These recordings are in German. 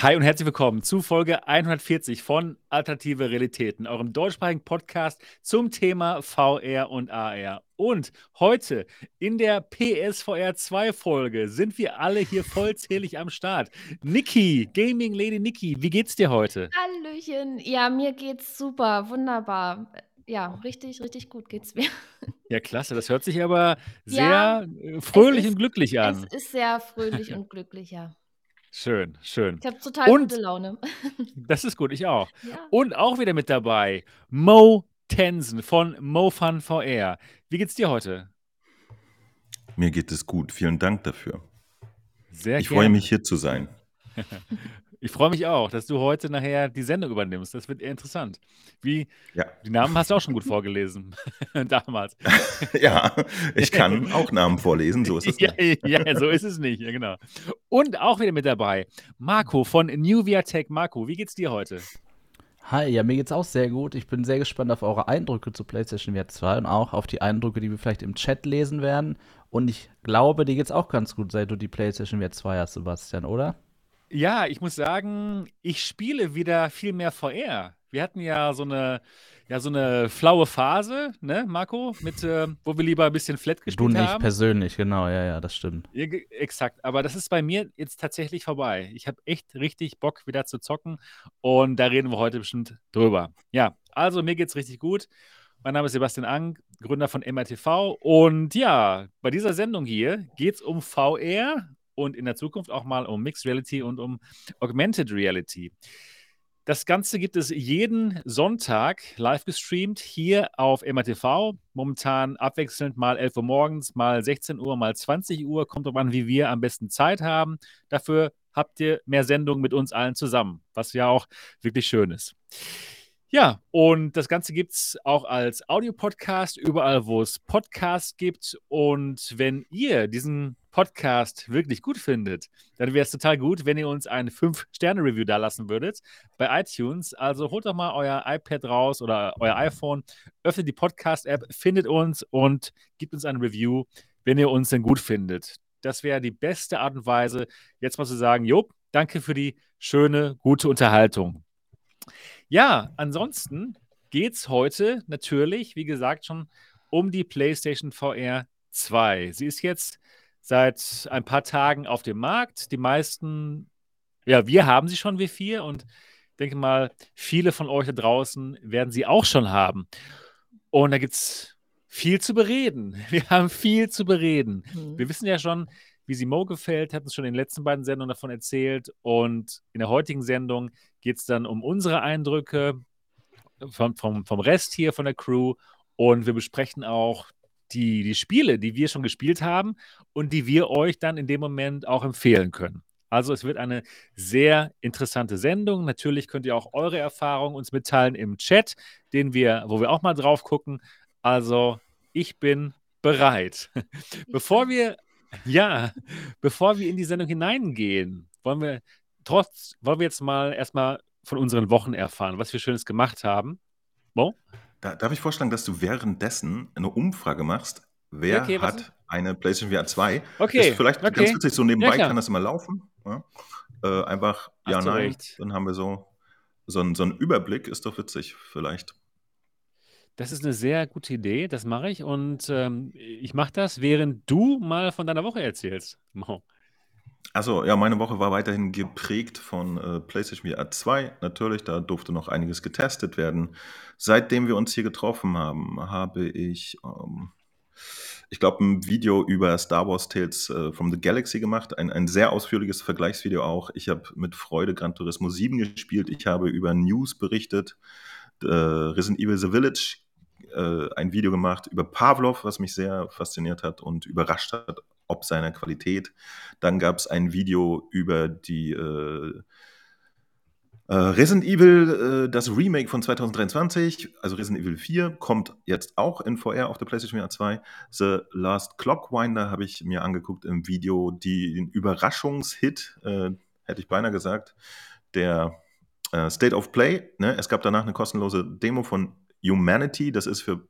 Hi und herzlich willkommen zu Folge 140 von Alternative Realitäten, eurem deutschsprachigen Podcast zum Thema VR und AR. Und heute in der PSVR 2 Folge sind wir alle hier vollzählig am Start. Niki, Gaming Lady Niki, wie geht's dir heute? Hallöchen. Ja, mir geht's super, wunderbar. Ja, richtig, richtig gut geht's mir. Ja, klasse. Das hört sich aber Ja, sehr äh, es fröhlich ist und glücklich es an. ist sehr fröhlich und glücklich, ja. Schön, schön. Ich habe total gute Und Laune. das ist gut, ich auch. Ja. Und auch wieder mit dabei Mo Tensen von MoFun VR. Wie geht's dir heute? Mir geht es gut. Vielen Dank dafür. Sehr Ich freue gerne. mich, hier zu sein. Ich freue mich auch, dass du heute nachher die Sendung übernimmst. Das wird eher interessant. Wie, Ja, die Namen hast du auch schon gut vorgelesen. Damals. ja ich kann auch Namen vorlesen, so ist es Ja, nicht. ja, so ist es nicht. Ja, genau. Und auch wieder mit dabei Marco von New Tech. Marco, wie geht's dir heute? Hi, ja, mir geht's auch sehr gut. Ich bin sehr gespannt auf eure Eindrücke zu PlayStation VR 2 und auch auf die Eindrücke, die wir vielleicht im Chat lesen werden. Und ich glaube, dir geht's auch ganz gut, seit du die PlayStation VR 2 hast, Sebastian, oder? Ja, ich muss sagen, ich spiele wieder viel mehr VR. Wir hatten ja so eine, ja, so eine flaue Phase, ne, Marco, mit, äh, wo wir lieber ein bisschen Flat Du gespielt nicht haben. persönlich, genau, ja, ja, das stimmt. Ja, exakt, aber das ist bei mir jetzt tatsächlich vorbei. Ich habe echt richtig Bock, wieder zu zocken und da reden wir heute bestimmt drüber. Ja, also mir geht's richtig gut. Mein Name ist Sebastian Ang, Gründer von MRTV und ja, bei dieser Sendung hier geht's um VR und in der Zukunft auch mal um Mixed Reality und um Augmented Reality. Das Ganze gibt es jeden Sonntag live gestreamt hier auf MRTV. Momentan abwechselnd mal 11 Uhr morgens, mal 16 Uhr, mal 20 Uhr. Kommt drauf an, wie wir am besten Zeit haben. Dafür habt ihr mehr Sendungen mit uns allen zusammen, was ja auch wirklich schön ist. Ja, und das Ganze gibt es auch als Audiopodcast, überall, wo es Podcasts gibt. Und wenn ihr diesen Podcast wirklich gut findet, dann wäre es total gut, wenn ihr uns ein 5-Sterne-Review da lassen würdet bei iTunes. Also holt doch mal euer iPad raus oder euer iPhone, öffnet die Podcast-App, findet uns und gibt uns ein Review, wenn ihr uns denn gut findet. Das wäre die beste Art und Weise, jetzt mal zu sagen, jo, danke für die schöne, gute Unterhaltung. Ja, ansonsten geht es heute natürlich, wie gesagt, schon um die PlayStation VR 2. Sie ist jetzt seit ein paar Tagen auf dem Markt. Die meisten, ja, wir haben sie schon, wir vier, und ich denke mal, viele von euch da draußen werden sie auch schon haben. Und da gibt es viel zu bereden. Wir haben viel zu bereden. Mhm. Wir wissen ja schon, wie sie Mo gefällt, hatten es schon in den letzten beiden Sendungen davon erzählt. Und in der heutigen Sendung geht es dann um unsere Eindrücke vom, vom, vom Rest hier von der Crew. Und wir besprechen auch die, die Spiele, die wir schon gespielt haben und die wir euch dann in dem Moment auch empfehlen können. Also es wird eine sehr interessante Sendung. Natürlich könnt ihr auch eure Erfahrungen uns mitteilen im Chat, den wir, wo wir auch mal drauf gucken. Also ich bin bereit. Bevor wir, ja, bevor wir in die Sendung hineingehen, wollen wir trotz, wollen wir jetzt mal erstmal von unseren Wochen erfahren, was wir Schönes gemacht haben. Mo? Da, darf ich vorschlagen, dass du währenddessen eine Umfrage machst? Wer Okay, hat eine PlayStation VR 2? Okay, Ist vielleicht okay. ganz witzig, so Ja, nebenbei klar. kann das immer laufen. Ja? Äh, einfach Hast ja, nein. recht. Dann haben wir so, so, einen, so einen Überblick, ist doch witzig, vielleicht. Das ist eine sehr gute Idee, das mache ich. Und ähm, ich mache das, während du mal von deiner Woche erzählst. Mo. Also ja, meine Woche war weiterhin geprägt von äh, PlayStation VR 2. Natürlich, da durfte noch einiges getestet werden. Seitdem wir uns hier getroffen haben, habe ich, ähm, ich glaube, ein Video über Star Wars Tales äh, from the Galaxy gemacht. Ein, ein sehr ausführliches Vergleichsvideo auch. Ich habe mit Freude Gran Turismo 7 gespielt. Ich habe über News berichtet. Äh, Resident Evil The Village äh, ein Video gemacht über Pavlov, was mich sehr fasziniert hat und überrascht hat, ob seiner Qualität. Dann gab es ein Video über die äh, äh, Resident Evil, äh, das Remake von 2023, also Resident Evil 4, kommt jetzt auch in VR auf der PlayStation VR 2. The Last Clockwinder habe ich mir angeguckt im Video, die, den Überraschungshit, äh, hätte ich beinahe gesagt, der äh, State of Play. Ne? Es gab danach eine kostenlose Demo von Humanity, das ist für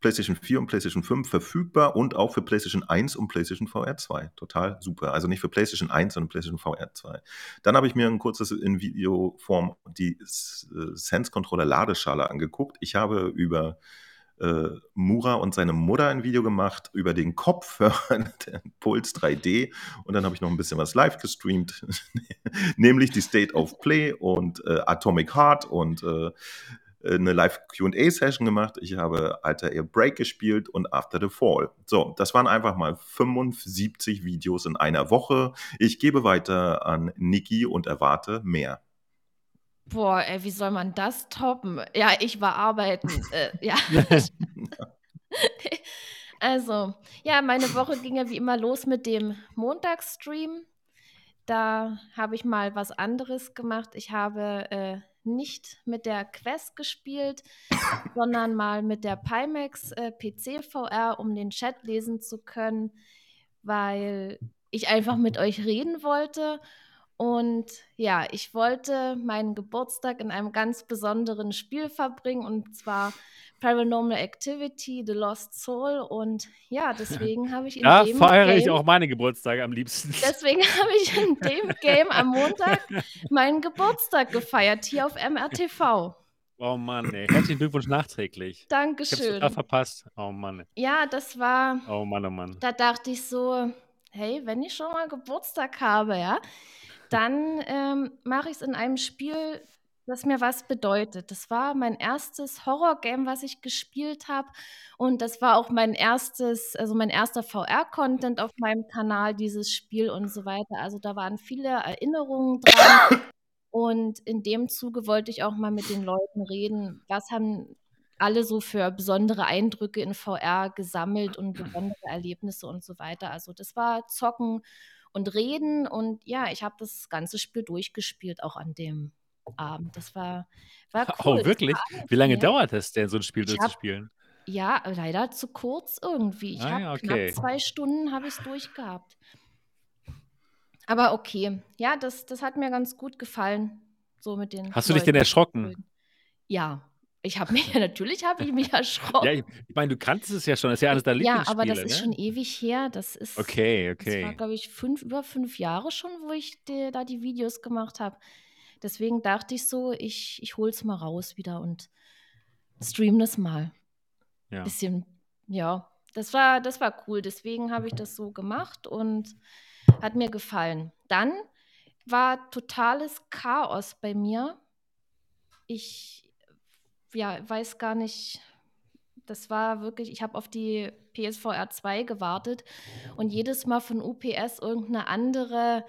PlayStation 4 und PlayStation 5 verfügbar und auch für PlayStation 1 und PlayStation VR 2. Total super. Also nicht für PlayStation 1, sondern PlayStation VR 2. Dann habe ich mir ein kurzes in Videoform die äh, Sense Controller Ladeschale angeguckt. Ich habe über äh, Mura und seine Mutter ein Video gemacht über den Kopfhörer, der Puls 3D. Und dann habe ich noch ein bisschen was live gestreamt, nämlich die State of Play und äh, Atomic Heart und äh, eine Live-QA-Session gemacht. Ich habe Alter Air Break gespielt und After the Fall. So, das waren einfach mal 75 Videos in einer Woche. Ich gebe weiter an Niki und erwarte mehr. Boah, ey, wie soll man das toppen? Ja, ich war arbeiten. äh, ja. also, ja, meine Woche ging ja wie immer los mit dem Montagsstream. Da habe ich mal was anderes gemacht. Ich habe äh, nicht mit der Quest gespielt, sondern mal mit der Pimax äh, PC VR, um den Chat lesen zu können, weil ich einfach mit euch reden wollte. Und ja, ich wollte meinen Geburtstag in einem ganz besonderen Spiel verbringen und zwar Paranormal Activity, The Lost Soul. Und ja, deswegen habe ich in ja, dem feiere Game, ich auch meine Geburtstage am liebsten. Deswegen habe ich in dem Game am Montag meinen Geburtstag gefeiert, hier auf MRTV. Oh Mann, ey. Herzlichen Glückwunsch nachträglich. Ich hab's Dankeschön. total verpasst. Oh Mann. Ja, das war, Oh Mann, oh Mann. da dachte ich so, hey, wenn ich schon mal Geburtstag habe, ja, dann ähm, mache ich es in einem Spiel, das mir was bedeutet. Das war mein erstes Horror-Game, was ich gespielt habe. Und das war auch mein erstes, also mein erster VR-Content auf meinem Kanal, dieses Spiel und so weiter. Also da waren viele Erinnerungen dran. Und in dem Zuge wollte ich auch mal mit den Leuten reden, was haben alle so für besondere Eindrücke in VR gesammelt und besondere Erlebnisse und so weiter. Also das war Zocken und Reden und ja, ich habe das ganze Spiel durchgespielt, auch an dem Abend. Das war, war cool. Oh, wirklich? Wie lange ja. dauert es denn, so ein Spiel durchzuspielen? Ja, leider zu kurz irgendwie. Ich Ah habe ja, okay. knapp zwei Stunden habe ich es durchgehabt. Aber okay, ja, das, das hat mir ganz gut gefallen, so mit den Hast du dich denn erschrocken? Ja, ich habe mich, natürlich habe ich mich erschrocken. Ja, ich, ich meine, du kannst es ja schon. Das ist ja eines deiner Ja, aber das ist ne? schon ewig her. Das ist, Okay, das war, okay. glaube ich, fünf, über fünf Jahre schon, wo ich die, da die Videos gemacht habe. Deswegen dachte ich so, ich, ich hole es mal raus wieder und stream das mal. Ja. Bisschen, ja, das war, das war cool. Deswegen habe ich das so gemacht und hat mir gefallen. Dann war totales Chaos bei mir. Ich ja, weiß gar nicht, das war wirklich, ich habe auf die PSVR 2 gewartet und jedes Mal von UPS irgendeine andere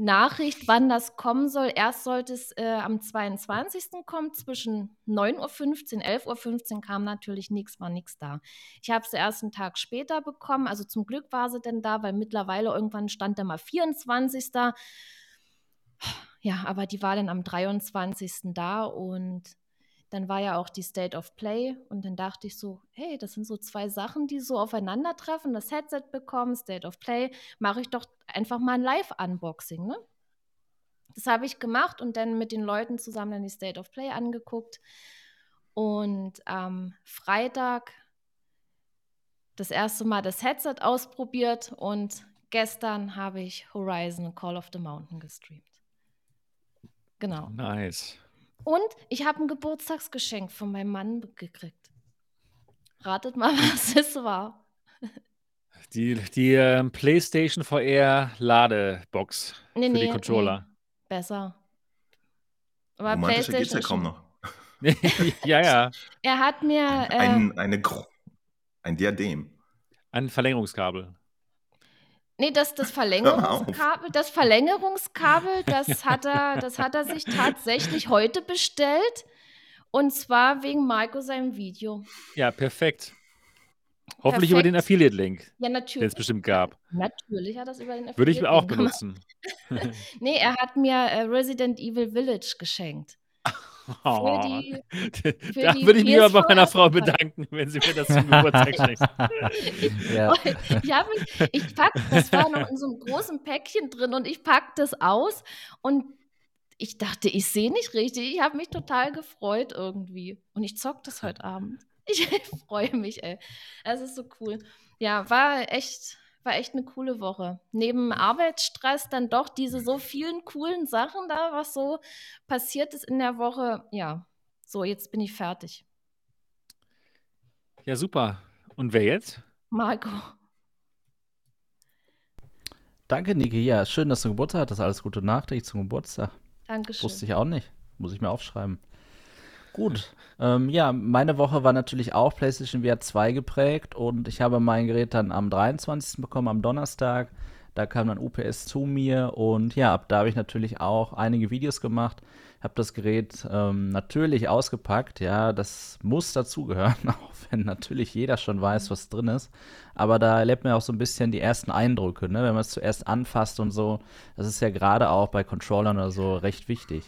Nachricht, wann das kommen soll. Erst sollte es äh, am 22. kommen, zwischen 9.15 Uhr, 11.15 Uhr kam natürlich nichts, war nichts da. Ich habe es erst einen Tag später bekommen, also zum Glück war sie denn da, weil mittlerweile irgendwann stand da mal 24. Ja, aber die war dann am 23. da und dann war ja auch die State of Play und dann dachte ich so, hey, das sind so zwei Sachen, die so aufeinandertreffen. Das Headset bekommen, State of Play, mache ich doch einfach mal ein Live-Unboxing, ne? Das habe ich gemacht und dann mit den Leuten zusammen dann die State of Play angeguckt. Und am Freitag das erste Mal das Headset ausprobiert und gestern habe ich Horizon Call of the Mountain gestreamt. Genau. Nice. Und ich habe ein Geburtstagsgeschenk von meinem Mann gekriegt. Ratet mal, was es war. Die, die ähm, PlayStation VR Ladebox Nee, für die nee, Controller. nee, besser. Aber Romantischer geht's ja PlayStation kaum noch. ja, ja. Er hat mir äh, Ein, eine, ein Diadem. Ein Verlängerungskabel. Nee, das, das. Verlängerungskabel, das Verlängerungskabel, das hat er, das hat er sich tatsächlich heute bestellt. Und zwar wegen Marco seinem Video. Ja, perfekt. Hoffentlich über den Perfekt. Affiliate-Link, Ja, den natürlich. es bestimmt gab. Natürlich hat er es über den Würde ich auch benutzen. Nee, er hat mir äh, Resident Evil Village geschenkt. Oh. die- da würde ich mich aber bei meiner Frau bedanken, wenn sie mir das zum Geburtstag schenkt. ja. Ich, hab mich, ich pack, das war noch in so einem großen Päckchen drin und ich pack das aus und ich dachte, ich sehe nicht richtig. Ich habe mich total gefreut irgendwie. Und ich zock das heute Abend. Ich freue mich, ey. Das ist so cool. Ja, war echt, war echt eine coole Woche. Neben Arbeitsstress dann doch diese so vielen coolen Sachen da, was so passiert ist in der Woche. Ja, so, jetzt bin ich fertig. Ja, super. Und wer jetzt? Marco. Danke, Niki. Ja, schön, dass du Geburtstag hattest. Alles Gute nachträglich zum Geburtstag. Dankeschön. Wusste ich auch nicht. Muss ich mir aufschreiben. Gut. Ähm, ja, meine Woche war natürlich auch PlayStation VR 2 geprägt und ich habe mein Gerät dann am 23. bekommen, am Donnerstag. Da kam dann UPS zu mir und ja, ab da habe ich natürlich auch einige Videos gemacht, habe das Gerät ähm, natürlich ausgepackt. Ja, das muss dazugehören, auch wenn natürlich jeder schon weiß, was drin ist. Aber da erlebt man auch so ein bisschen die ersten Eindrücke, ne? wenn man es zuerst anfasst und so. Das ist ja gerade auch bei Controllern oder so recht wichtig.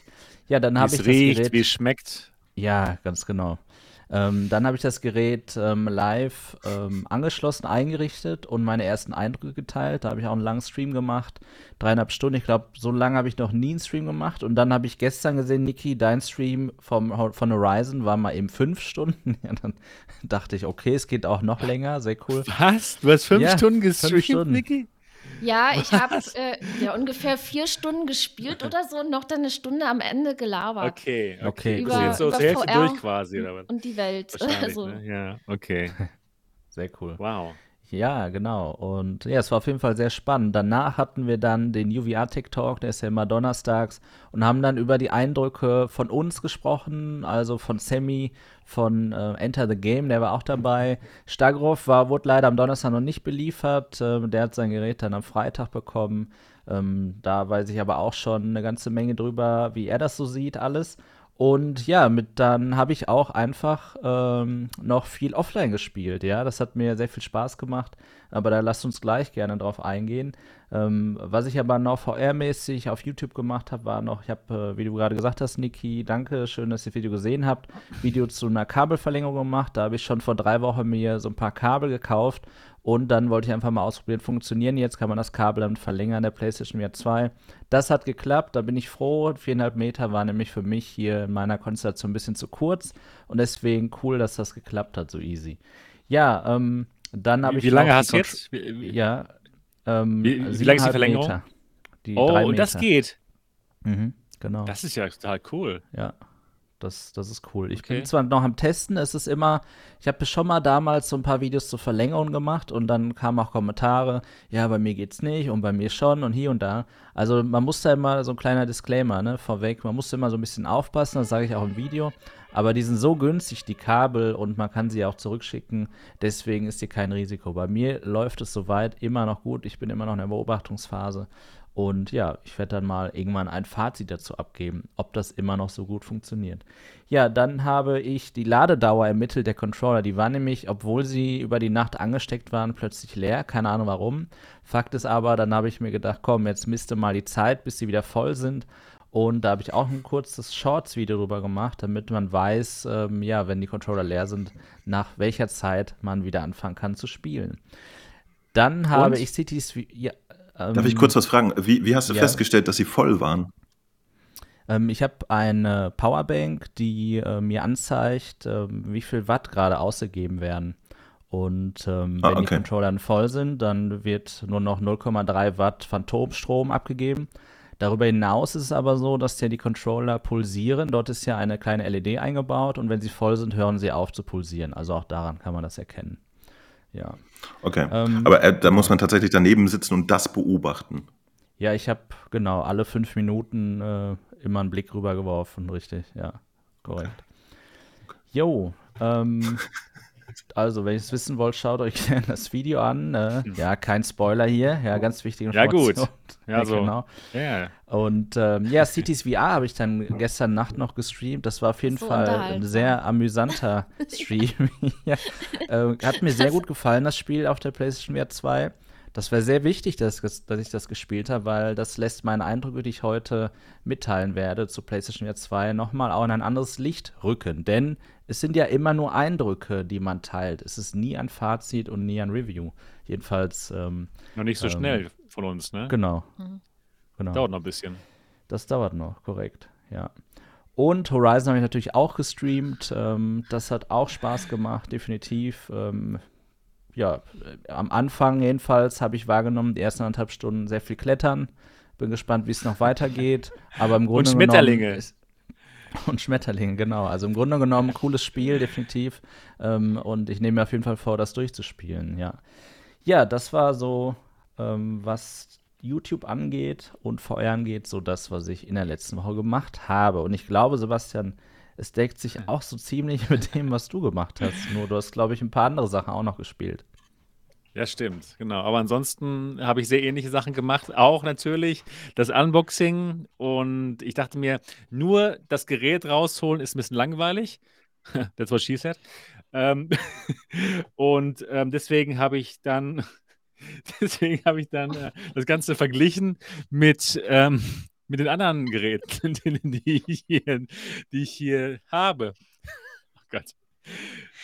Ja, dann habe ich das riecht, Gerät. wie es schmeckt. Ja, ganz genau. Ähm, dann habe ich das Gerät ähm, live ähm, angeschlossen, eingerichtet und meine ersten Eindrücke geteilt. Da habe ich auch einen langen Stream gemacht, dreieinhalb Stunden. Ich glaube, so lange habe ich noch nie einen Stream gemacht. Und dann habe ich gestern gesehen, Niki, dein Stream vom, von Horizon war mal eben fünf Stunden. Ja, dann dachte ich, okay, es geht auch noch länger, sehr cool. Was? Du hast fünf Ja, Stunden fünf gestreamt, Stunden. Niki? Ja, ich habe äh, ja, ungefähr vier Stunden gespielt oder so und noch dann eine Stunde am Ende gelabert. Okay, okay. Okay, Bist du cool. jetzt so Über Hälfte VR durch quasi, oder? Und die Welt. Wahrscheinlich, Also, ne? Ja, okay. Sehr cool. Wow. Ja, genau. Und ja, es war auf jeden Fall sehr spannend. Danach hatten wir dann den UVR TikTok, der ist ja immer donnerstags, und haben dann über die Eindrücke von uns gesprochen, also von Sammy, von äh, Enter the Game, der war auch dabei. Stagroff war, wurde leider am Donnerstag noch nicht beliefert. Ähm, der hat sein Gerät dann am Freitag bekommen. Ähm, da weiß ich aber auch schon eine ganze Menge drüber, wie er das so sieht, alles. Und ja, mit dann habe ich auch einfach ähm, noch viel offline gespielt. Ja, das hat mir sehr viel Spaß gemacht. Aber da lasst uns gleich gerne drauf eingehen. Ähm, was ich aber noch VR-mäßig auf YouTube gemacht habe, war noch, ich habe, äh, wie du gerade gesagt hast, Niki, danke, schön, dass ihr das Video gesehen habt, Video zu einer Kabelverlängerung gemacht. Da habe ich schon vor drei Wochen mir so ein paar Kabel gekauft und dann wollte ich einfach mal ausprobieren, funktionieren jetzt, kann man das Kabel dann verlängern, der PlayStation VR 2. Das hat geklappt, da bin ich froh. Viereinhalb Meter war nämlich für mich hier in meiner Konstellation ein bisschen zu kurz und deswegen cool, dass das geklappt hat, so easy. Ja, ähm, dann habe ich wie lange hast du jetzt? Ja, ähm, Wie- wie lang ist die Verlängerung? Meter. Die oh, und das geht. Mhm, genau. Das ist ja total cool. Ja, das, das ist cool. Ich Okay. bin zwar noch am Testen, es ist immer, ich habe schon mal damals so ein paar Videos zur Verlängerung gemacht und dann kamen auch Kommentare, ja, bei mir geht's nicht und bei mir schon und hier und da. Also man muss da immer so ein kleiner Disclaimer, ne, vorweg, man muss immer so ein bisschen aufpassen, das sage ich auch im Video. Aber die sind so günstig, die Kabel, und man kann sie auch zurückschicken. Deswegen ist hier kein Risiko. Bei mir läuft es soweit immer noch gut. Ich bin immer noch in der Beobachtungsphase. Und ja, ich werde dann mal irgendwann ein Fazit dazu abgeben, ob das immer noch so gut funktioniert. Ja, dann habe ich die Ladedauer ermittelt der Controller. Die war nämlich, obwohl sie über die Nacht angesteckt waren, plötzlich leer. Keine Ahnung warum. Fakt ist aber, dann habe ich mir gedacht, komm, jetzt misste mal die Zeit, bis sie wieder voll sind. Und da habe ich auch ein kurzes Shorts-Video drüber gemacht, damit man weiß, ähm, ja, wenn die Controller leer sind, nach welcher Zeit man wieder anfangen kann zu spielen. Dann habe Und? ich Cities. wie- Ja, Darf ich ähm, kurz was fragen? Wie, wie hast du ja. festgestellt, dass sie voll waren? Ähm, ich habe eine Powerbank, die äh, mir anzeigt, ähm, wie viel Watt gerade ausgegeben werden. Und ähm, Ah, wenn die okay. Controller dann voll sind, dann wird nur noch 0,3 Watt Phantomstrom abgegeben. Darüber hinaus ist es aber so, dass ja die Controller pulsieren. Dort ist ja eine kleine LED eingebaut und wenn sie voll sind, hören sie auf zu pulsieren. Also auch daran kann man das erkennen. Ja. Okay. Ähm, Aber äh, da muss man tatsächlich daneben sitzen und das beobachten. Ja, ich habe genau alle fünf Minuten äh, immer einen Blick rüber geworfen, richtig, ja, korrekt. Jo, ähm, also wenn ihr es wissen wollt, schaut euch gerne das Video an. Äh, ja, kein Spoiler hier, ja, ganz wichtige Ja, gut. Information. Ja, so. genau. Ja. Und ähm, ja, Cities VR habe ich dann gestern Nacht noch gestreamt. Das war auf jeden So Fall ein sehr amüsanter Stream. ja. äh, hat mir sehr gut gefallen, das Spiel auf der PlayStation VR 2. Das war sehr wichtig, dass, dass ich das gespielt habe, weil das lässt meine Eindrücke, die ich heute mitteilen werde zu PlayStation VR 2, nochmal auch in ein anderes Licht rücken. Denn es sind ja immer nur Eindrücke, die man teilt. Es ist nie ein Fazit und nie ein Review. Jedenfalls, ähm, Noch nicht so Ähm, schnell von uns, ne? genau. Mhm. genau. Dauert noch ein bisschen. Das dauert noch, korrekt, ja. Und Horizon habe ich natürlich auch gestreamt. Ähm, das hat auch Spaß gemacht, definitiv. Ähm, ja, äh, am Anfang jedenfalls habe ich wahrgenommen, die ersten anderthalb Stunden sehr viel Klettern. Bin gespannt, wie es noch weitergeht. Aber im Grunde Und Schmetterlinge. Genommen ist, und Schmetterlinge, genau. Also im Grunde genommen ein cooles Spiel, definitiv. Ähm, und ich nehme mir auf jeden Fall vor, das durchzuspielen, ja. Ja, das war so, ähm, was YouTube angeht und VR angeht, so das, was ich in der letzten Woche gemacht habe. Und ich glaube, Sebastian, es deckt sich auch so ziemlich mit dem, was du gemacht hast. Nur du hast, glaube ich, ein paar andere Sachen auch noch gespielt. Ja, stimmt, genau. Aber ansonsten habe ich sehr ähnliche Sachen gemacht. Auch natürlich das Unboxing. Und ich dachte mir, nur das Gerät rausholen ist ein bisschen langweilig. That's what she said. Ähm, und ähm, deswegen habe ich dann, deswegen habe ich dann äh, das Ganze verglichen mit, ähm, mit den anderen Geräten, die ich hier, die ich hier habe. Oh Gott.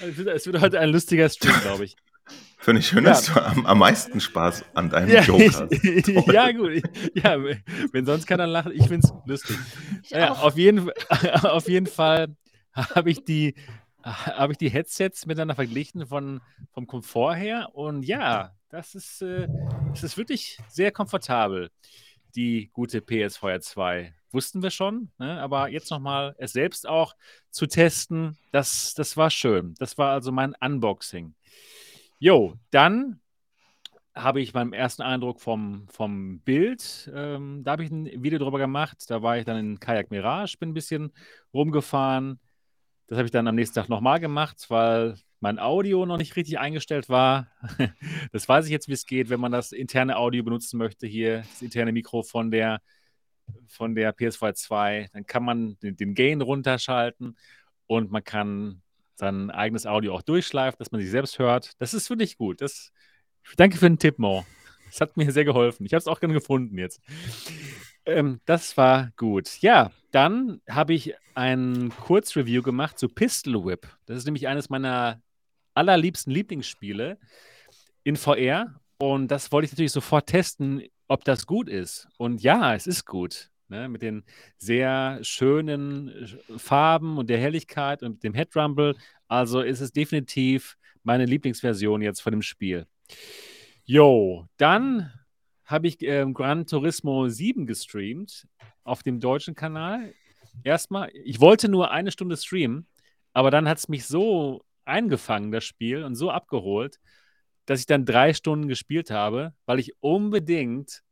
Es wird, es wird heute ein lustiger Stream, glaube ich. Finde ich schön, Ja. dass du am, am meisten Spaß an deinem Ja, Joke hast. Toll. ja, gut. Ja, wenn sonst keiner lacht, ich finde es lustig. Ja, auf jeden, auf jeden Fall habe ich die habe ich die Headsets miteinander verglichen von, vom Komfort her und ja, das ist, äh, das ist wirklich sehr komfortabel, die gute PS4 2. Wussten wir schon, ne? aber jetzt nochmal es selbst auch zu testen, das, das war schön. Das war also mein Unboxing. Jo, dann habe ich meinen ersten Eindruck vom, vom Bild. Ähm, da habe ich ein Video drüber gemacht. Da war ich dann in Kayak Mirage, bin ein bisschen rumgefahren. Das habe ich dann am nächsten Tag nochmal gemacht, weil mein Audio noch nicht richtig eingestellt war. Das weiß ich jetzt, wie es geht, wenn man das interne Audio benutzen möchte, hier das interne Mikro von der, von der PS2 2. Dann kann man den Gain runterschalten und man kann sein eigenes Audio auch durchschleifen, dass man sich selbst hört. Das ist wirklich gut. Das, danke für den Tipp, Mo. Das hat mir sehr geholfen. Ich habe es auch gerne gefunden jetzt. Ähm, das war gut. Ja, dann habe ich ein Kurzreview gemacht zu Pistol Whip. Das ist nämlich eines meiner allerliebsten Lieblingsspiele in VR. Und das wollte ich natürlich sofort testen, ob das gut ist. Und ja, es ist gut. Ne? Mit den sehr schönen äh, Farben und der Helligkeit und dem Headrumble. Also ist es definitiv meine Lieblingsversion jetzt von dem Spiel. Jo, dann habe ich ähm, Gran Turismo 7 gestreamt auf dem deutschen Kanal. Erstmal, ich wollte nur eine Stunde streamen, aber dann hat es mich so eingefangen, das Spiel, und so abgeholt, dass ich dann drei Stunden gespielt habe, weil ich unbedingt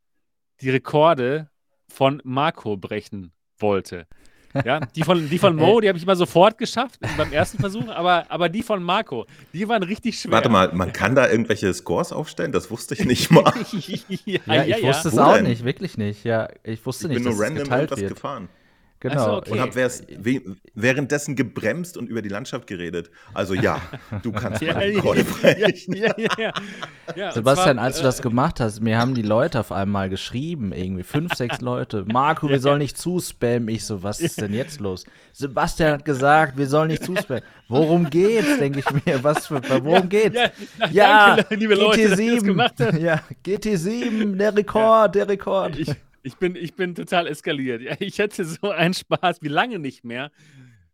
die Rekorde von Marco brechen wollte. Ja, die von, die von Mo, die habe ich immer sofort geschafft beim ersten Versuch, aber, aber die von Marco, die waren richtig schwer. Warte mal, man kann da irgendwelche Scores aufstellen? Das wusste ich nicht mal. ja, Ja, ich wusste es Wo auch denn? nicht, wirklich nicht. Ja, ich wusste Ich nicht, bin nur dass es random geteilt irgendwas wird. gefahren. Genau. So, okay. Und habe währenddessen gebremst und über die Landschaft geredet. Also ja, du kannst Ja, meine ja, Rekorde ja, brechen. ja, ja, ja. Sebastian, zwar, als du äh, das gemacht hast, mir haben die Leute auf einmal geschrieben, irgendwie fünf, sechs Leute, Marco, wir sollen nicht zuspammen. Ich so, was ist denn jetzt los? Sebastian hat gesagt, wir sollen nicht zuspammen. Worum geht's, denke ich mir. Was für, worum geht's? Ja, danke, liebe Leute, dass ihr das GT7, gemacht habt. ja, GT7, der Rekord, der Rekord. Ich, ich, bin, ich bin total eskaliert. Ja, ich hätte so einen Spaß wie lange nicht mehr.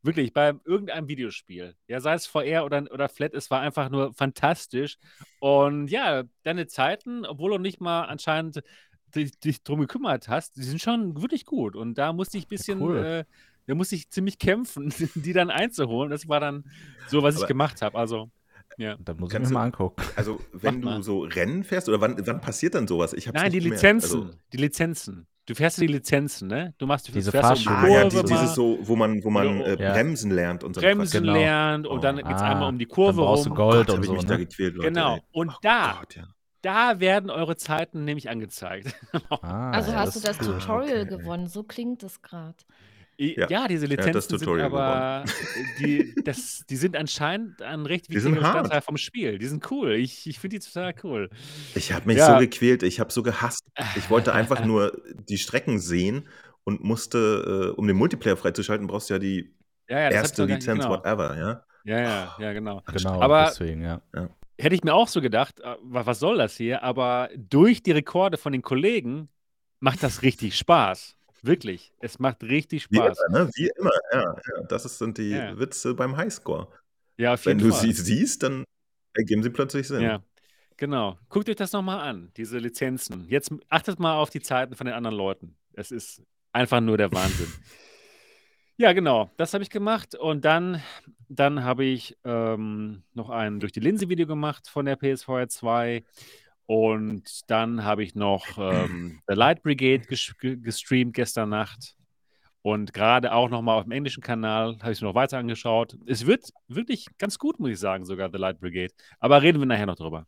Wirklich, bei irgendeinem Videospiel. Ja, sei es VR oder, oder Flat, es war einfach nur fantastisch. Und ja, deine Zeiten, obwohl du nicht mal anscheinend dich, dich drum gekümmert hast, die sind schon wirklich gut. Und da musste ich ein bisschen, cool. äh, da musste ich ziemlich kämpfen, die dann einzuholen. Das war dann so, was ich Aber- gemacht habe. Also, ja. Da muss ich Kannst mir du- mal angucken. Also, wenn Mach mal. du so Rennen fährst, oder wann, wann passiert dann sowas? Ich hab's Nein, die. Lizenzen. Also, Die Lizenzen. Du fährst die Lizenzen, ne? Du machst du Diese die ah, ja, die, mal, dieses so, wo man, wo man Ja. äh, Ja. bremsen lernt und so Bremsen Genau. lernt und dann Oh. geht es Ah, einmal um die dann Kurve brauchst du rum. Gold Gott, und hab ich so. mich da Ne? gequält, Leute. Genau. ey. Und Oh da, Gott, ja. da werden eure Zeiten nämlich angezeigt. Ah, Also ja, hast du das cool. Tutorial okay. gewonnen, so klingt es gerade. Ja, Ja, diese Lizenzen sind aber, die, das, die sind anscheinend ein recht wichtiger. Bestandteil vom Spiel. Die sind cool. Ich, ich finde die total cool. Ich habe mich Ja. so gequält, ich habe so gehasst. Ich wollte einfach nur die Strecken sehen und musste, äh, um den Multiplayer freizuschalten, brauchst du ja die Ja, erste Lizenz, genau. whatever, ja? Ja, ja, ja, genau. Genau, Aber- deswegen, ja. Hätte ich mir auch so gedacht, äh, wa- was soll das hier? Aber durch die Rekorde von den Kollegen macht das richtig Spaß. Wirklich. Es macht richtig Wie Spaß. immer, ne? Wie immer, ja, ja. Das sind die Ja. Witze beim Highscore. Ja, auf Wenn du Fall. sie siehst, dann ergeben sie plötzlich Sinn. Ja, genau. Guckt euch das nochmal an, diese Lizenzen. Jetzt achtet mal auf die Zeiten von den anderen Leuten. Es ist einfach nur der Wahnsinn. Ja, genau. Das habe ich gemacht. Und dann, dann habe ich ähm, noch ein durch die Linse-Video gemacht von der PSVR 2. Und dann habe ich noch ähm, The Light Brigade ges ge- gestreamt gestern Nacht. Und gerade auch nochmal auf dem englischen Kanal habe ich es mir noch weiter angeschaut. Es wird wirklich ganz gut, muss ich sagen, sogar The Light Brigade. Aber reden wir nachher noch drüber.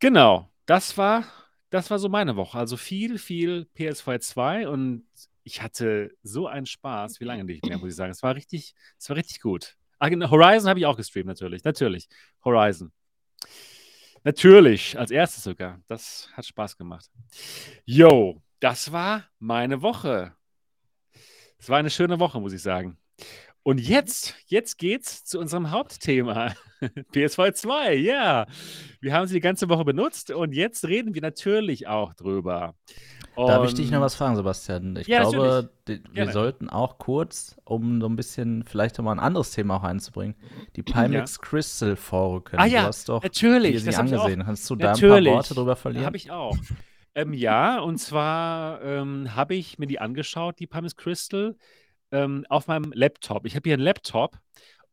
Genau, das war, das war so meine Woche. Also viel, viel PS4 2 und ich hatte so einen Spaß, wie lange nicht mehr, muss ich sagen. Es war richtig, es war richtig gut. Ah, genau, Horizon habe ich auch gestreamt, natürlich. Natürlich. Horizon. Natürlich, als erstes sogar. Das hat Spaß gemacht. Yo, das war meine Woche. Es war eine schöne Woche, muss ich sagen. Und jetzt, jetzt geht's zu unserem Hauptthema. PS2 2, ja. Wir haben sie die ganze Woche benutzt und jetzt reden wir natürlich auch drüber. Darf ich dich noch Und- was fragen, Sebastian? Ich Ja, glaube, die, wir Gerne. sollten auch kurz, um so ein bisschen vielleicht nochmal ein anderes Thema auch einzubringen, die Pimax Crystal vorrücken. Ah ja, du hast doch natürlich, sie das angesehen. Kannst du da ein Natürlich. paar Worte drüber verlieren? Habe ich auch. Ähm, ja, und zwar ähm, habe ich mir die angeschaut, die Pumice Crystal, ähm, auf meinem Laptop. Ich habe hier einen Laptop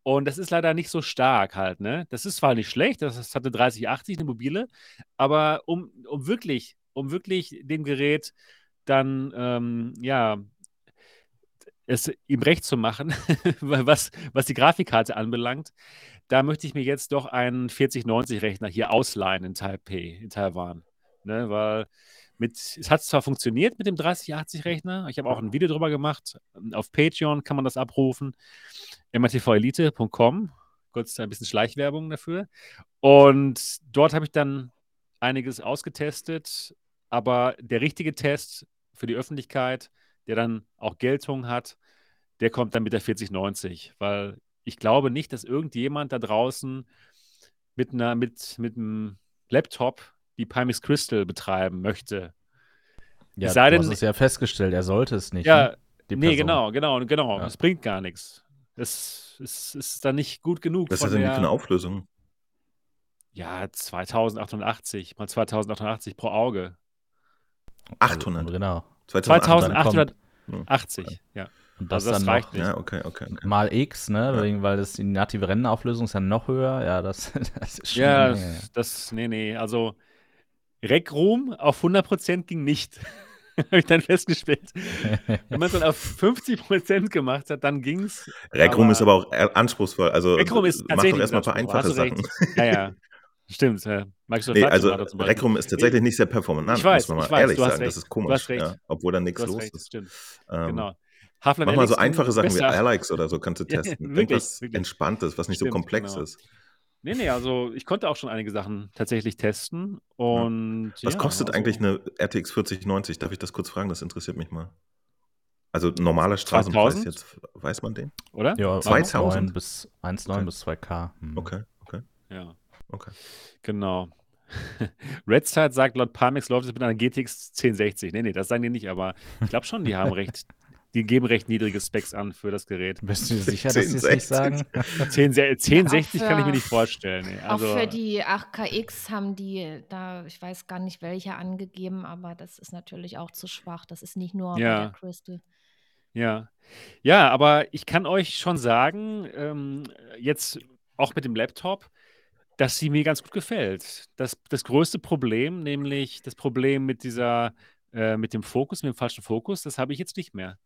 und das ist leider nicht so stark halt, ne? Das ist zwar nicht schlecht, das, das hat eine 3080, eine mobile, aber um, um wirklich, um wirklich dem Gerät dann, ähm, ja, es ihm recht zu machen, was, was die Grafikkarte anbelangt, da möchte ich mir jetzt doch einen 4090-Rechner hier ausleihen in Taipei, in Taiwan. Ne, weil mit, es hat zwar funktioniert mit dem 3080-Rechner, ich habe auch ein Video drüber gemacht, auf Patreon kann man das abrufen, mrtvelite.com, kurz ein bisschen Schleichwerbung dafür. Und dort habe ich dann einiges ausgetestet, aber der richtige Test für die Öffentlichkeit, der dann auch Geltung hat, der kommt dann mit der 4090, weil ich glaube nicht, dass irgendjemand da draußen mit einer, mit, mit einem Laptop die Pimax Crystal betreiben möchte. ja, es sei du denn- hast es ja festgestellt, er sollte es nicht. Ja, ne? Die nee, Person. genau, genau, genau. Ja. Es bringt gar nichts. Es, es ist dann nicht gut genug. Was ist denn für der- eine Auflösung? Ja, 2880 mal 2880 pro Auge. 800. Also, genau. 2800. 2880, ja. Und das, Also das dann reicht noch nicht. Ja, okay, okay. okay. mal X, ne? Ja. Wegen, weil das die native Rennenauflösung ist ja noch höher. Ja, das, das ist schon Ja, das, nee, nee, also Rec Room auf 100% ging nicht. Habe ich dann festgestellt. Wenn man es dann auf 50% gemacht hat, dann ging es. Rec Room Aber- ist aber auch äh, anspruchsvoll. Also Rec Room ist mach doch erstmal ein paar ein einfache du Sachen. Ja, ja. Stimmt. Ja. Microsoft Nee, Flight also Room ist tatsächlich nicht sehr performant, Ich weiß, muss man mal ehrlich du sagen. recht. Das ist Du komisch. Ja, obwohl da nichts Du los recht, ist. stimmt. Ähm, Genau. Mach mal so einfache Sachen wie besser. Alex oder so kannst du Ja, testen. wirklich, Irgendwas wirklich. Entspanntes, was nicht so Stimmt, komplex genau. ist. Nee, nee, also ich konnte auch schon einige Sachen tatsächlich testen. Und Was ja, kostet also, eigentlich eine RTX 4090? Darf ich das kurz fragen? Das interessiert mich mal. Also normaler Straßenpreis 2000? jetzt, weiß man den? Oder? Ja, 2000? 1,9 bis 1,9 Okay. bis 2K. Hm. Okay, okay, Ja, okay. genau. Redside sagt, laut Parmex läuft es mit einer GTX 1060. Nee, nee, das sagen die nicht, aber ich glaube schon, die haben recht. Die geben recht niedrige Specs an für das Gerät. Bist du sicher, dass sie es 1060? nicht sagen? 10, 1060 Auch kann ich mir nicht vorstellen. Nee. Also, auch für die 8KX haben die da, ich weiß gar nicht welche angegeben, aber das ist natürlich auch zu schwach. Das ist nicht nur Ja. bei der Crystal. Ja. Ja, aber ich kann euch schon sagen, ähm, jetzt auch mit dem Laptop, dass sie mir ganz gut gefällt. Das, das größte Problem, nämlich das Problem mit dieser, äh, mit dem Fokus, mit dem falschen Fokus, das habe ich jetzt nicht mehr.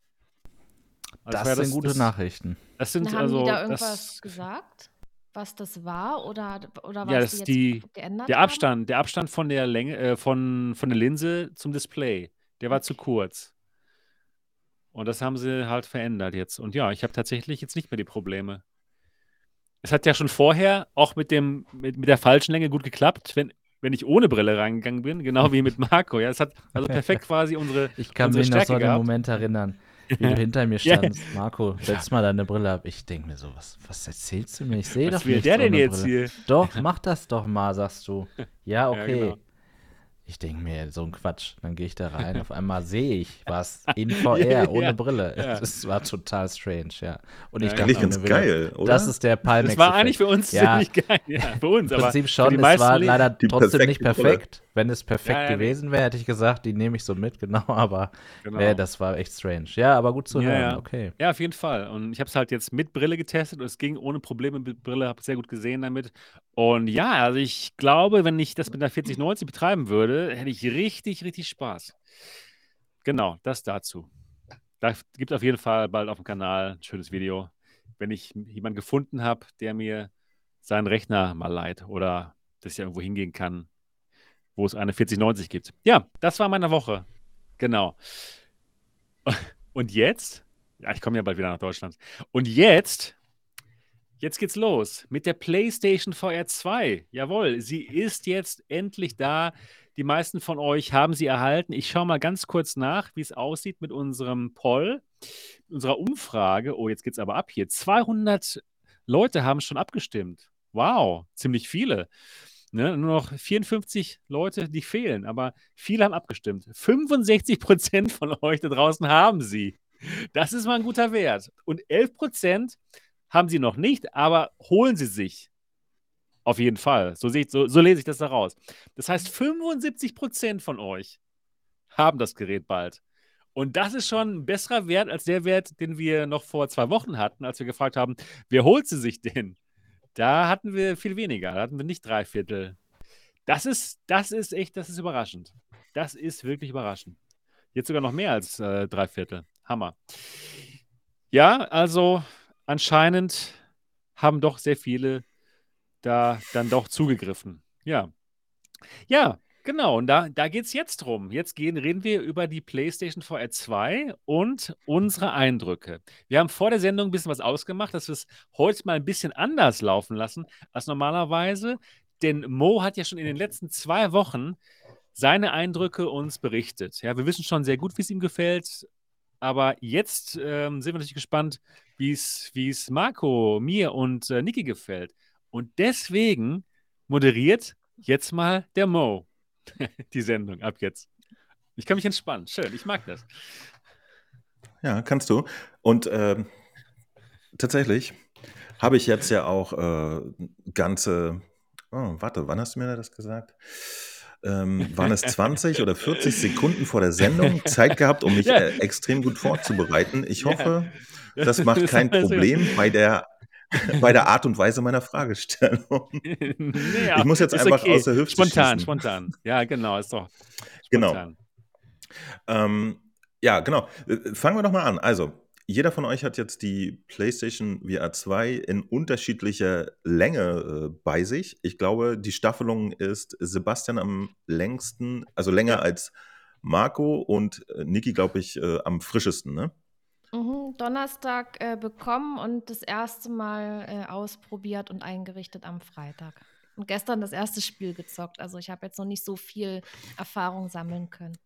Also Das war sind gute das, Nachrichten. Das sind Na, haben also die da irgendwas das, gesagt, was das war oder, oder was Ja, die das ist jetzt die- geändert der haben? Abstand, der Abstand von der Länge, äh, von, von der Linse zum Display, der war zu kurz. Und das haben sie halt verändert jetzt. Und ja, ich habe tatsächlich jetzt nicht mehr die Probleme. Es hat ja schon vorher auch mit, dem, mit, mit der falschen Länge gut geklappt, wenn, wenn ich ohne Brille reingegangen bin, genau wie mit Marco. Ja, es hat also perfekt quasi unsere. Ich kann unsere mich noch so Stärke an den. Moment erinnern, wie du hinter mir Ja. standst. Marco, setz mal deine Brille ab. Ich denke mir so, was, was erzählst du mir? Ich sehe Was doch will nichts der denn ohne jetzt Brille. hier? Doch, mach das doch mal, sagst du. Ja, okay. genau. Ich denke mir, so ein Quatsch. Dann gehe ich da rein, auf einmal sehe ich was in VR, Ja, ohne ja. Brille. Ja. Das war total strange, ja. Und ich Ja, dachte ganz wieder, geil, oder? Das ist der Palmex. Das war eigentlich für uns ziemlich geil. Ja, für uns, Im Prinzip schon. die Es war Le- leider trotzdem nicht perfekte Brille. perfekt. Wenn es perfekt gewesen wäre, hätte ich gesagt, die nehme ich so mit, genau. Aber Genau. nee, das war echt strange. Ja, aber gut zu hören. ja. Okay. Ja, auf jeden Fall. Und ich habe es halt jetzt mit Brille getestet und es ging ohne Probleme mit Brille, habe sehr gut gesehen damit. Und ja, also ich glaube, wenn ich das mit einer 4090 betreiben würde, hätte ich richtig, richtig Spaß. Genau, das dazu. Da gibt es auf jeden Fall bald auf dem Kanal ein schönes Video, wenn ich jemanden gefunden habe, der mir seinen Rechner mal leiht oder dass ich irgendwo hingehen kann, wo es eine 4090 gibt. Ja, das war meine Woche. Genau. Und jetzt ja, ich komme ja bald wieder nach Deutschland. Und jetzt, jetzt geht's los mit der PlayStation VR 2. Jawohl, sie ist jetzt endlich da. Die meisten von euch haben sie erhalten. Ich schaue mal ganz kurz nach, wie es aussieht mit unserem Poll, unserer Umfrage. Oh, jetzt geht's aber ab hier. 200 Leute haben schon abgestimmt. Wow, ziemlich viele. Ne, nur noch 54 Leute, die fehlen, aber viele haben abgestimmt. 65 Prozent von euch da draußen haben sie. Das ist mal ein guter Wert. Und 11 Prozent haben sie noch nicht, aber holen sie sich. Auf jeden Fall. So, ich, so, so lese ich das da raus. Das heißt, 75 Prozent von euch haben das Gerät bald. Und das ist schon ein besserer Wert als der Wert, den wir noch vor zwei Wochen hatten, als wir gefragt haben, wer holt sie sich denn? Da hatten wir viel weniger. Da hatten wir nicht drei Viertel. Das ist, das ist echt, das ist überraschend. Das ist wirklich überraschend. Jetzt sogar noch mehr als äh, drei Viertel. Hammer. Ja, also anscheinend haben doch sehr viele da dann doch zugegriffen. Ja. Ja, genau. Und da, da geht es jetzt drum. Jetzt gehen, reden wir über die PlayStation VR 2 und unsere Eindrücke. Wir haben vor der Sendung ein bisschen was ausgemacht, dass wir es heute mal ein bisschen anders laufen lassen als normalerweise. Denn Mo hat ja schon in den letzten zwei Wochen seine Eindrücke uns berichtet. Ja, wir wissen schon sehr gut, wie es ihm gefällt. Aber jetzt ähm, sind wir natürlich gespannt, wie es Marco, mir und äh, Niki gefällt. Und deswegen moderiert jetzt mal der Mo die Sendung ab jetzt. Ich kann mich entspannen. Schön, ich mag das. Ja, kannst du. Und ähm, tatsächlich habe ich jetzt ja auch äh, ganze. Oh, warte, wann hast du mir das gesagt? Ähm, waren es 20 oder 40 Sekunden vor der Sendung Zeit gehabt, um mich Ja. äh, extrem gut vorzubereiten? Ich Ja. hoffe, das macht kein ist- Problem bei der, bei der Art und Weise meiner Fragestellung. nee, Ich muss jetzt einfach aus der Hüfte Spontan, schießen. spontan. Ja, genau, ist doch. Genau. Spontan. Ähm, ja, genau. Äh, Fangen wir doch mal an. Also, jeder von euch hat jetzt die PlayStation VR 2 in unterschiedlicher Länge äh, bei sich. Ich glaube, die Staffelung ist Sebastian am längsten, also länger Ja. als Marco und äh, Niki, glaube ich, äh, am frischesten, ne? Mhm, Donnerstag äh, bekommen und das erste Mal äh, ausprobiert und eingerichtet am Freitag. Und gestern das erste Spiel gezockt. Also ich habe jetzt noch nicht so viel Erfahrung sammeln können.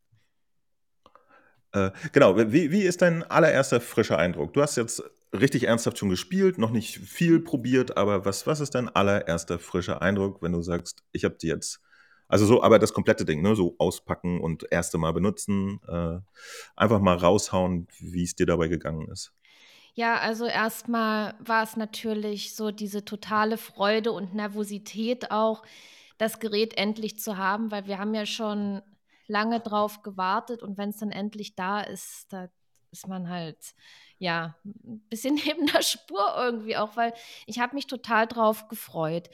Äh, genau, wie, wie ist dein allererster frischer Eindruck? Du hast jetzt richtig ernsthaft schon gespielt, noch nicht viel probiert, aber was, was ist dein allererster frischer Eindruck, wenn du sagst, ich habe die jetzt, also so, aber das komplette Ding, ne, so auspacken und erste Mal benutzen, äh, einfach mal raushauen, wie es dir dabei gegangen ist. Ja, also erstmal war es natürlich so diese totale Freude und Nervosität auch, das Gerät endlich zu haben, weil wir haben ja schon lange drauf gewartet und wenn es dann endlich da ist, da ist man halt ja ein bisschen neben der Spur irgendwie auch, weil ich habe mich total drauf gefreut.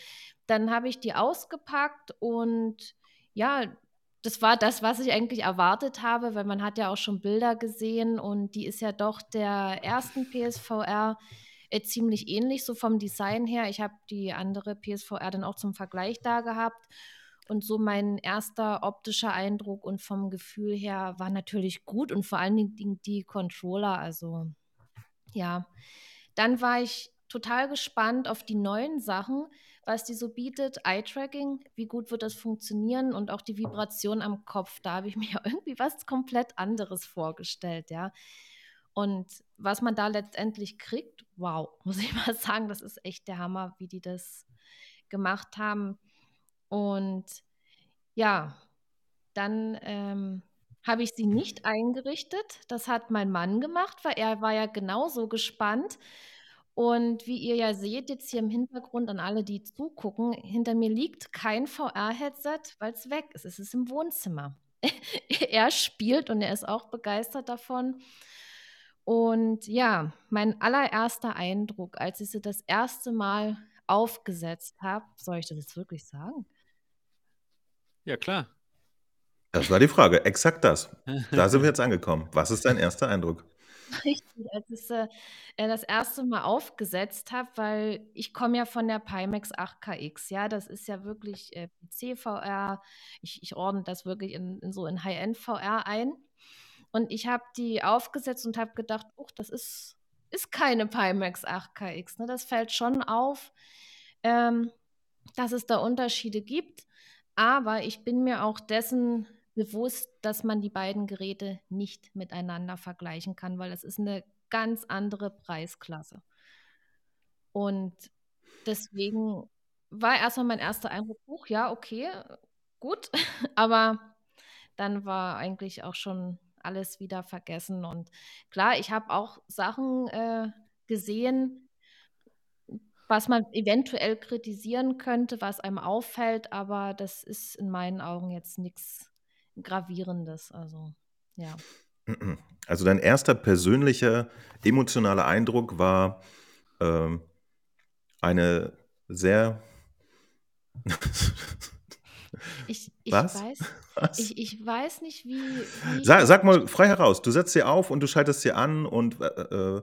Dann habe ich die ausgepackt und ja, das war das, was ich eigentlich erwartet habe, weil man hat ja auch schon Bilder gesehen und die ist ja doch der ersten PSVR äh, ziemlich ähnlich, so vom Design her. Ich habe die andere PSVR dann auch zum Vergleich da gehabt. Und so mein erster optischer Eindruck und vom Gefühl her war natürlich gut und vor allen Dingen die Controller. Also ja, dann war ich total gespannt auf die neuen Sachen, was die so bietet. Eye-Tracking, wie gut wird das funktionieren und auch die Vibration am Kopf. Da habe ich mir irgendwie was komplett anderes vorgestellt, ja. Und was man da letztendlich kriegt, wow, muss ich mal sagen, das ist echt der Hammer, wie die das gemacht haben. Und ja, dann ähm, habe ich sie nicht eingerichtet. Das hat mein Mann gemacht, weil er war ja genauso gespannt. Und wie ihr ja seht, jetzt hier im Hintergrund an alle, die zugucken, hinter mir liegt kein VR-Headset, weil es weg ist. Es ist im Wohnzimmer. er spielt und er ist auch begeistert davon. Und ja, mein allererster Eindruck, als ich sie das erste Mal aufgesetzt habe, soll ich das jetzt wirklich sagen? Ja, klar. Das war die Frage, exakt das. Da sind wir jetzt angekommen. Was ist dein erster Eindruck? Richtig, als ich sie äh, das erste Mal aufgesetzt habe, weil ich komme ja von der Pimax 8KX, ja, das ist ja wirklich äh, PC-VR. Ich, ich ordne das wirklich in, in so in High-End-VR ein. Und ich habe die aufgesetzt und habe gedacht, oh, das ist, ist keine Pimax 8KX. Ne? Das fällt schon auf, ähm, dass es da Unterschiede gibt. Aber ich bin mir auch dessen bewusst, dass man die beiden Geräte nicht miteinander vergleichen kann, weil es ist eine ganz andere Preisklasse. Und deswegen war erstmal mein erster Eindruck, hoch, ja, okay, gut, aber dann war eigentlich auch schon alles wieder vergessen. Und klar, ich habe auch Sachen äh, gesehen, was man eventuell kritisieren könnte, was einem auffällt, aber das ist in meinen Augen jetzt nichts Gravierendes. Also, ja. Also dein erster persönlicher emotionaler Eindruck war ähm, eine sehr ich, ich Was? weiß, Was? Ich, ich weiß nicht, wie. wie sag, sag, mal frei heraus. Du setzt sie auf und du schaltest sie an und äh, äh,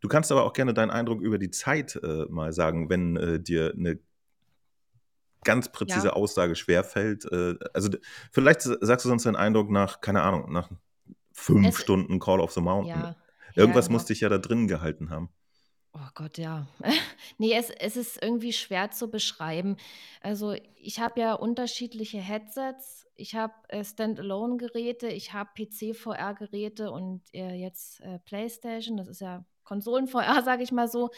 du kannst aber auch gerne deinen Eindruck über die Zeit äh, mal sagen, wenn äh, dir eine ganz präzise ja. Aussage schwerfällt. Äh, also vielleicht sagst du sonst deinen Eindruck nach, keine Ahnung, nach fünf es, Stunden Call of the Mountain. Ja, Irgendwas ja, musste ich ja da drin gehalten haben. Oh Gott, ja. nee, es, es ist irgendwie schwer zu beschreiben. Also ich habe ja unterschiedliche Headsets. Ich habe äh, Standalone-Geräte, ich habe PC-VR-Geräte und äh, jetzt äh, PlayStation. Das ist ja Konsolen-VR, sage ich mal so.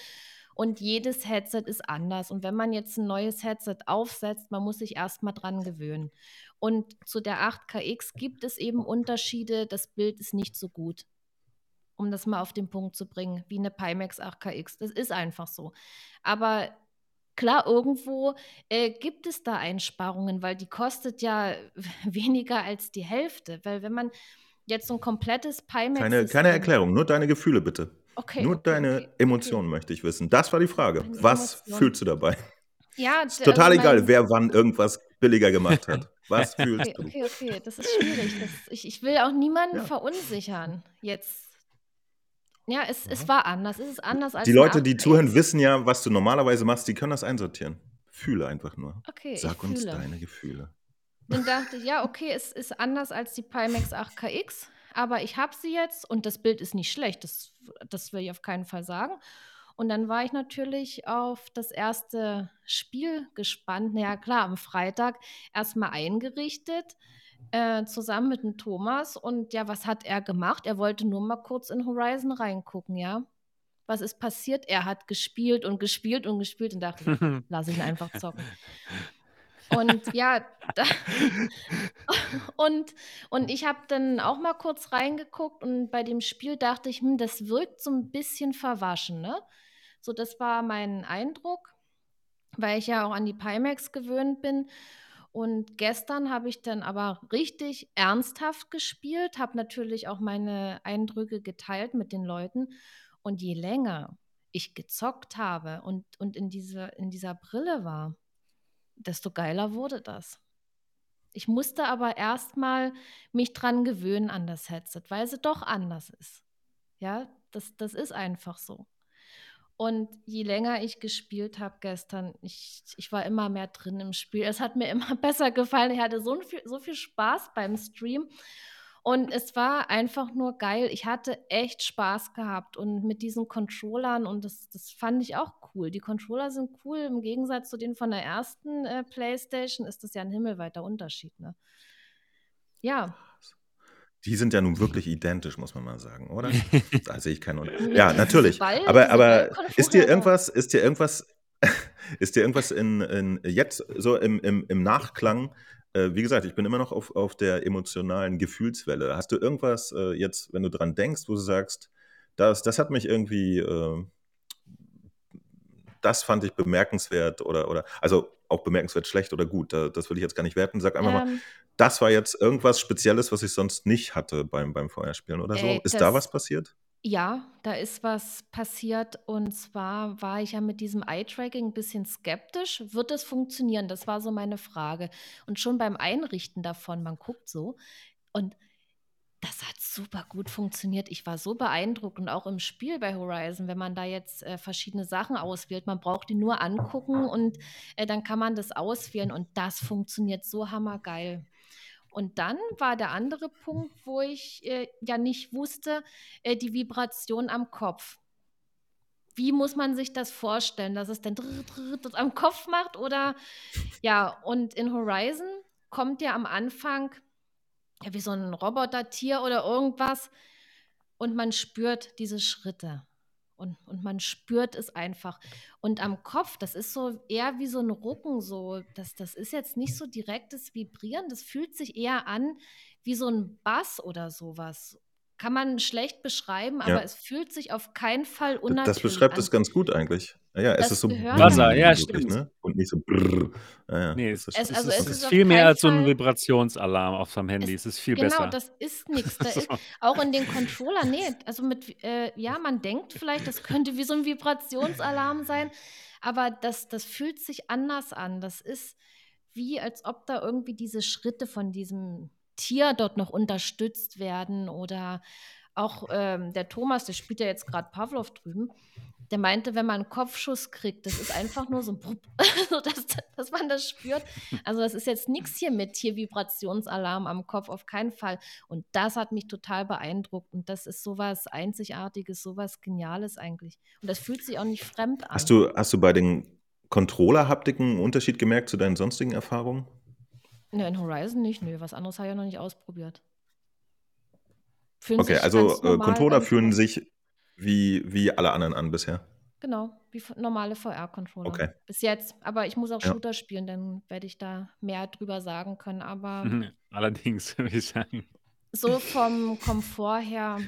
Und jedes Headset ist anders. Und wenn man jetzt ein neues Headset aufsetzt, man muss sich erstmal dran gewöhnen. Und zu der 8KX gibt es eben Unterschiede. Das Bild ist nicht so gut um das mal auf den Punkt zu bringen, wie eine Pimax 8KX. Das ist einfach so. Aber klar, irgendwo äh, gibt es da Einsparungen, weil die kostet ja weniger als die Hälfte. Weil wenn man jetzt so ein komplettes Pimax. Keine, keine Erklärung, nur deine Gefühle bitte. Okay. Nur okay, deine okay, Emotionen okay. möchte ich wissen. Das war die Frage. Meine Was Emotion. fühlst du dabei? Ja, ist total also egal, wer wann irgendwas billiger gemacht hat. Was fühlst okay, du? Okay, okay, das ist schwierig. Das, ich, ich will auch niemanden ja. verunsichern jetzt ja, es, es war anders. Es ist anders als Die Leute, die zuhören, wissen ja, was du normalerweise machst. Die können das einsortieren. Fühle einfach nur. Okay, Sag uns fühle. deine Gefühle. Dann dachte ich, ja, okay, es ist anders als die Pimax 8KX, aber ich habe sie jetzt und das Bild ist nicht schlecht. Das, das will ich auf keinen Fall sagen. Und dann war ich natürlich auf das erste Spiel gespannt. Na ja, klar, am Freitag erstmal eingerichtet äh, zusammen mit dem Thomas. Und ja, was hat er gemacht? Er wollte nur mal kurz in Horizon reingucken, ja. Was ist passiert? Er hat gespielt und gespielt und gespielt und dachte, lass ihn einfach zocken. Und ja, da, und, und ich habe dann auch mal kurz reingeguckt und bei dem Spiel dachte ich, hm, das wirkt so ein bisschen verwaschen, ne? So, das war mein Eindruck, weil ich ja auch an die Pimax gewöhnt bin. Und gestern habe ich dann aber richtig ernsthaft gespielt, habe natürlich auch meine Eindrücke geteilt mit den Leuten. Und je länger ich gezockt habe und, und in, diese, in dieser Brille war, desto geiler wurde das. Ich musste aber erstmal mich dran gewöhnen an das Headset, weil sie doch anders ist. Ja, das, das ist einfach so. Und je länger ich gespielt habe gestern, ich, ich war immer mehr drin im Spiel. Es hat mir immer besser gefallen. Ich hatte so viel, so viel Spaß beim Stream. Und es war einfach nur geil. Ich hatte echt Spaß gehabt. Und mit diesen Controllern, und das, das fand ich auch cool. Die Controller sind cool. Im Gegensatz zu denen von der ersten äh, PlayStation ist das ja ein himmelweiter Unterschied. Ne? Ja. Die sind ja nun wirklich identisch, muss man mal sagen, oder? Da sehe ich keinen Unterschied. Ja, natürlich. Aber aber ist dir irgendwas, ist dir irgendwas, ist dir irgendwas in, in jetzt so im, im, im Nachklang äh, wie gesagt, ich bin immer noch auf, auf der emotionalen Gefühlswelle. Hast du irgendwas äh, jetzt, wenn du dran denkst, wo du sagst, das, das hat mich irgendwie, äh, das fand ich bemerkenswert oder, oder, also auch bemerkenswert schlecht oder gut, das will ich jetzt gar nicht werten. Sag einfach ähm, mal, das war jetzt irgendwas Spezielles, was ich sonst nicht hatte beim, beim Feuerspielen oder so. Ey, Ist da was passiert? Ja, da ist was passiert und zwar war ich ja mit diesem Eye-Tracking ein bisschen skeptisch. Wird es funktionieren? Das war so meine Frage. Und schon beim Einrichten davon, man guckt so und das hat super gut funktioniert. Ich war so beeindruckt und auch im Spiel bei Horizon, wenn man da jetzt äh, verschiedene Sachen auswählt, man braucht die nur angucken und äh, dann kann man das auswählen und das funktioniert so hammergeil. Und dann war der andere Punkt, wo ich äh, ja nicht wusste, äh, die Vibration am Kopf. Wie muss man sich das vorstellen, dass es dann am Kopf macht oder ja, und in Horizon kommt ja am Anfang ja, wie so ein Robotertier oder irgendwas und man spürt diese Schritte. Und, und man spürt es einfach. Und am Kopf, das ist so eher wie so ein Rucken, so. Das, das ist jetzt nicht so direktes Vibrieren, das fühlt sich eher an wie so ein Bass oder sowas kann man schlecht beschreiben, aber ja. es fühlt sich auf keinen Fall unnatürlich Das beschreibt es ganz gut eigentlich. Ja, ja es ist so Wasser, ja, stimmt. Ne? Und nicht so brrr. Ja, ja. Nee, es, es, also es, ist, ist viel mehr als so ein Vibrationsalarm auf seinem Handy. Es, ist viel genau, besser. Genau, das ist nichts. Da ist, auch in den Controller, nee, also mit, äh, ja, man denkt vielleicht, das könnte wie so ein Vibrationsalarm sein, aber das, das fühlt sich anders an. Das ist wie, als ob da irgendwie diese Schritte von diesem Tier dort noch unterstützt werden oder auch ähm, der Thomas, der spielt ja jetzt gerade Pavlov drüben, der meinte, wenn man einen Kopfschuss kriegt, das ist einfach nur so ein Brupp, dass, dass man das spürt. Also das ist jetzt nichts hier mit hier Vibrationsalarm am Kopf, auf keinen Fall. Und das hat mich total beeindruckt. Und das ist sowas Einzigartiges, sowas Geniales eigentlich. Und das fühlt sich auch nicht fremd an. Hast du, hast du bei den Controller-Haptiken einen Unterschied gemerkt zu deinen sonstigen Erfahrungen? Ne, in Horizon nicht, nö. Was anderes habe ich ja noch nicht ausprobiert. Fühlen okay, also äh, Controller fühlen sich wie, wie alle anderen an bisher. Genau, wie normale VR-Controller. Okay. Bis jetzt. Aber ich muss auch ja. Shooter spielen, dann werde ich da mehr drüber sagen können. Aber allerdings, würde ich sagen. So vom Komfort her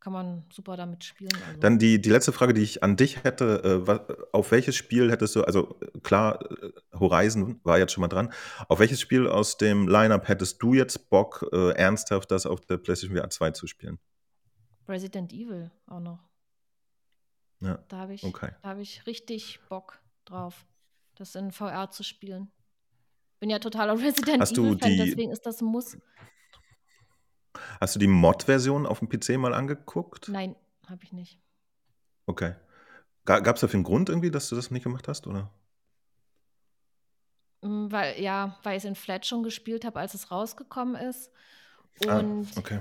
kann man super damit spielen. Also. Dann die, die letzte Frage, die ich an dich hätte, äh, was, auf welches Spiel hättest du, also klar, äh, Horizon war jetzt schon mal dran, auf welches Spiel aus dem Lineup hättest du jetzt Bock, äh, ernsthaft das auf der PlayStation VR 2 zu spielen? Resident Evil auch noch. Ja. Da habe ich, okay. hab ich richtig Bock drauf, das in VR zu spielen. Bin ja totaler Resident Evil-Fan, deswegen ist das ein Muss. Hast du die Mod-Version auf dem PC mal angeguckt? Nein, habe ich nicht. Okay. Gab es dafür einen Grund irgendwie, dass du das nicht gemacht hast, oder? Mm, weil, ja, weil ich es in Flat schon gespielt habe, als es rausgekommen ist. Ah, und ah, okay.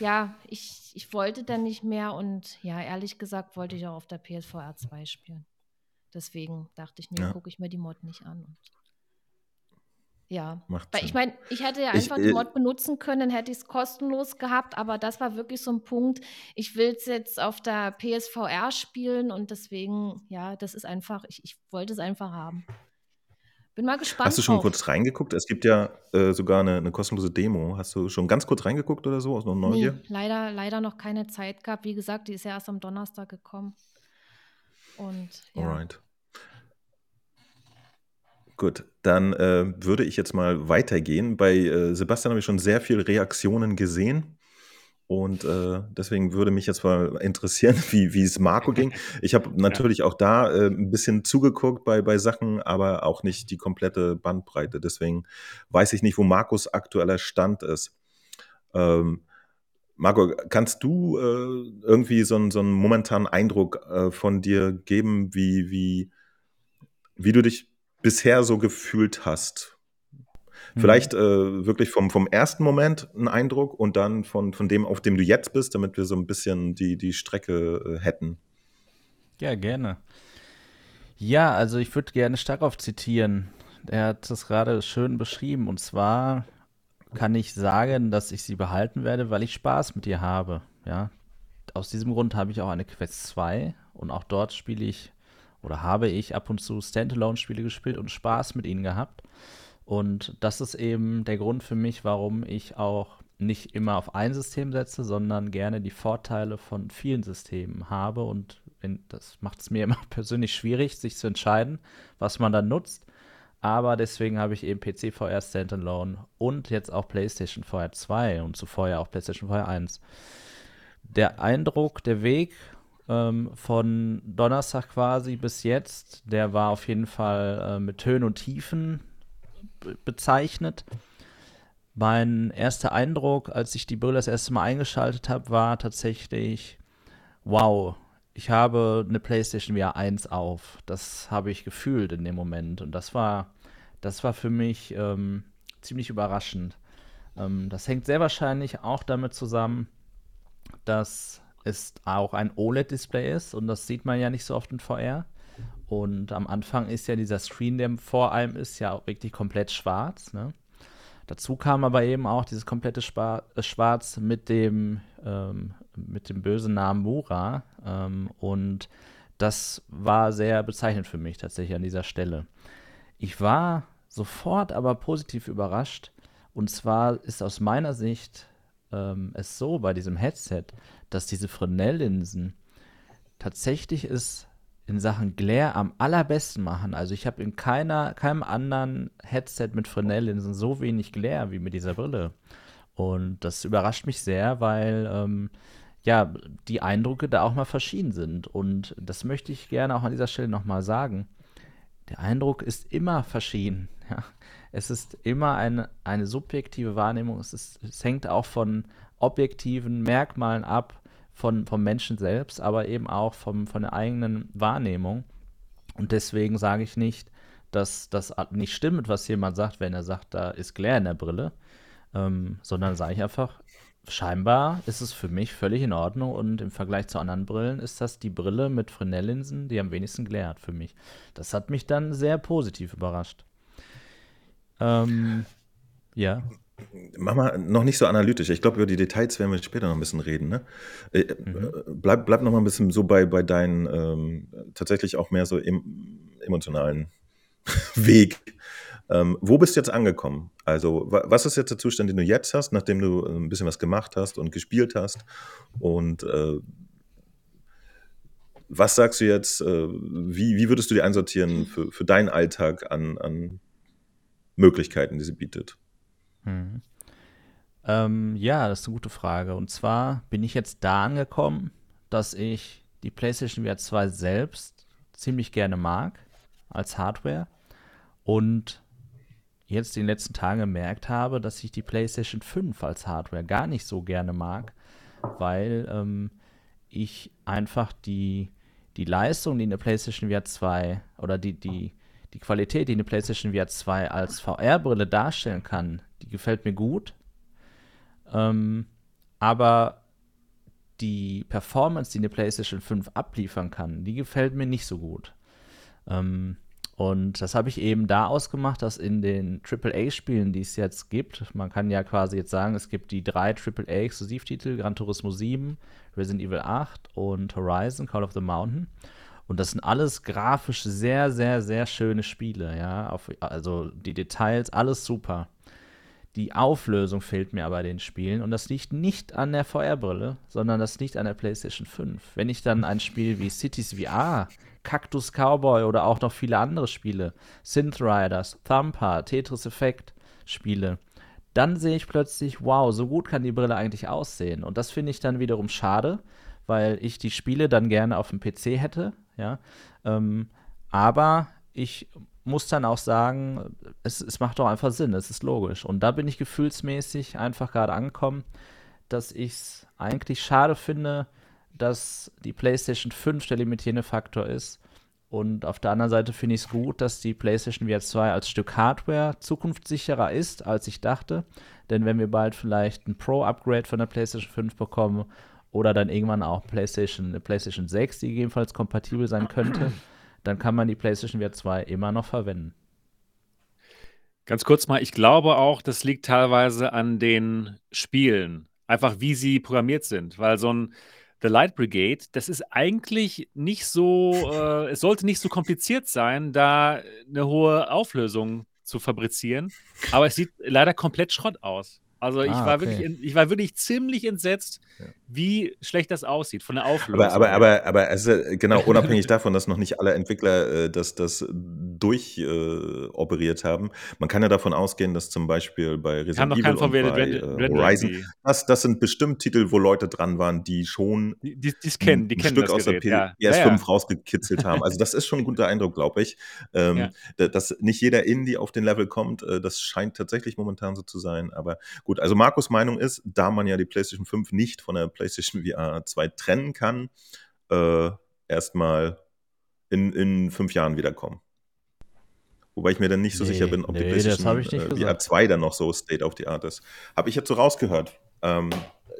ja, ich, ich wollte dann nicht mehr und ja, ehrlich gesagt wollte ich auch auf der PSVR 2 spielen. Deswegen dachte ich, nee, ja. gucke ich mir die Mod nicht an. Und ja, Macht weil ich meine, ich hätte ja einfach ich, die äh Mod benutzen können, dann hätte ich es kostenlos gehabt, aber das war wirklich so ein Punkt. Ich will es jetzt auf der PSVR spielen und deswegen, ja, das ist einfach, ich, ich wollte es einfach haben. Bin mal gespannt. Hast du schon drauf. kurz reingeguckt? Es gibt ja äh, sogar eine, eine, kostenlose Demo. Hast du schon ganz kurz reingeguckt oder so aus Neugier? Nee, leider, leider noch keine Zeit gehabt. Wie gesagt, die ist ja erst am Donnerstag gekommen. Und ja. Alright. Gut, dann äh, würde ich jetzt mal weitergehen. Bei äh, Sebastian habe ich schon sehr viele Reaktionen gesehen. Und äh, deswegen würde mich jetzt mal interessieren, wie, wie es Marco ging. Ich habe natürlich auch da äh, ein bisschen zugeguckt bei, bei Sachen, aber auch nicht die komplette Bandbreite. Deswegen weiß ich nicht, wo Markus aktueller Stand ist. Ähm, Marco, kannst du äh, irgendwie so, einen- so einen momentanen Eindruck äh, von dir geben, wie, wie, wie du dich bisher so gefühlt hast. Mhm. Vielleicht äh, wirklich vom, vom ersten Moment einen Eindruck und dann von, von dem, auf dem du jetzt bist, damit wir so ein bisschen die, die Strecke äh, hätten. Ja, gerne. Ja, also ich würde gerne Starkov zitieren. Er hat das gerade schön beschrieben. Und zwar kann ich sagen, dass ich sie behalten werde, weil ich Spaß mit ihr habe. Ja, aus diesem Grund habe ich auch eine Quest 2 und auch dort spiele ich oder habe ich ab und zu Standalone-Spiele gespielt und Spaß mit ihnen gehabt. Und das ist eben der Grund für mich, warum ich auch nicht immer auf ein System setze, sondern gerne die Vorteile von vielen Systemen habe. Und das macht es mir immer persönlich schwierig, sich zu entscheiden, was man dann nutzt. Aber deswegen habe ich eben PC VR Standalone und jetzt auch PlayStation VR 2 und zuvor ja auch PlayStation VR 1. Der Eindruck, der Weg ähm, von Donnerstag quasi bis jetzt, der war auf jeden Fall äh, mit Höhen und Tiefen bezeichnet. Mein erster Eindruck, als ich die Brille das erste Mal eingeschaltet habe, war tatsächlich, wow, ich habe eine PlayStation VR 1 auf. Das habe ich gefühlt in dem Moment. Und das war, das war für mich ähm, ziemlich überraschend. Ähm, das hängt sehr wahrscheinlich auch damit zusammen, dass es auch ein OLED-Display ist. Und das sieht man ja nicht so oft in VR. Und am Anfang ist ja dieser Screen, der vor allem ist, ja auch wirklich komplett schwarz. Ne? Dazu kam aber eben auch dieses komplette Spa äh, Schwarz mit dem, ähm, mit dem bösen Namen Mura. Ähm, und das war sehr bezeichnend für mich tatsächlich an dieser Stelle. Ich war sofort aber positiv überrascht. Und zwar ist aus meiner Sicht ähm, es so bei diesem Headset, dass diese Fresnel-Linsen tatsächlich es in Sachen Glare am allerbesten machen. Also ich habe in keiner, keinem anderen Headset mit Fresnel-Linsen so wenig Glare wie mit dieser Brille. Und das überrascht mich sehr, weil ähm, ja, die Eindrücke da auch mal verschieden sind. Und das möchte ich gerne auch an dieser Stelle nochmal sagen. Der Eindruck ist immer verschieden. Ja. Es ist immer eine, eine subjektive Wahrnehmung. Es, ist, es hängt auch von objektiven Merkmalen ab, von, vom Menschen selbst, aber eben auch vom, von der eigenen Wahrnehmung. Und deswegen sage ich nicht, dass das nicht stimmt, was jemand sagt, wenn er sagt, da ist Glare in der Brille, ähm, sondern sage ich einfach, scheinbar ist es für mich völlig in Ordnung und im Vergleich zu anderen Brillen ist das die Brille mit Fresnel-Linsen, die am wenigsten Glare hat für mich. Das hat mich dann sehr positiv überrascht. Ähm, ja. Mach mal noch nicht so analytisch. Ich glaube, über die Details werden wir später noch ein bisschen reden. Ne? Äh, mhm. bleib, bleib noch mal ein bisschen so bei, bei deinen ähm, tatsächlich auch mehr so em, emotionalen Weg. Ähm, wo bist du jetzt angekommen? Also, wa was ist jetzt der Zustand, den du jetzt hast, nachdem du äh, ein bisschen was gemacht hast und gespielt hast? Und äh, was sagst du jetzt, äh, wie, wie würdest du die einsortieren für, für deinen Alltag an, an Möglichkeiten, die sie bietet? Hm. Ähm, ja, das ist eine gute Frage. Und zwar bin ich jetzt da angekommen, dass ich die PlayStation VR 2 selbst ziemlich gerne mag als Hardware und jetzt in den letzten Tagen gemerkt habe, dass ich die PlayStation 5 als Hardware gar nicht so gerne mag, weil ähm, ich einfach die, die Leistung, die eine PlayStation VR 2 oder die, die, die Qualität, die eine PlayStation VR 2 als VR-Brille darstellen kann, die gefällt mir gut. Ähm, aber die Performance, die eine PlayStation 5 abliefern kann, die gefällt mir nicht so gut. Ähm, und das habe ich eben da ausgemacht, dass in den AAA-Spielen, die es jetzt gibt, man kann ja quasi jetzt sagen, es gibt die drei AAA-Exklusivtitel, Gran Turismo 7, Resident Evil 8 und Horizon, Call of the Mountain. Und das sind alles grafisch sehr, sehr, sehr schöne Spiele, ja. Auf, also die Details, alles super. Die Auflösung fehlt mir aber den Spielen und das liegt nicht an der VR-Brille, sondern das liegt an der PlayStation 5. Wenn ich dann ein Spiel wie Cities VR, Cactus Cowboy oder auch noch viele andere Spiele, Synth Riders, Thumper, Tetris Effect spiele, dann sehe ich plötzlich, wow, so gut kann die Brille eigentlich aussehen. Und das finde ich dann wiederum schade, weil ich die Spiele dann gerne auf dem PC hätte, ja. Ähm, aber ich muss dann auch sagen, es, es macht doch einfach Sinn, es ist logisch. Und da bin ich gefühlsmäßig einfach gerade angekommen, dass ich es eigentlich schade finde, dass die PlayStation 5 der limitierende Faktor ist. Und auf der anderen Seite finde ich es gut, dass die PlayStation VR 2 als Stück Hardware zukunftssicherer ist, als ich dachte. Denn wenn wir bald vielleicht ein Pro-Upgrade von der PlayStation 5 bekommen oder dann irgendwann auch PlayStation, eine PlayStation 6, die gegebenenfalls kompatibel sein könnte, dann kann man die PlayStation VR 2 immer noch verwenden. Ganz kurz mal, ich glaube auch, das liegt teilweise an den Spielen. Einfach wie sie programmiert sind. Weil so ein The Light Brigade, das ist eigentlich nicht so, äh, es sollte nicht so kompliziert sein, da eine hohe Auflösung zu fabrizieren, aber es sieht leider komplett Schrott aus. Also ich, Ah, war okay. wirklich ich war wirklich ziemlich entsetzt, Ja. Wie schlecht das aussieht von der Auflösung. Aber, aber, aber, aber ist, äh, genau, unabhängig davon, dass noch nicht alle Entwickler äh, das, das durchoperiert äh, haben, man kann ja davon ausgehen, dass zum Beispiel bei Resident Evil und bei äh, Horizon, die, das, das sind bestimmt Titel, wo Leute dran waren, die schon die, die es kennen, die ein kennen Stück aus der Gerät. Ja. PS5 Ja, ja. rausgekitzelt haben. Also das ist schon ein guter Eindruck, glaube ich. Ähm, Dass nicht jeder Indie auf den Level kommt, äh, das scheint tatsächlich momentan so zu sein. Aber gut, also Markus Meinung ist, da man ja die PlayStation 5 nicht von der PlayStation VR 2 trennen kann, äh, erstmal in, in fünf Jahren wiederkommen. Wobei ich mir dann nicht so Nee, sicher bin, ob die nee, das PlayStation äh, VR gesagt. 2 dann noch so State of the Art ist. Habe ich jetzt so rausgehört. Ähm,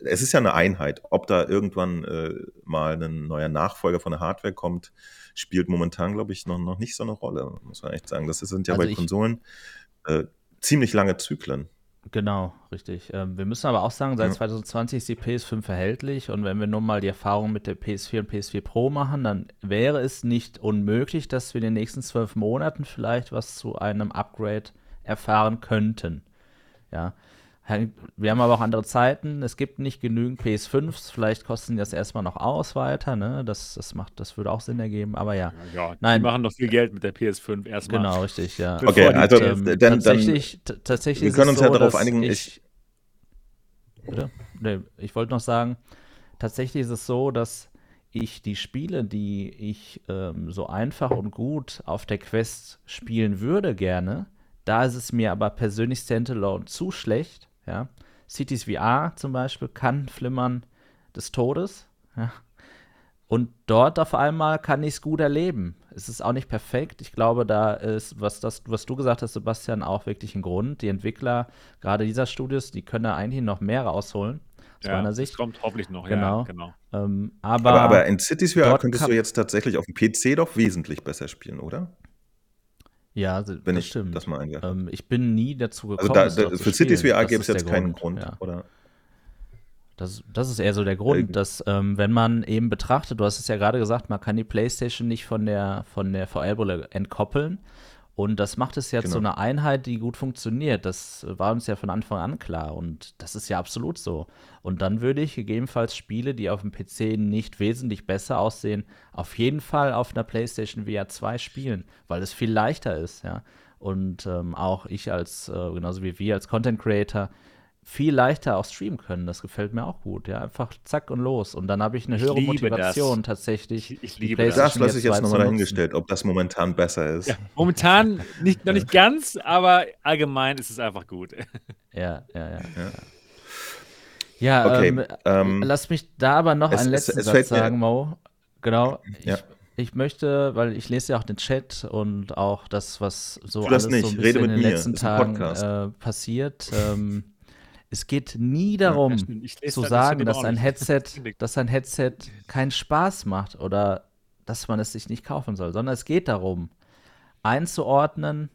es ist ja eine Einheit. Ob da irgendwann äh, mal ein neuer Nachfolger von der Hardware kommt, spielt momentan, glaube ich, noch, noch nicht so eine Rolle, muss man echt sagen. Das sind ja Also bei Konsolen äh, ziemlich lange Zyklen. Genau, richtig. Ähm, wir müssen aber auch sagen, seit Ja. 2020 ist die PS5 erhältlich und wenn wir nun mal die Erfahrung mit der PS4 und PS4 Pro machen, dann wäre es nicht unmöglich, dass wir in den nächsten zwölf Monaten vielleicht was zu einem Upgrade erfahren könnten. Ja. Wir haben aber auch andere Zeiten. Es gibt nicht genügend PS5s. Vielleicht kosten die das erstmal noch aus weiter. Ne? Das, das, macht, das würde auch Sinn ergeben. Aber ja, Ja, die Nein. machen noch viel Geld mit der PS5 erstmal. genau, richtig. Ja. Okay, die also PS5 Ähm, dann, dann tatsächlich, t- tatsächlich wir ist können es uns ja so, darauf dass einigen, Ich, Bitte? Nee, ich wollte noch sagen, tatsächlich ist es so, dass ich die Spiele, die ich ähm, so einfach und gut auf der Quest spielen würde, gerne, da ist es mir aber persönlich Standalone zu schlecht. Ja? Cities VR zum Beispiel kann flimmern des Todes. Ja? Und dort auf einmal kann ich es gut erleben. Es ist auch nicht perfekt. Ich glaube, da ist, was, das, was du gesagt hast, Sebastian, auch wirklich ein Grund. Die Entwickler, gerade dieser Studios, die können da eigentlich noch mehr rausholen, aus Ja, meiner das Sicht. kommt hoffentlich noch. Genau. Ja, genau. Ähm, aber, aber, aber in Cities VR könntest du jetzt tatsächlich auf dem PC doch wesentlich besser spielen, oder? Ja, Wenn das ich stimmt. das mal einwerfe. Ähm, ich bin nie dazu gekommen, Also da, da, für Cities. VR gäbe es jetzt keinen Grund, ja. oder? Das, das ist eher so der Grund, Äh, dass ähm, wenn man eben betrachtet, du hast es ja gerade gesagt, man kann die PlayStation nicht von der von der VR-Brille entkoppeln. Und das macht es ja zu Genau. einer Einheit, die gut funktioniert. Das war uns ja von Anfang an klar. Und das ist ja absolut so. Und dann würde ich gegebenenfalls Spiele, die auf dem PC nicht wesentlich besser aussehen, auf jeden Fall auf einer PlayStation VR 2 spielen, weil es viel leichter ist, ja. Und ähm, auch ich als, äh, genauso wie wir als Content Creator, viel leichter auch streamen können. Das gefällt mir auch gut. Ja, einfach zack und los. Und dann habe ich eine Ich höhere Motivation das. tatsächlich. Ich- ich die liebe das. Das lasse ich jetzt nochmal dahingestellt, ob das momentan besser ist. Ja, momentan nicht, noch nicht ganz, aber allgemein ist es einfach gut. Ja, ja, ja. Ja. Ja, Okay, ähm, ähm, lass mich da aber noch es- einen es- letzten es fällt Satz sagen, Mo. Genau. Ich, Ja. ich möchte, weil ich lese ja auch den Chat und auch das, was so alles so nicht, ein rede bisschen in den mir, letzten ein Tagen äh, passiert. Ähm, es geht nie darum, Ja, zu sagen, dass ein. Headset, dass ein Headset keinen Spaß macht oder dass man es sich nicht kaufen soll, sondern es geht darum, einzuordnen,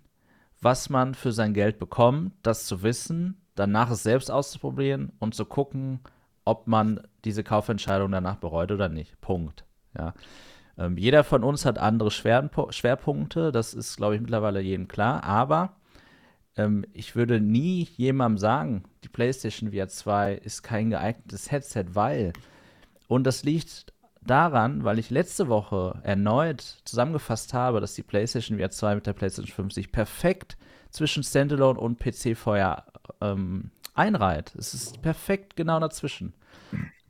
was man für sein Geld bekommt, das zu wissen, danach es selbst auszuprobieren und zu gucken, ob man diese Kaufentscheidung danach bereut oder nicht. Punkt. Ja. Ähm, jeder von uns hat andere Schwerpo Schwerpunkte, das ist, glaube ich, mittlerweile jedem klar, aber ähm, ich würde nie jemandem sagen, die PlayStation VR 2 ist kein geeignetes Headset, weil, und das liegt daran, weil ich letzte Woche erneut zusammengefasst habe, dass die PlayStation VR 2 mit der PlayStation 5 sich perfekt zwischen Standalone und PC vorher ähm, einreiht. Es ist perfekt genau dazwischen.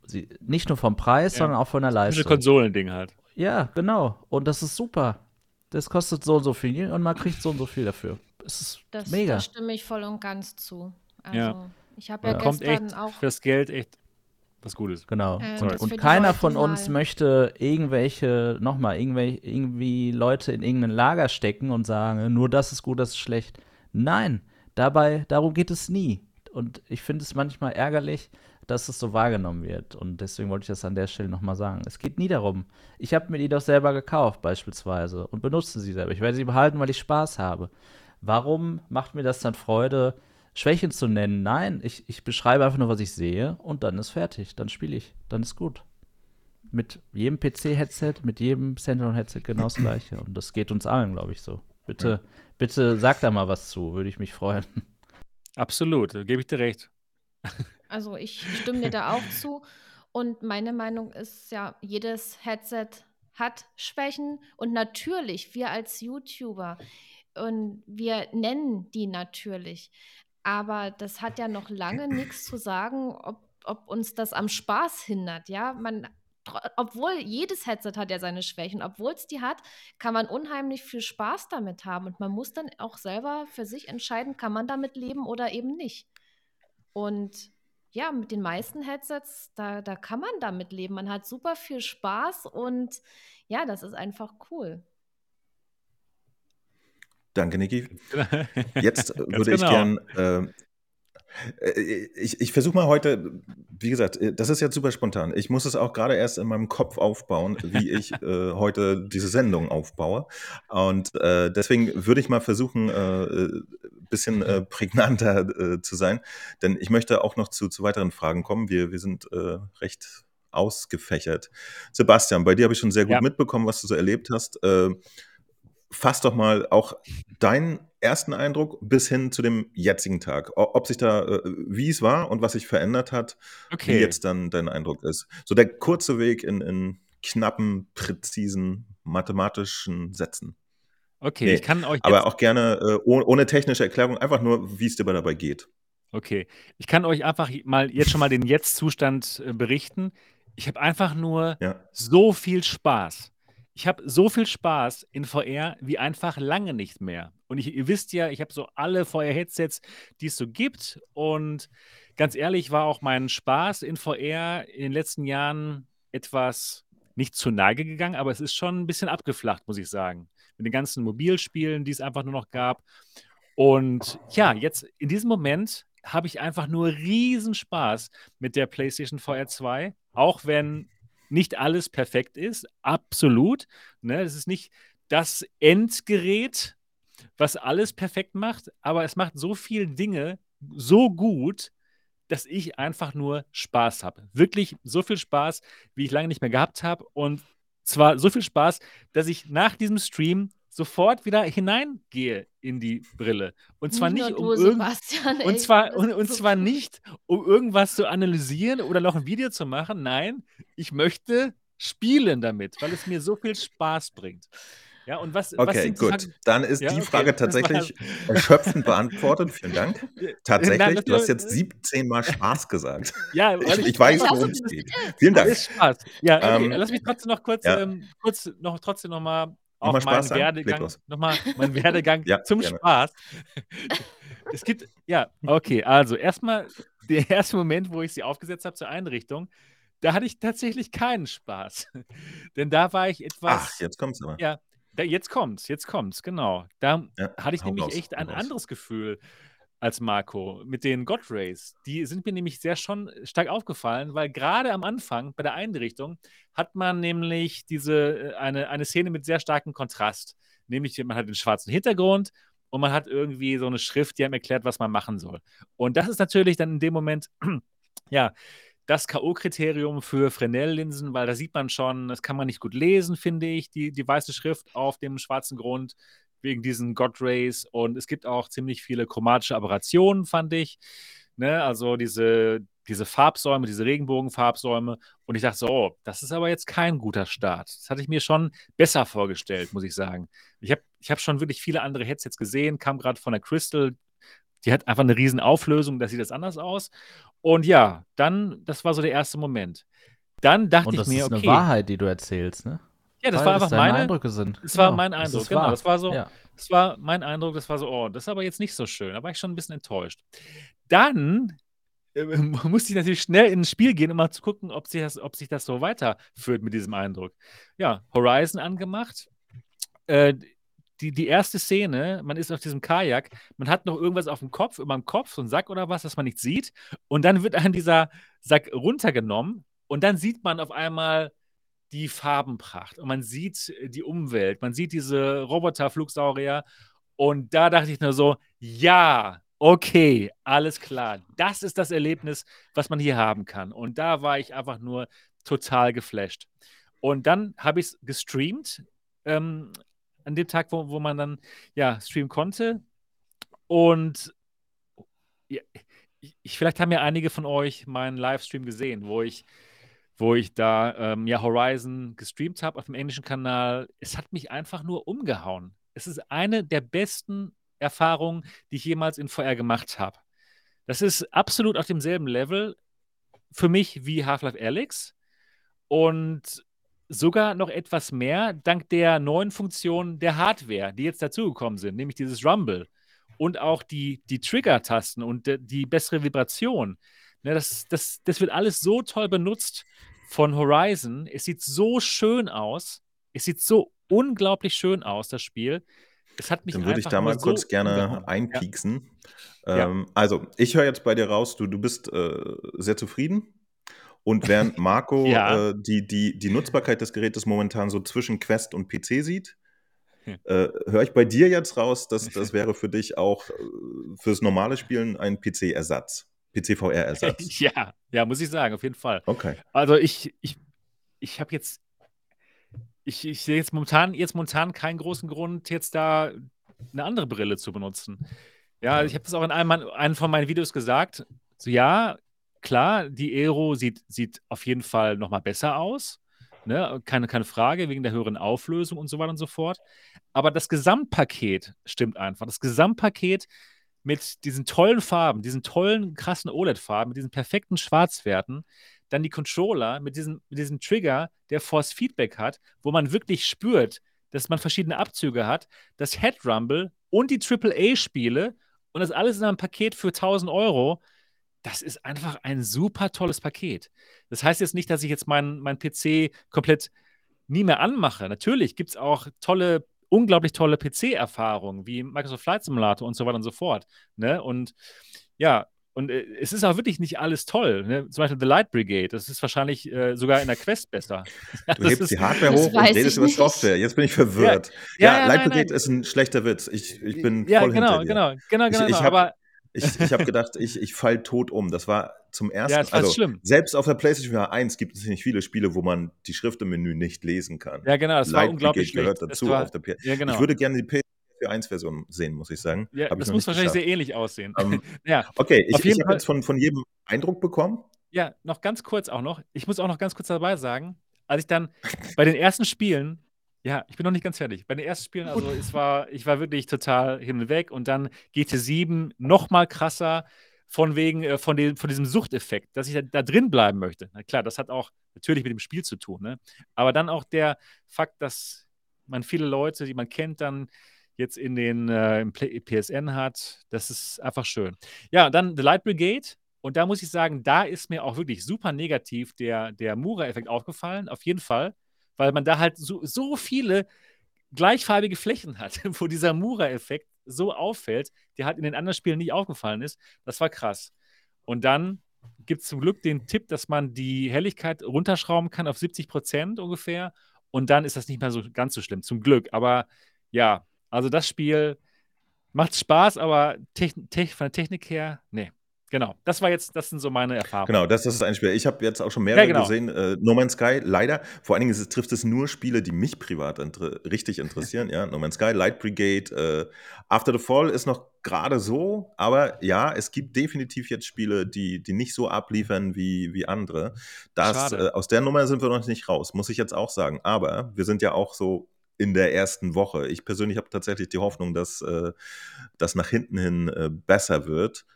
Sie, nicht nur vom Preis, Ja. sondern auch von der Leistung. Konsolending halt. Ja, genau. Und das ist super. Das kostet so und so viel und man kriegt so und so viel dafür. Es ist Das, mega. da stimme ich voll und ganz zu. Also, Ja. ich habe ja, Ja. Kommt gestern echt auch. fürs Geld echt was Gutes. Genau. Äh, und keiner von uns mal- möchte irgendwelche, nochmal, irgendwelche, irgendwie Leute in irgendein Lager stecken und sagen, nur das ist gut, das ist schlecht. Nein, dabei, darum geht es nie. Und ich finde es manchmal ärgerlich, dass es so wahrgenommen wird. Und deswegen wollte ich das an der Stelle nochmal sagen. Es geht nie darum. Ich habe mir die doch selber gekauft, beispielsweise, und benutze sie selber. Ich werde sie behalten, weil ich Spaß habe. Warum macht mir das dann Freude, Schwächen zu nennen? Nein, ich, ich beschreibe einfach nur, was ich sehe und dann ist fertig. Dann spiele ich. Dann ist gut. Mit jedem PC-Headset, mit jedem Standalone-Headset genau das gleiche. Und das geht uns allen, glaube ich, so. Bitte, Bitte sag da mal was zu, würde ich mich freuen. Absolut, gebe ich dir recht. Also ich stimme dir da auch zu. Und meine Meinung ist ja, jedes Headset hat Schwächen. Und natürlich, wir als YouTuber, und wir nennen die natürlich. Aber das hat ja noch lange nichts zu sagen, ob, ob uns das am Spaß hindert. Ja, man, obwohl jedes Headset hat ja seine Schwächen, obwohl es die hat, kann man unheimlich viel Spaß damit haben. Und man muss dann auch selber für sich entscheiden, kann man damit leben oder eben nicht. Und ja, mit den meisten Headsets, da, da kann man damit leben. Man hat super viel Spaß und ja, das ist einfach cool. Danke, Niki. Jetzt würde genau. ich gern äh, äh, ich, ich versuche mal heute, wie gesagt, äh, das ist jetzt super spontan. Ich muss es auch gerade erst in meinem Kopf aufbauen, wie ich äh, heute diese Sendung aufbaue. Und äh, deswegen würde ich mal versuchen, ein äh, bisschen äh, prägnanter zu sein. Denn ich möchte auch noch zu, zu weiteren Fragen kommen. Wir, wir sind recht ausgefächert. Sebastian, bei dir habe ich schon sehr gut ja. mitbekommen, was du so erlebt hast fass doch mal auch deinen ersten Eindruck bis hin zu dem jetzigen Tag. Ob sich da, äh, wie es war und was sich verändert hat, okay. wie jetzt dann dein Eindruck ist. So der kurze Weg in, in knappen, präzisen, mathematischen Sätzen. Okay, nee, ich kann euch. aber auch gerne äh, ohne technische Erklärung, einfach nur, wie es dir dabei geht. Okay, ich kann euch einfach mal jetzt schon mal den Jetzt-Zustand äh, berichten. Ich habe einfach nur ja. so viel Spaß. Ich habe so viel Spaß in VR wie einfach lange nicht mehr. Und ich, ihr wisst ja, ich habe so alle VR-Headsets, die es so gibt. Und ganz ehrlich war auch mein Spaß in VR in den letzten Jahren etwas nicht zur Neige gegangen, aber es ist schon ein bisschen abgeflacht, muss ich sagen. Mit den ganzen Mobilspielen, die es einfach nur noch gab. Und ja, jetzt in diesem Moment habe ich einfach nur riesen Spaß mit der PlayStation VR 2, auch wenn nicht alles perfekt ist, absolut. Ne? Es ist nicht das Endgerät, was alles perfekt macht, aber es macht so viele Dinge so gut, dass ich einfach nur Spaß habe. Wirklich so viel Spaß, wie ich lange nicht mehr gehabt habe. Und zwar so viel Spaß, dass ich nach diesem Stream sofort wieder hineingehe in die Brille. Und zwar nicht, nicht um ey, und zwar und, und so zwar nicht um irgendwas zu analysieren oder noch ein Video zu machen. Nein, ich möchte spielen damit, weil es mir so viel Spaß bringt. Ja, und was, okay, was gut. Dann ist ja, die Frage okay. tatsächlich erschöpfend beantwortet. Vielen Dank. Tatsächlich, Nein, du hast jetzt 17 Mal Spaß gesagt. Ja, ich, ich, ich weiß, worum es geht. Vielen Dank. Ist Spaß. Ja, okay. Ähm, Lass mich trotzdem noch kurz, ja. ähm, kurz noch trotzdem noch mal auch noch meinen Werdegang, nochmal mein Werdegang ja, zum gerne. Spaß. es gibt, ja, okay, also erstmal der erste Moment, wo ich sie aufgesetzt habe zur Einrichtung, da hatte ich tatsächlich keinen Spaß. Denn da war ich etwas. Ach, jetzt kommt's aber. Ja, da, jetzt kommt's, jetzt kommt's, genau. Da ja, hatte ich nämlich raus, echt ein raus. anderes Gefühl als Marco mit den God Rays. Die sind mir nämlich sehr schon stark aufgefallen, weil gerade am Anfang bei der Einrichtung hat man nämlich diese äh, eine, eine Szene mit sehr starkem Kontrast. Nämlich, man hat den schwarzen Hintergrund und man hat irgendwie so eine Schrift, die einem erklärt, was man machen soll. Und das ist natürlich dann in dem Moment, ja, das K.O.-Kriterium für Fresnel-Linsen, weil da sieht man schon, das kann man nicht gut lesen, finde ich, die, die weiße Schrift auf dem schwarzen Grund wegen diesen God Rays. Und es gibt auch ziemlich viele chromatische Aberrationen, fand ich. Ne? Also diese, diese Farbsäume, diese Regenbogenfarbsäume. Und ich dachte so, oh, das ist aber jetzt kein guter Start. Das hatte ich mir schon besser vorgestellt, muss ich sagen. Ich habe ich hab schon wirklich viele andere Headsets gesehen, kam gerade von der Crystal. Die hat einfach eine riesen Auflösung, da sieht das anders aus. Und ja, dann, das war so der erste Moment. Dann dachte ich mir, okay. das ist eine Wahrheit, die du erzählst, ne? Ja, das Weil war einfach meine Eindrücke sind. Das genau. war mein Eindruck, das genau. Wahr. Das war so, ja. das war mein Eindruck, das war so, oh, das ist aber jetzt nicht so schön. Da war ich schon ein bisschen enttäuscht. Dann äh, musste ich natürlich schnell ins Spiel gehen, um mal zu gucken, ob sich das, ob sich das so weiterführt mit diesem Eindruck. Ja, Horizon angemacht. Äh, die, die erste Szene, man ist auf diesem Kajak, man hat noch irgendwas auf dem Kopf, über dem Kopf, so ein Sack oder was, das man nicht sieht. Und dann wird einem dieser Sack runtergenommen und dann sieht man auf einmal die Farbenpracht und man sieht äh, die Umwelt, man sieht diese Roboterflugsaurier und da dachte ich nur so, ja, okay, alles klar, das ist das Erlebnis, was man hier haben kann. Und da war ich einfach nur total geflasht. Und dann habe ich es gestreamt ähm, an dem Tag, wo, wo man dann ja streamen konnte. Und ja, ich, vielleicht haben ja einige von euch meinen Livestream gesehen, wo ich, wo ich da ähm, ja Horizon gestreamt habe auf dem englischen Kanal. Es hat mich einfach nur umgehauen. Es ist eine der besten Erfahrungen, die ich jemals in VR gemacht habe. Das ist absolut auf demselben Level für mich wie Half-Life Alyx und sogar noch etwas mehr dank der neuen Funktionen der Hardware, die jetzt dazugekommen sind, nämlich dieses Rumble und auch die, die Trigger-Tasten und die bessere Vibration. Ne, das, das, das wird alles so toll benutzt von Horizon. Es sieht so schön aus. Es sieht so unglaublich schön aus, das Spiel. Es hat mich Dann würde ich da mal kurz so gerne umgehauen. einpieksen. Ja. Ähm, ja. Also, ich höre jetzt bei dir raus, du, du bist äh, sehr zufrieden. Und während Marco ja. äh, die, die, die Nutzbarkeit des Gerätes momentan so zwischen Quest und PC sieht, hm. äh, höre ich bei dir jetzt raus, dass das wäre für dich auch äh, fürs normale Spielen ein PC-Ersatz, PC-VR-Ersatz. ja, ja, muss ich sagen, auf jeden Fall. Okay. Also ich, ich, ich habe jetzt ich, ich sehe jetzt momentan, jetzt momentan keinen großen Grund, jetzt da eine andere Brille zu benutzen. Ja, ich habe das auch in einem, einem von meinen Videos gesagt. So, ja, klar, die Aero sieht, sieht auf jeden Fall nochmal besser aus. Ne? Keine, keine Frage, wegen der höheren Auflösung und so weiter und so fort. Aber das Gesamtpaket stimmt einfach. Das Gesamtpaket mit diesen tollen Farben, diesen tollen, krassen OLED-Farben, mit diesen perfekten Schwarzwerten, dann die Controller mit diesem, mit diesem Trigger, der Force Feedback hat, wo man wirklich spürt, dass man verschiedene Abzüge hat, das Head Rumble und die AAA-Spiele und das alles in einem Paket für 1000 Euro. Das ist einfach ein super tolles Paket. Das heißt jetzt nicht, dass ich jetzt meinen mein PC komplett nie mehr anmache. Natürlich gibt es auch tolle, unglaublich tolle PC-Erfahrungen wie Microsoft Flight Simulator und so weiter und so fort. Ne? Und ja, und äh, es ist auch wirklich nicht alles toll. Ne? Zum Beispiel The Light Brigade, das ist wahrscheinlich äh, sogar in der Quest besser. Du hebst die Hardware hoch und redest über Software. Jetzt bin ich verwirrt. Ja, ja, ja, Light nein, Brigade nein. ist ein schlechter Witz. Ich, ich bin ja, voll genau, hinter dir. genau, genau, genau. Ich, ich genau, habe ich, ich hab gedacht, ich, ich fall tot um. Das war zum ersten Ja, das war also, schlimm. Selbst auf der PlayStation 1 gibt es nicht viele Spiele, wo man die Schrift im Menü nicht lesen kann. Ja, genau, das Light war unglaublich Brigade schlecht. gehört dazu war, auf der PS. Ja, genau. Ich würde gerne die PS1-Version sehen, muss ich sagen. Ja, Hab das muss wahrscheinlich geschafft. sehr ähnlich aussehen. Ähm, ja, okay, ich, ich habe jetzt von, von jedem Eindruck bekommen. Ja, noch ganz kurz auch noch. Ich muss auch noch ganz kurz dabei sagen, als ich dann bei den ersten Spielen, ja, ich bin noch nicht ganz fertig. Bei den ersten Spielen, also es war, ich war wirklich total hin und weg und dann GT7 noch mal krasser von wegen äh, von, dem, von diesem Suchteffekt, dass ich da, da, drin bleiben möchte. Na klar, das hat auch natürlich mit dem Spiel zu tun, ne? Aber dann auch der Fakt, dass man viele Leute, die man kennt, dann jetzt in den äh, PSN hat, das ist einfach schön. Ja, dann The Light Brigade und da muss ich sagen, da ist mir auch wirklich super negativ der, der Mura-Effekt aufgefallen, auf jeden Fall, weil man da halt so, so viele gleichfarbige Flächen hat, wo dieser Mura-Effekt so auffällt, der halt in den anderen Spielen nicht aufgefallen ist. Das war krass. Und dann gibt es zum Glück den Tipp, dass man die Helligkeit runterschrauben kann auf 70 Prozent ungefähr. Und dann ist das nicht mehr so ganz so schlimm, zum Glück. Aber ja, also das Spiel macht Spaß, aber Techn von der Technik her, nee. Genau, das war jetzt, das sind so meine Erfahrungen. Genau, das, das ist ein Spiel. Ich habe jetzt auch schon mehrere Ja, genau. gesehen. Äh, no Man's Sky, leider. Vor allen Dingen es, trifft es nur Spiele, die mich privat inter richtig interessieren. ja, No Man's Sky, Light Brigade, äh, After the Fall ist noch gerade so, aber ja, es gibt definitiv jetzt Spiele, die, die nicht so abliefern wie, wie andere. Das, äh, aus der Nummer sind wir noch nicht raus, muss ich jetzt auch sagen. Aber wir sind ja auch so in der ersten Woche. Ich persönlich habe tatsächlich die Hoffnung, dass äh, das nach hinten hin äh, besser wird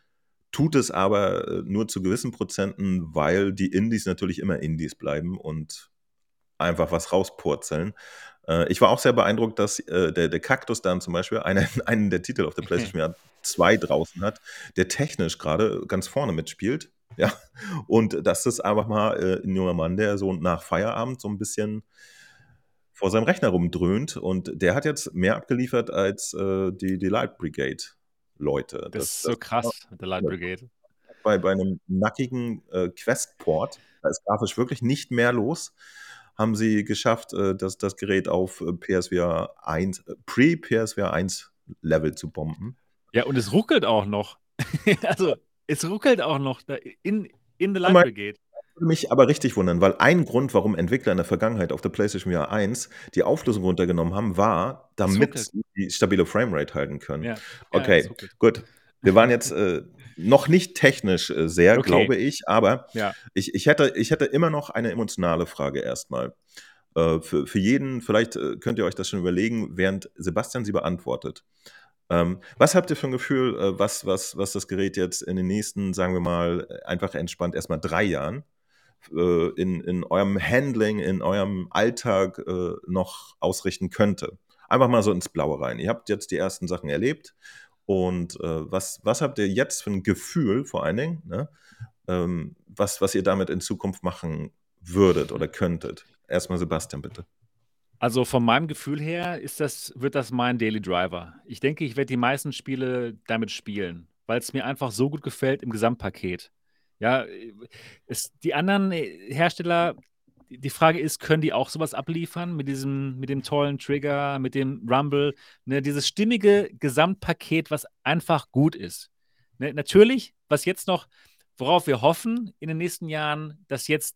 tut es aber äh, nur zu gewissen Prozenten, weil die Indies natürlich immer Indies bleiben und einfach was rauspurzeln. Äh, ich war auch sehr beeindruckt, dass äh, der, der Kaktus dann zum Beispiel einen, einen der Titel auf der PlayStation 2 draußen hat, der technisch gerade ganz vorne mitspielt. Ja, und dass das einfach mal äh, ein junger Mann, der so nach Feierabend so ein bisschen vor seinem Rechner rumdröhnt und der hat jetzt mehr abgeliefert als die, die Light Brigade. Leute. Das, ist so krass mit der Light Brigade. Bei, bei einem nackigen äh, Quest-Port, da ist grafisch wirklich nicht mehr los, haben sie geschafft, äh, das, das Gerät auf äh, PSVR 1, äh, Pre-PSVR 1 Level zu bomben. Ja, und es ruckelt auch noch. also, es ruckelt auch noch in, in The Light Brigade. Würde mich aber richtig wundern, weil ein Grund, warum Entwickler in der Vergangenheit auf der PlayStation VR 1 die Auflösung runtergenommen haben, war, damit sie die stabile Framerate halten können. Ja. Ja, Okay, ruckelt. gut. Wir waren jetzt äh, noch nicht technisch äh, sehr, Okay. glaube ich, aber Ja. ich, ich, hätte, ich hätte immer noch eine emotionale Frage erstmal. Äh, für, für jeden, vielleicht äh, könnt ihr euch das schon überlegen, während Sebastian sie beantwortet. Ähm, was habt ihr für ein Gefühl, äh, was, was, was das Gerät jetzt in den nächsten, sagen wir mal, einfach entspannt erstmal drei Jahren äh, in, in eurem Handling, in eurem Alltag äh, noch ausrichten könnte? Einfach mal so ins Blaue rein. Ihr habt jetzt die ersten Sachen erlebt und äh, was, was habt ihr jetzt für ein Gefühl, vor allen Dingen, ne? ähm, was, was ihr damit in Zukunft machen würdet oder könntet? Erstmal Sebastian, bitte. Also von meinem Gefühl her ist das, wird das mein Daily Driver. Ich denke, ich werde die meisten Spiele damit spielen, weil es mir einfach so gut gefällt im Gesamtpaket. Ja, es, die anderen äh, Hersteller, die die Frage ist, können die auch sowas abliefern mit diesem, mit dem tollen Trigger, mit dem Rumble, ne, dieses stimmige Gesamtpaket, was einfach gut ist. Ne, natürlich, was jetzt noch, worauf wir hoffen in den nächsten Jahren, dass jetzt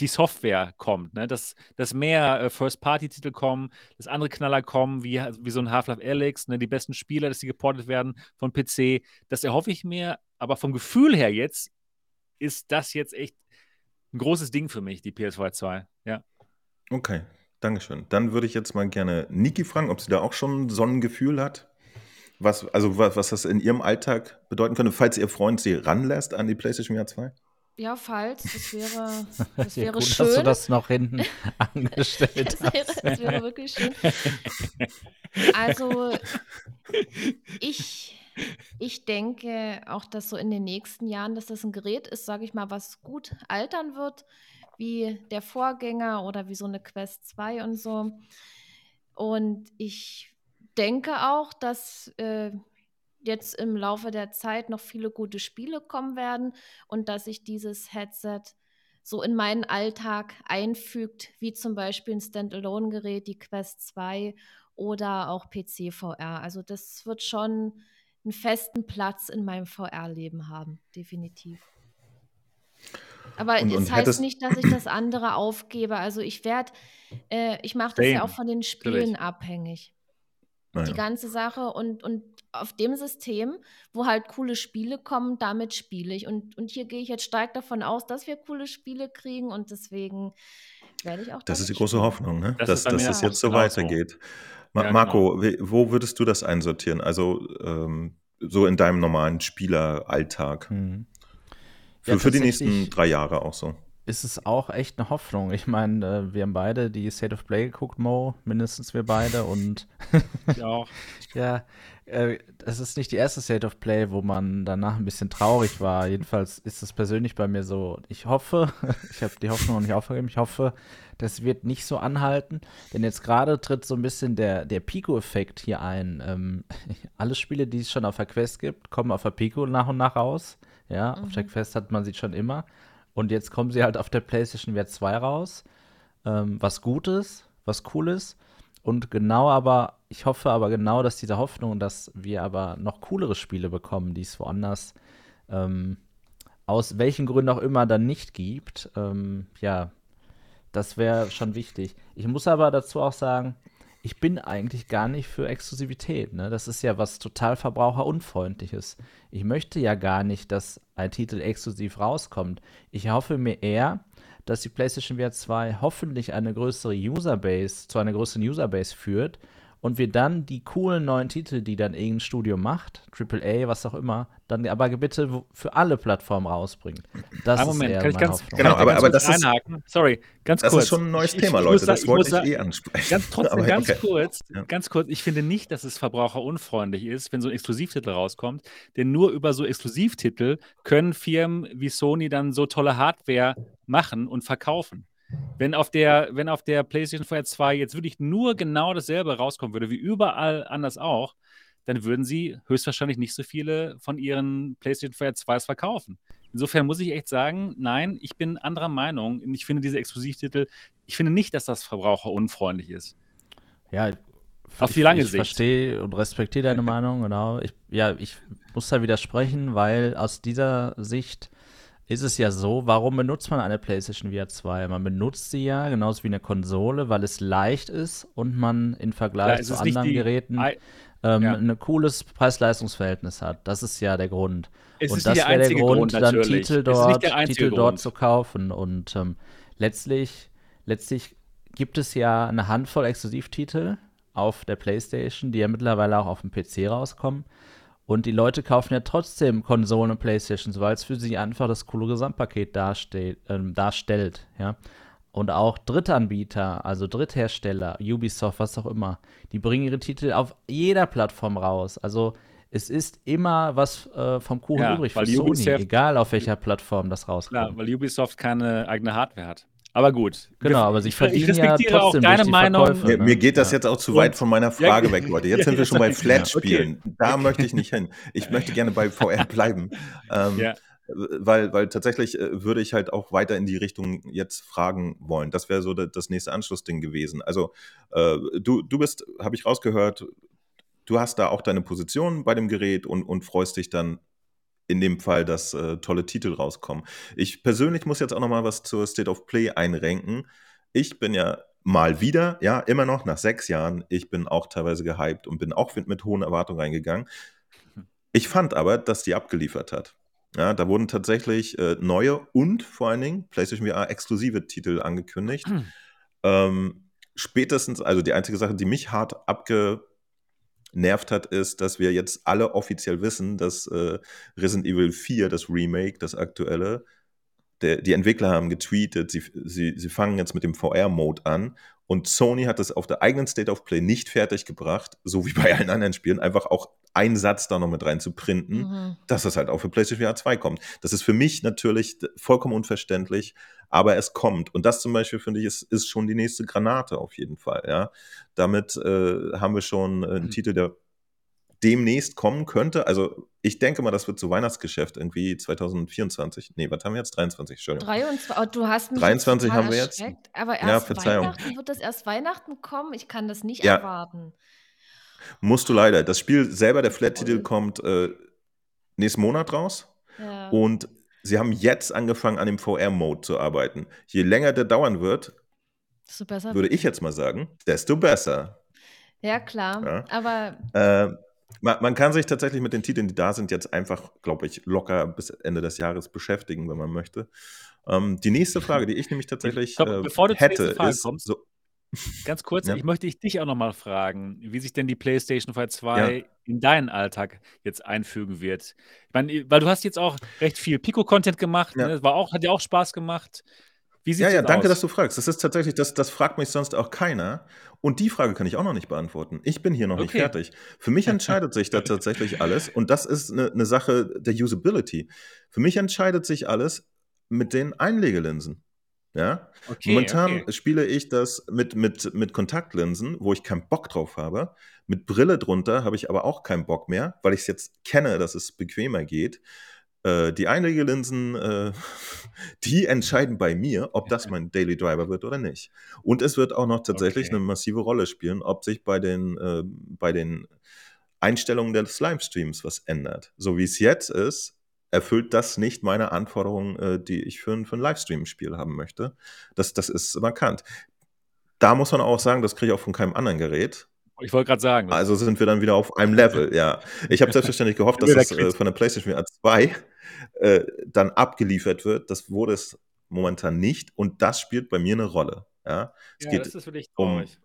die Software kommt, ne? dass, dass mehr äh, First-Party-Titel kommen, dass andere Knaller kommen, wie, wie so ein Half-Life Alyx, ne? die besten Spieler, dass die geportet werden von PC. Das erhoffe ich mir, aber vom Gefühl her jetzt ist das jetzt echt ein großes Ding für mich, die PS4 2. Ja. Okay, Dankeschön. Dann würde ich jetzt mal gerne Niki fragen, ob sie da auch schon so ein Gefühl hat. Was, also was, was das in ihrem Alltag bedeuten könnte, falls ihr Freund sie ranlässt an die PlayStation VR 2? Ja, falls, das wäre, das Ja, wäre gut, schön. dass du das noch hinten angestellt Das wäre, hast. das wäre wirklich schön. Also, ich, ich denke auch, dass so in den nächsten Jahren, dass das ein Gerät ist, sage ich mal, was gut altern wird, wie der Vorgänger oder wie so eine Quest 2 und so. Und ich denke auch, dass äh, jetzt im Laufe der Zeit noch viele gute Spiele kommen werden und dass sich dieses Headset so in meinen Alltag einfügt, wie zum Beispiel ein Standalone-Gerät, die Quest 2 oder auch PC-VR. Also das wird schon einen festen Platz in meinem VR-Leben haben, definitiv. Aber Und- es und heißt nicht, dass ich das andere aufgebe. Also ich werde, äh, ich mache das ja Same, auch von den Spielen natürlich. abhängig Naja. die ganze Sache und, und auf dem System, wo halt coole Spiele kommen, damit spiele ich. Und, und hier gehe ich jetzt stark davon aus, dass wir coole Spiele kriegen und deswegen werde ich auch Das ist die große. Hoffnung, ne? Das dass, dass das jetzt so weitergeht. Ma Ja, Marco, wie- wo würdest du das einsortieren? Also ähm, so in deinem normalen Spieleralltag? Hm. Für, Ja, für die nächsten drei Jahre auch so. Ist es auch echt eine Hoffnung. Ich meine, äh, wir haben beide die State of Play geguckt, Mo, mindestens wir beide. Und Ich auch. ja, äh, das ist nicht die erste State of Play, wo man danach ein bisschen traurig war. Jedenfalls ist es persönlich bei mir so. Ich hoffe, ich habe die Hoffnung noch nicht aufgegeben, ich hoffe, das wird nicht so anhalten. Denn jetzt gerade tritt so ein bisschen der, der Pico-Effekt hier ein. Ähm, alle Spiele, die es schon auf der Quest gibt, kommen auf der Pico nach und nach raus. Ja, auf der Quest hat man sie schon immer. Und jetzt kommen sie halt auf der PlayStation VR 2 raus. Ähm, was Gutes, was Cooles. Und genau aber, ich hoffe aber genau, dass diese Hoffnung, dass wir aber noch coolere Spiele bekommen, die es woanders ähm, aus welchen Gründen auch immer dann nicht gibt, ähm, ja, das wäre schon wichtig. Ich muss aber dazu auch sagen, ich bin eigentlich gar nicht für Exklusivität. Ne? Das ist ja was total verbraucherunfreundliches. Ich möchte ja gar nicht, dass ein Titel exklusiv rauskommt. Ich hoffe mir eher, dass die PlayStation VR 2 hoffentlich eine größere Userbase, zu einer größeren Userbase führt und wir dann die coolen neuen Titel, die dann irgendein Studio macht, AAA, was auch immer, dann aber bitte für alle Plattformen rausbringen. Das Einen ist Moment, eher kann ich ganz, Hoffnung. Genau, ich aber- ganz aber kurz das ist- einhaken? Sorry, ganz Das kurz. ist schon ein neues Ich- ich- Thema, ich Leute. Das ich wollte muss ich sa- eh ansprechen. Ganz, trotzdem Aber ganz okay. kurz, Ja. ganz kurz, ich finde nicht, dass es verbraucherunfreundlich ist, wenn so ein Exklusivtitel rauskommt, denn nur über so Exklusivtitel können Firmen wie Sony dann so tolle Hardware machen und verkaufen. Wenn auf der, wenn auf der PlayStation 4 2 jetzt wirklich nur genau dasselbe rauskommen würde, wie überall anders auch, dann würden sie höchstwahrscheinlich nicht so viele von ihren PlayStation 4 2s verkaufen. Insofern muss ich echt sagen, nein, ich bin anderer Meinung. Ich finde diese Exklusivtitel, ich finde nicht, dass das verbraucherunfreundlich ist. Ja, Auf ich, die lange ich Sicht. verstehe und respektiere deine Meinung, genau. Ich, ja, ich muss da widersprechen, weil aus dieser Sicht ist es ja so, warum benutzt man eine PlayStation VR 2? Man benutzt sie ja genauso wie eine Konsole, weil es leicht ist und man im Vergleich zu anderen die Geräten ähm, Ja. ein cooles Preis-Leistungs-Verhältnis hat. Das ist ja der Grund. Es und das wäre der Grund, Grund, dann. Titel dort, Titel dort Grund. zu kaufen. Und ähm, letztlich, letztlich gibt es ja eine Handvoll Exklusivtitel auf der PlayStation, die ja mittlerweile auch auf dem PC rauskommen. Und die Leute kaufen ja trotzdem Konsolen und Playstations, weil es für sie einfach das coole Gesamtpaket darsteht, ähm, darstellt. Ja? Und auch Drittanbieter, also Dritthersteller, Ubisoft, was auch immer, die bringen ihre Titel auf jeder Plattform raus. Also es ist immer was äh, vom Kuchen Ja, übrig für Sony, Ubisoft- egal auf welcher Plattform das rauskommt. Klar, weil Ubisoft keine eigene Hardware hat. Aber gut. Genau, aber sie ich verdienen ja respektiere auch trotzdem deine durch die Meinung. Verkäufe. Mir, ne? mir geht das Ja. jetzt auch zu weit von meiner Frage Ja, weg, Leute. Jetzt ja, sind wir schon bei Flat-Spielen. Da möchte ich nicht hin. Ich möchte gerne bei VR bleiben. Ähm, Ja. Weil, weil tatsächlich äh, würde ich halt auch weiter in die Richtung jetzt fragen wollen. Das wäre so da- das nächste Anschlussding gewesen. Also äh, du, du bist, habe ich rausgehört, du hast da auch deine Position bei dem Gerät und, und freust dich dann in dem Fall, dass äh, tolle Titel rauskommen. Ich persönlich muss jetzt auch noch mal was zur State of Play einrenken. Ich bin ja mal wieder, ja, immer noch nach sechs Jahren, ich bin auch teilweise gehypt und bin auch mit, mit hohen Erwartungen reingegangen. Ich fand aber, dass die abgeliefert hat. Ja, da wurden tatsächlich äh, neue und vor allen Dingen PlayStation VR exklusive Titel angekündigt. Ähm, spätestens, also die einzige Sache, die mich hart abgenervt hat, ist, dass wir jetzt alle offiziell wissen, dass äh, Resident Evil 4, das Remake, das aktuelle, der, die Entwickler haben getweetet, sie, sie, sie fangen jetzt mit dem VR-Mode an und Sony hat es auf der eigenen State of Play nicht fertiggebracht, so wie bei allen anderen Spielen, einfach auch einen Satz da noch mit rein zu printen Mhm. dass es halt auch für PlayStation VR 2 kommt. Das ist für mich natürlich vollkommen unverständlich, aber es kommt. Und das zum Beispiel, finde ich, ist, ist schon die nächste Granate auf jeden Fall. Ja. Damit äh, haben wir schon einen Mhm. Titel, der demnächst kommen könnte. Also ich denke mal, das wird zu Weihnachtsgeschäft irgendwie 2024. Nee, was haben wir jetzt? 23, Entschuldigung. 23, oh, du hast mich 23 jetzt total haben wir jetzt. Aber Ja, erst Verzeihung. Weihnachten, wird das erst Weihnachten kommen? Ich kann das nicht Ja. erwarten. Musst du leider. Das Spiel selber, der Flat-Titel, kommt äh, nächsten Monat raus. Ja. Und sie haben jetzt angefangen, an dem VR-Mode zu arbeiten. Je länger der dauern wird, Desto besser würde ich jetzt mal sagen, desto besser. Ja, klar. Ja. Aber Äh, man, man kann sich tatsächlich mit den Titeln, die da sind, jetzt einfach, glaube ich, locker bis Ende des Jahres beschäftigen, wenn man möchte. Ähm, die nächste Frage, die ich nämlich tatsächlich Stopp, äh, bevor du hätte, ist, kommst. so, Ganz kurz, Ja. ich möchte ich dich auch nochmal fragen, wie sich denn die PlayStation VR 2 in deinen Alltag jetzt einfügen wird. Ich meine, weil du hast jetzt auch recht viel Pico-Content gemacht, Ja. ne? War auch, hat dir auch Spaß gemacht. Wie sieht ja, ja, danke, aus? dass du fragst. Das ist tatsächlich, das, das fragt mich sonst auch keiner. Und die Frage kann ich auch noch nicht beantworten. Ich bin hier noch nicht Okay. fertig. Für mich entscheidet sich da tatsächlich alles. Und das ist eine, eine Sache der Usability. Für mich entscheidet sich alles mit den Einlegelinsen. Ja, Okay, Momentan okay. spiele ich das mit, mit, mit Kontaktlinsen, wo ich keinen Bock drauf habe. Mit Brille drunter habe ich aber auch keinen Bock mehr, weil ich es jetzt kenne, dass es bequemer geht. Äh, die Einlegelinsen, äh, die entscheiden bei mir, ob das mein Daily Driver wird oder nicht. Und es wird auch noch tatsächlich Okay. eine massive Rolle spielen, ob sich bei den, äh, bei den Einstellungen des Livestreams was ändert. So wie es jetzt ist, erfüllt das nicht meine Anforderungen, äh, die ich für ein, für ein Livestream-Spiel haben möchte. Das, das ist markant. Da muss man auch sagen, das kriege ich auch von keinem anderen Gerät. Ich wollte gerade sagen, das- Also sind wir dann wieder auf einem Level, ja. Ich habe selbstverständlich gehofft, dass es äh, von der PlayStation VR 2 äh, dann abgeliefert wird. Das wurde es momentan nicht und das spielt bei mir eine Rolle. Ja. Es ja, geht das ist wirklich um traurig.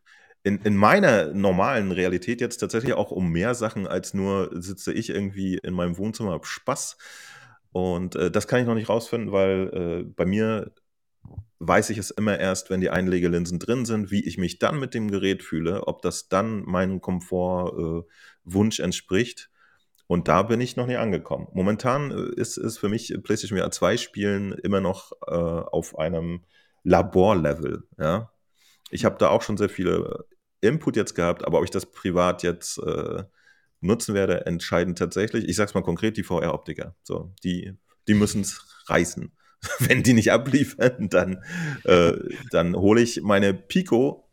in, in meiner normalen Realität jetzt tatsächlich auch um mehr Sachen als nur sitze ich irgendwie in meinem Wohnzimmer, hab Spaß. Und äh, das kann ich noch nicht rausfinden, weil äh, bei mir weiß ich es immer erst, wenn die Einlegelinsen drin sind, wie ich mich dann mit dem Gerät fühle, ob das dann meinem Komfortwunsch äh, entspricht. Und da bin ich noch nicht angekommen. Momentan äh, ist es für mich PlayStation VR 2 Spielen immer noch äh, auf einem Laborlevel. Ja? Ich habe da auch schon sehr viele Input jetzt gehabt, aber ob ich das privat jetzt äh, nutzen werde, entscheiden tatsächlich, ich sag's mal konkret, die VR-Optiker. So, die, die müssen es reißen. Wenn die nicht abliefern, dann, äh, dann hole ich meine Pico,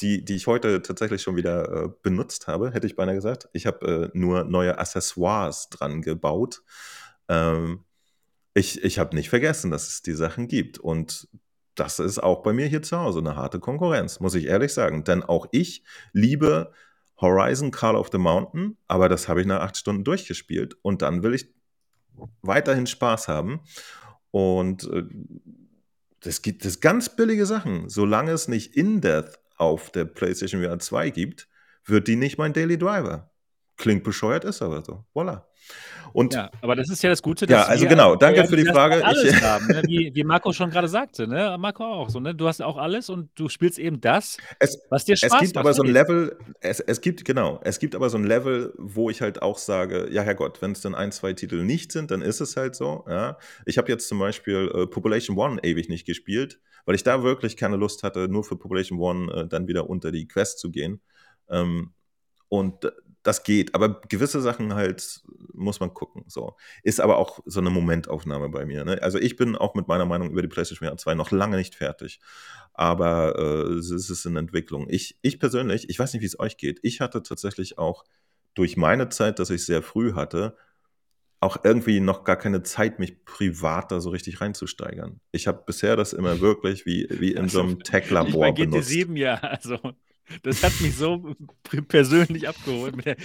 die, die ich heute tatsächlich schon wieder äh, benutzt habe, hätte ich beinahe gesagt. Ich habe äh, nur neue Accessoires dran gebaut. Ähm, ich, ich habe nicht vergessen, dass es die Sachen gibt. Und das ist auch bei mir hier zu Hause eine harte Konkurrenz, muss ich ehrlich sagen. Denn auch ich liebe Horizon Call of the Mountain, aber das habe ich nach acht Stunden durchgespielt. Und dann will ich weiterhin Spaß haben. Und äh, das gibt es ganz billige Sachen. Solange es nicht In-Death auf der PlayStation VR 2 gibt, wird die nicht mein Daily Driver. Klingt bescheuert, ist aber so. Voila. Und ja, aber das ist ja das Gute, dass Ja, also genau, danke für die Frage. Alles ich, haben, ne? wie, wie, Marco schon gerade sagte, ne? Marco auch so, ne? Du hast auch alles und du spielst eben das, es, was dir Spaß macht. Es gibt macht, aber so ein Level, es, es gibt, genau, es gibt aber so ein Level, wo ich halt auch sage, ja Herrgott, wenn es dann ein, zwei Titel nicht sind, dann ist es halt so, ja. Ich habe jetzt zum Beispiel äh, Population One ewig nicht gespielt, weil ich da wirklich keine Lust hatte, nur für Population One äh, dann wieder unter die Quest zu gehen. Ähm, und das geht, aber gewisse Sachen halt muss man gucken. So. Ist aber auch so eine Momentaufnahme bei mir. Ne? Also ich bin auch mit meiner Meinung über die PlayStation VR 2 noch lange nicht fertig. Aber äh, es ist in Entwicklung. Ich, ich persönlich, ich weiß nicht, wie es euch geht, ich hatte tatsächlich auch durch meine Zeit, dass ich sehr früh hatte, auch irgendwie noch gar keine Zeit, mich privat da so richtig reinzusteigern. Ich habe bisher das immer wirklich wie, wie in so einem Tech-Labor benutzt. Ich GT7 ja, also das hat mich so persönlich abgeholt, mit der,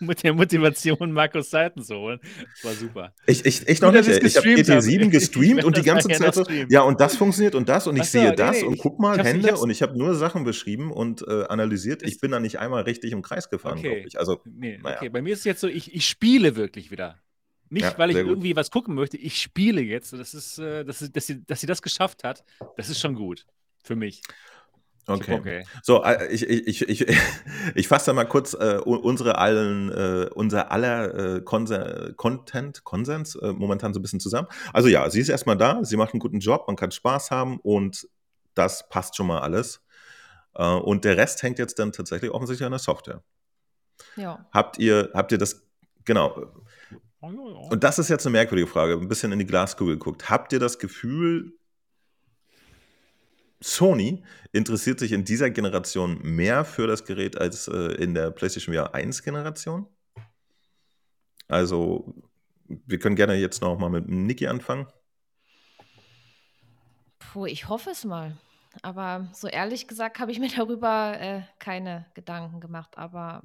mit der Motivation, Markus Seiten zu holen. Das war super. Ich, ich, ich noch nicht. Ich habe GT7 gestreamt und die ganze Zeit so, ja, und das funktioniert und das und ich so, sehe nee, das nee, und guck mal, Hände und ich habe nur Sachen beschrieben und äh, analysiert. Ich bin da nicht einmal richtig im Kreis gefahren, okay. glaube ich. Also, nee, naja. okay. Bei mir ist es jetzt so, ich, ich spiele wirklich wieder. Nicht, ja, weil ich irgendwie was gucken möchte, ich spiele jetzt. Das ist, äh, dass, dass, sie, dass sie das geschafft hat, das ist schon gut für mich. Okay. okay. So, äh, ich, ich, ich, ich, ich fasse da mal kurz äh, unsere allen, äh, unser aller äh, Konsen Content, Konsens äh, momentan so ein bisschen zusammen. Also ja, sie ist erstmal da, sie macht einen guten Job, man kann Spaß haben und das passt schon mal alles. Äh, und der Rest hängt jetzt dann tatsächlich offensichtlich an der Software. Ja. Habt ihr, habt ihr das, genau. Und das ist jetzt eine merkwürdige Frage, ein bisschen in die Glaskugel geguckt. Habt ihr das Gefühl, Sony interessiert sich in dieser Generation mehr für das Gerät als äh, in der PlayStation VR 1 Generation. Also, wir können gerne jetzt noch mal mit Niki anfangen. Puh, ich hoffe es mal. Aber so ehrlich gesagt habe ich mir darüber äh, keine Gedanken gemacht. Aber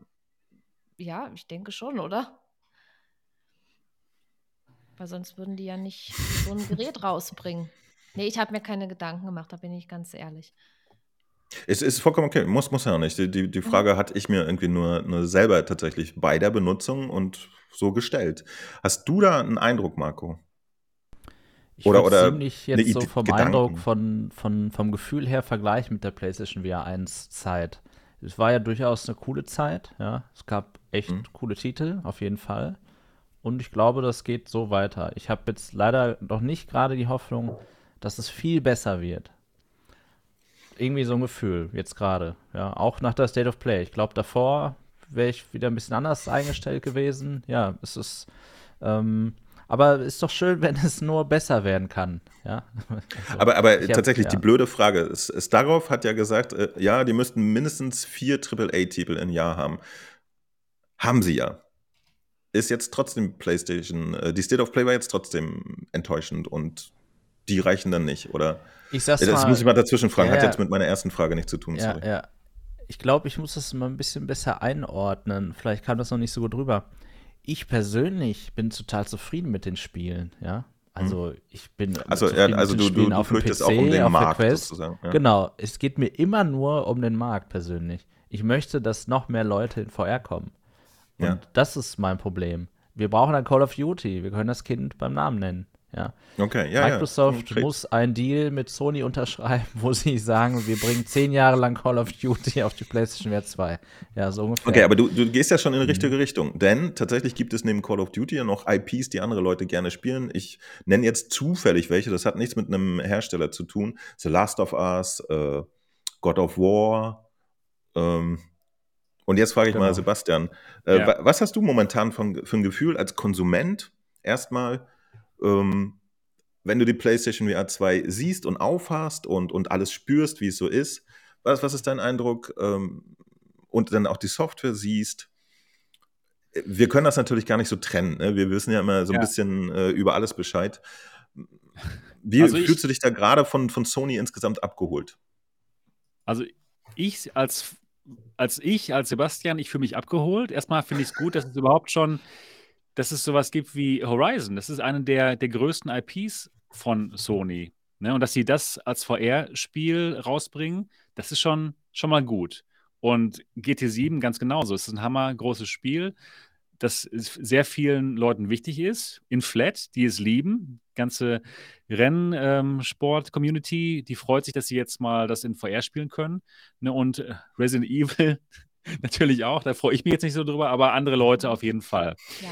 ja, ich denke schon, oder? Weil sonst würden die ja nicht so ein Gerät rausbringen. Nee, ich habe mir keine Gedanken gemacht, da bin ich ganz ehrlich. Es ist vollkommen okay, muss, muss ja auch nicht. Die, die, die. Frage mhm. hatte ich mir irgendwie nur, nur selber tatsächlich bei der Benutzung und so gestellt. Hast du da einen Eindruck, Marco? Ich oder, oder ziemlich jetzt so vom Gedanken. Eindruck, von, von, vom Gefühl her vergleichen mit der PlayStation VR 1 Zeit. Es war ja durchaus eine coole Zeit, ja. Es gab echt mhm. coole Titel, auf jeden Fall. Und ich glaube, das geht so weiter. Ich habe jetzt leider noch nicht gerade die Hoffnung, dass es viel besser wird. Irgendwie so ein Gefühl, jetzt gerade. Ja, auch nach der State of Play. Ich glaube, davor wäre ich wieder ein bisschen anders eingestellt gewesen. Ja, es ist. Ähm, aber ist doch schön, wenn es nur besser werden kann. Ja? Also, aber aber hab, tatsächlich ja. die blöde Frage. Starov hat ja gesagt, äh, ja, die müssten mindestens vier AAA-Titel im Jahr haben. Haben sie ja. Ist jetzt trotzdem PlayStation, äh, die State of Play war jetzt trotzdem enttäuschend und die reichen dann nicht, oder? Ich sag's das mal, muss ich mal dazwischen fragen, ja, hat jetzt mit meiner ersten Frage nichts zu tun. Ja, sorry. ja. Ich glaube, ich muss das mal ein bisschen besser einordnen. Vielleicht kam das noch nicht so gut rüber. Ich persönlich bin total zufrieden mit den Spielen, ja. Also hm. ich bin also, ja, also du, du, du auf dem PC, auch um den Markt sozusagen. Ja. Genau, es geht mir immer nur um den Markt persönlich. Ich möchte, dass noch mehr Leute in VR kommen. Und ja. das ist mein Problem. Wir brauchen ein Call of Duty. Wir können das Kind beim Namen nennen. Ja. Okay, ja, Microsoft ja. muss einen Deal mit Sony unterschreiben, wo sie sagen, wir bringen zehn Jahre lang Call of Duty auf die PlayStation VR 2. Ja, so ungefähr. Okay, aber du, du gehst ja schon in die richtige mhm. Richtung. Denn tatsächlich gibt es neben Call of Duty ja noch IPs, die andere Leute gerne spielen. Ich nenne jetzt zufällig welche, das hat nichts mit einem Hersteller zu tun. The Last of Us, äh, God of War. Ähm, und jetzt frage ich genau. mal Sebastian, äh, ja. was hast du momentan von, für ein Gefühl als Konsument erstmal? Ähm, wenn du die PlayStation VR 2 siehst und aufhast und, und alles spürst, wie es so ist, was, was ist dein Eindruck? Ähm, und dann auch die Software siehst. Wir können das natürlich gar nicht so trennen. Ne? Wir wissen ja immer so ein ja. bisschen äh, über alles Bescheid. Wie Also ich- fühlst du dich da gerade von, von Sony insgesamt abgeholt? Also ich als, als ich, als Sebastian, ich fühle mich abgeholt. Erstmal finde ich es gut, dass es überhaupt schon, dass es sowas gibt wie Horizon. Das ist eine der, der größten IPs von Sony. Ne? Und dass sie das als VR-Spiel rausbringen, das ist schon, schon mal gut. Und GT7 ganz genauso. Es ist ein hammergroßes Spiel, das sehr vielen Leuten wichtig ist. In Flat, die es lieben. Ganze Rennsport-Community, die freut sich, dass sie jetzt mal das in VR spielen können. Ne? Und äh, Resident Evil natürlich auch. Da freue ich mich jetzt nicht so drüber, aber andere Leute auf jeden Fall. Ja.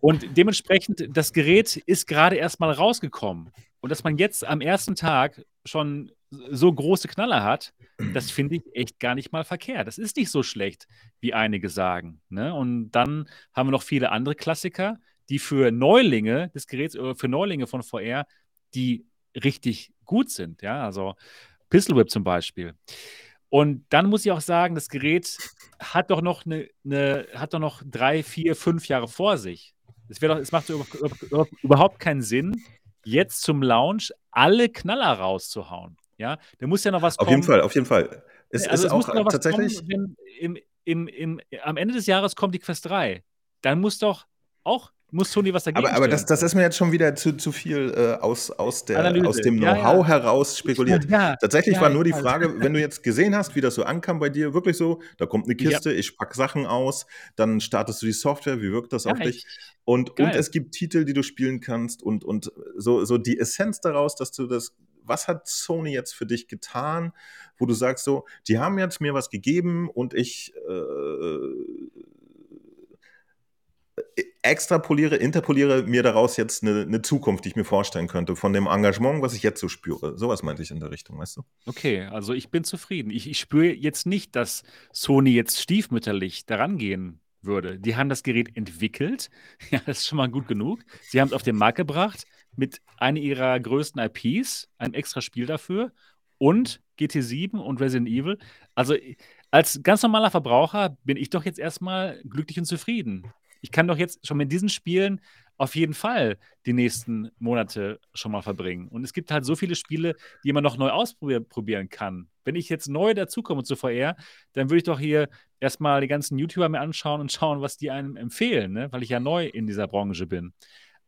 Und dementsprechend, das Gerät ist gerade erst mal rausgekommen. Und dass man jetzt am ersten Tag schon so große Knaller hat, das finde ich echt gar nicht mal verkehrt. Das ist nicht so schlecht, wie einige sagen. Ne? Und dann haben wir noch viele andere Klassiker, die für Neulinge des Geräts, oder für Neulinge von VR, die richtig gut sind. Ja, also Pistol Whip zum Beispiel. Und dann muss ich auch sagen, das Gerät hat doch noch eine, eine hat doch noch drei, vier, fünf Jahre vor sich. Es, doch, es macht über, über, überhaupt keinen Sinn, jetzt zum Launch alle Knaller rauszuhauen. Ja, da muss ja noch was Auf kommen. jeden Fall, auf jeden Fall. Es also ist es muss auch noch was tatsächlich. kommen, im, im, im, am Ende des Jahres kommt die Quest 3. Dann muss doch auch muss Sony was dagegen Aber, aber das, das ist mir jetzt schon wieder zu, zu viel äh, aus, aus, der, Analyse. aus dem Ja, Know-how ja. heraus spekuliert. Ja, Tatsächlich ja, war nur die. Frage, wenn du jetzt gesehen hast, wie das so ankam bei dir, wirklich so, da kommt eine Ja. Kiste, ich pack Sachen aus, dann startest du die Software, wie wirkt das Ja, auf dich? ich- Und, und es gibt Titel, die du spielen kannst und, und so, so die Essenz daraus, dass du das, was hat Sony jetzt für dich getan, wo du sagst so, die haben jetzt mir was gegeben und ich äh, extrapoliere, interpoliere mir daraus jetzt eine, eine Zukunft, die ich mir vorstellen könnte, von dem Engagement, was ich jetzt so spüre. Sowas meinte ich in der Richtung, weißt du? Okay, also ich bin zufrieden. Ich, ich spüre jetzt nicht, dass Sony jetzt stiefmütterlich daran gehen würde. Die haben das Gerät entwickelt. Ja, das ist schon mal gut genug. Sie haben es auf den Markt gebracht mit einer ihrer größten IPs, einem extra Spiel dafür und GT7 und Resident Evil. Also als ganz normaler Verbraucher bin ich doch jetzt erstmal glücklich und zufrieden. Ich kann doch jetzt schon mit diesen Spielen auf jeden Fall die nächsten Monate schon mal verbringen. Und es gibt halt so viele Spiele, die man noch neu ausprobieren kann. Wenn ich jetzt neu dazukomme zu VR, dann würde ich doch hier erstmal die ganzen YouTuber mir anschauen und schauen, was die einem empfehlen, ne? weil ich ja neu in dieser Branche bin.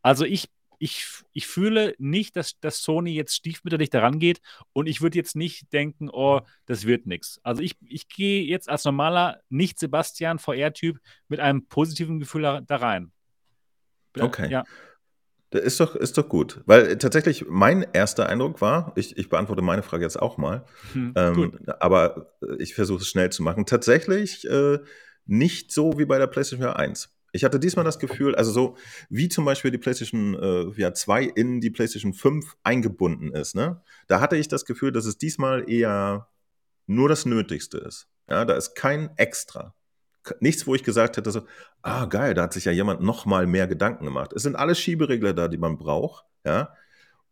Also ich, ich, ich fühle nicht, dass, dass Sony jetzt stiefmütterlich daran geht und ich würde jetzt nicht denken, oh, das wird nichts. Also ich, ich gehe jetzt als normaler Nicht-Sebastian VR-Typ mit einem positiven Gefühl da, da rein. Okay. Ja. Das ist doch, ist doch gut. Weil äh, tatsächlich mein erster Eindruck war, ich, ich beantworte meine Frage jetzt auch mal, Hm, ähm, aber äh, ich versuche es schnell zu machen. Tatsächlich äh, nicht so wie bei der PlayStation VR 1. Ich hatte diesmal das Gefühl, also so wie zum Beispiel die PlayStation äh, VR 2 in die PlayStation 5 eingebunden ist, ne? Da hatte ich das Gefühl, dass es diesmal eher nur das Nötigste ist. Ja, da ist kein Extra. Nichts, wo ich gesagt hätte, so, ah, geil, da hat sich ja jemand noch mal mehr Gedanken gemacht. Es sind alle Schieberegler da, die man braucht, ja,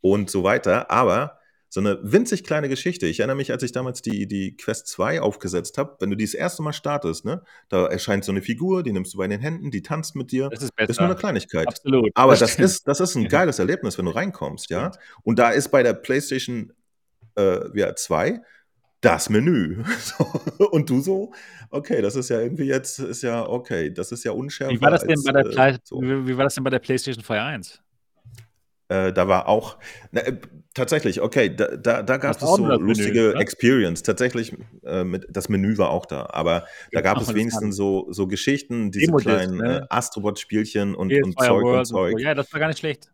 und so weiter. Aber so eine winzig kleine Geschichte. Ich erinnere mich, als ich damals die, die Quest 2 aufgesetzt habe, wenn du die das erste Mal startest, ne, da erscheint so eine Figur, die nimmst du bei den Händen, die tanzt mit dir. Das ist Das ist nur eine besser. Kleinigkeit. Absolut. Aber das stimmt. ist, das ist ein geiles Erlebnis, wenn du reinkommst, ja. Und da ist bei der PlayStation äh, VR 2 das Menü. Und du so, okay, das ist ja irgendwie jetzt, ist ja okay, das ist ja unschärfer. Wie war das denn als, bei der, äh, so. wie, wie war das denn bei der PlayStation VR 1? Äh, da war auch, na, äh, tatsächlich, okay, da, da, da gab es so das Menü, lustige ne? Experience. Tatsächlich, äh, mit, das Menü war auch da, aber da Ja, gab es wenigstens so, so Geschichten, diese Demo-Disc, kleinen ne? äh, Astrobot-Spielchen und, und Fire Zeug und und. Zeug. Ja, das war gar nicht schlecht.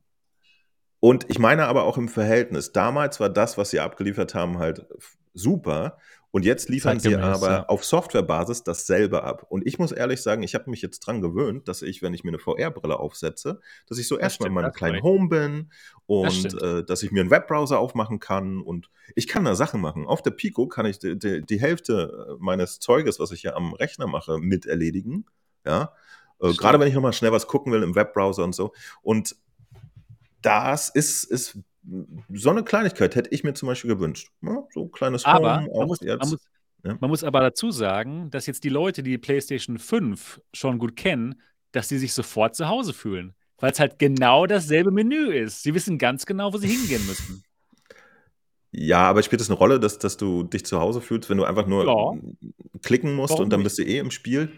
Und ich meine aber auch im Verhältnis. Damals war das, was sie abgeliefert haben, halt super. Und jetzt liefern sie aber ja. auf Softwarebasis dasselbe ab. Und ich muss ehrlich sagen, ich habe mich jetzt dran gewöhnt, dass ich, wenn ich mir eine VR-Brille aufsetze, dass ich so Das erstmal in meinem das kleinen recht. Home bin und stimmt. äh, dass ich mir einen Webbrowser aufmachen kann. Und ich kann da Sachen machen. Auf der Pico kann ich die, die, die Hälfte äh, meines Zeuges, was ich ja am Rechner mache, mit erledigen. Ja. Äh. Gerade wenn ich nochmal schnell was gucken will im Webbrowser und so. Und das ist, ist so eine Kleinigkeit, hätte ich mir zum Beispiel gewünscht. Ja, so ein kleines Aber Home, man muss, man, muss, ja. man muss aber dazu sagen, dass jetzt die Leute, die die PlayStation 5 schon gut kennen, dass sie sich sofort zu Hause fühlen. weil es halt genau dasselbe Menü ist. Sie wissen ganz genau, wo sie hingehen müssen. Ja, aber spielt es eine Rolle, dass, dass du dich zu Hause fühlst, wenn du einfach nur Ja. klicken musst Warum und dann bist du eh im Spiel?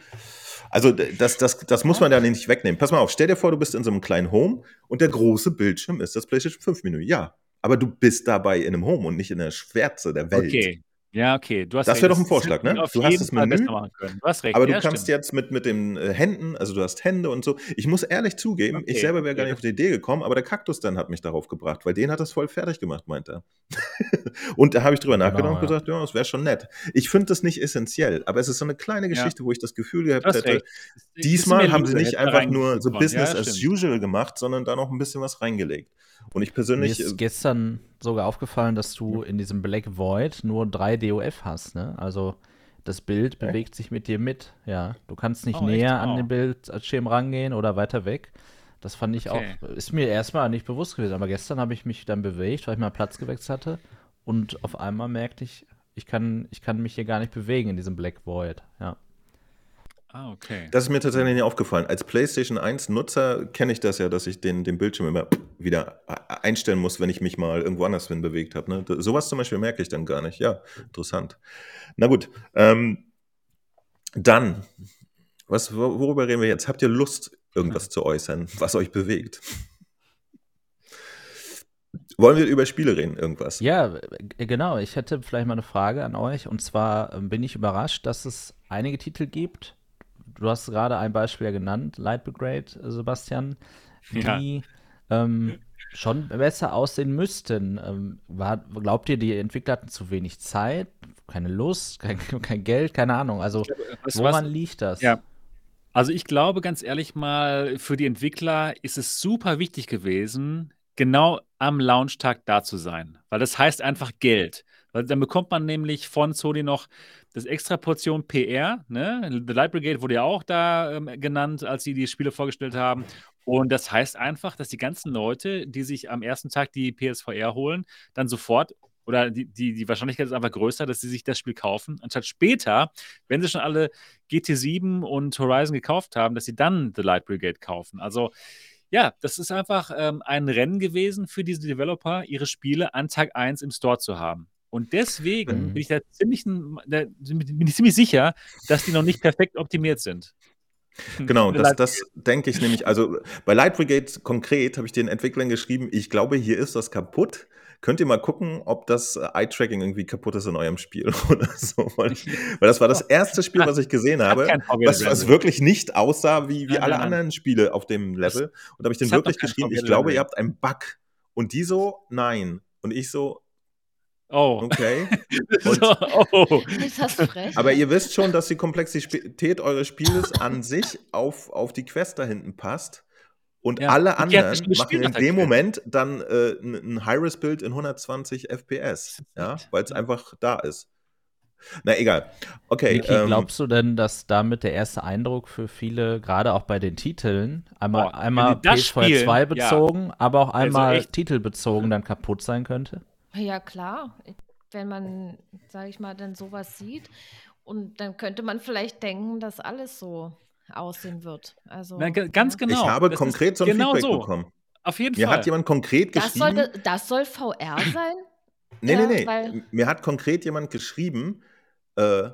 Also das, das, das muss man ja nicht wegnehmen. Pass mal auf, stell dir vor, du bist in so einem kleinen Home und der große Bildschirm ist das PlayStation 5 Menü. Ja, aber du bist dabei in einem Home und nicht in der Schwärze der Welt. Okay. Ja, okay. Du hast Das wäre doch ein Das Vorschlag, ne? Du hast das Fall Menü, machen können. Du hast recht. Aber du ja, kannst stimmt. jetzt mit, mit den äh, Händen, also du hast Hände und so. Ich muss ehrlich zugeben, ich Okay, selber wäre gar nicht auf die Idee gekommen, aber der Kaktus dann hat mich darauf gebracht, weil den hat das voll fertig gemacht, meint er. und da habe ich drüber Genau, nachgedacht und ja. gesagt, ja, das wäre schon nett. Ich finde das nicht essentiell, aber es ist so eine kleine Ja. Geschichte, wo ich das Gefühl gehabt hast hätte. Es diesmal haben sie nicht einfach nur so. Business Ja, as usual gemacht, sondern da noch ein bisschen was reingelegt. Und ich Mir persönlich, äh, ist gestern sogar aufgefallen, dass du in diesem Black Void nur drei DOF hast, ne? Also das Bild Okay. bewegt sich mit dir mit, ja. Du kannst nicht Oh, näher an Oh. den Bildschirm rangehen oder weiter weg. Das fand ich Okay. auch, ist mir erstmal nicht bewusst gewesen, aber gestern habe ich mich dann bewegt, weil ich mal Platz gewechselt hatte und auf einmal merkte ich, ich kann, ich kann mich hier gar nicht bewegen in diesem Black Void, ja. Ah, okay. Das ist mir tatsächlich nicht aufgefallen. Als PlayStation 1 Nutzer kenne ich das ja, dass ich den, den Bildschirm immer wieder einstellen muss, wenn ich mich mal irgendwo anders hin bewegt habe. Ne? Sowas zum Beispiel merke ich dann gar nicht. Ja, interessant. Na gut. Ähm, dann, was, wor- worüber reden wir jetzt? Habt ihr Lust, irgendwas zu äußern, was euch bewegt? Wollen wir über Spiele reden, irgendwas? Ja, äh, genau. Ich hätte vielleicht mal eine Frage an euch. Und zwar ähm, bin ich überrascht, dass es einige Titel gibt. Du hast gerade ein Beispiel ja genannt, Light Brigade, äh, Sebastian, Ja. die ähm, schon besser aussehen müssten. Ähm, war, glaubt ihr, die Entwickler hatten zu wenig Zeit, keine Lust, kein, kein Geld, keine Ahnung? Also, Weißt woran was? liegt das? Ja. Also ich glaube ganz ehrlich mal, für die Entwickler ist es super wichtig gewesen, genau am Launchtag da zu sein. Weil das heißt einfach Geld. Weil dann bekommt man nämlich von Sony noch das extra Portion PR. Ne? The Light Brigade wurde ja auch da ähm, genannt, als sie die Spiele vorgestellt haben. Und das heißt einfach, dass die ganzen Leute, die sich am ersten Tag die PSVR holen, dann sofort oder die, die, die Wahrscheinlichkeit ist einfach größer, dass sie sich das Spiel kaufen, anstatt später, wenn sie schon alle GT7 und Horizon gekauft haben, dass sie dann The Light Brigade kaufen. Also ja, das ist einfach ähm, ein Rennen gewesen für diese Developer, ihre Spiele an Tag 1 im Store zu haben. Und deswegen Mhm. bin ich da ziemlich, da bin ich ziemlich sicher, dass die noch nicht perfekt optimiert sind. Genau, The das, das denke ich nämlich. Also bei Light Brigade konkret habe ich den Entwicklern geschrieben, ich glaube, hier ist das kaputt. Könnt ihr mal gucken, ob das äh, Eye-Tracking irgendwie kaputt ist in eurem Spiel oder so. Weil, weil das war das erste Spiel, was ich gesehen habe, was, was Rendering. wirklich nicht aussah wie, wie alle anderen Spiele auf dem Level. Und da habe ich den wirklich geschrieben, ich glaube, ihr Rendering. habt einen Bug. Und die so, nein. Und ich so, Oh. okay. Und- so, oh. Ist das frech? Aber ihr wisst schon, dass die Komplexität eures Spieles an sich auf, auf die Quest da hinten passt. Und Ja, alle anderen machen in dem Quest. Moment dann äh, ein, ein High-Res-Bild in 120 FPS, ja, weil es einfach da ist. Na egal. Okay, Niki, ähm, glaubst du denn, dass damit der erste Eindruck für viele, gerade auch bei den Titeln, einmal, wenn einmal die das PS2 spielen, ja. bezogen, aber auch einmal echt. titelbezogen dann kaputt sein könnte? Ja, klar. Wenn man, sage ich mal, dann sowas sieht. Und dann könnte man vielleicht denken, dass alles so aussehen wird. Also, Na, ganz ja. genau. ich habe Das konkret so ein genau Feedback so. bekommen. Auf jeden Mir Fall. hat jemand konkret Das, geschrieben. sollte, das soll VR sein? Nee, Ja, nee, nee. Mir hat konkret jemand geschrieben, äh,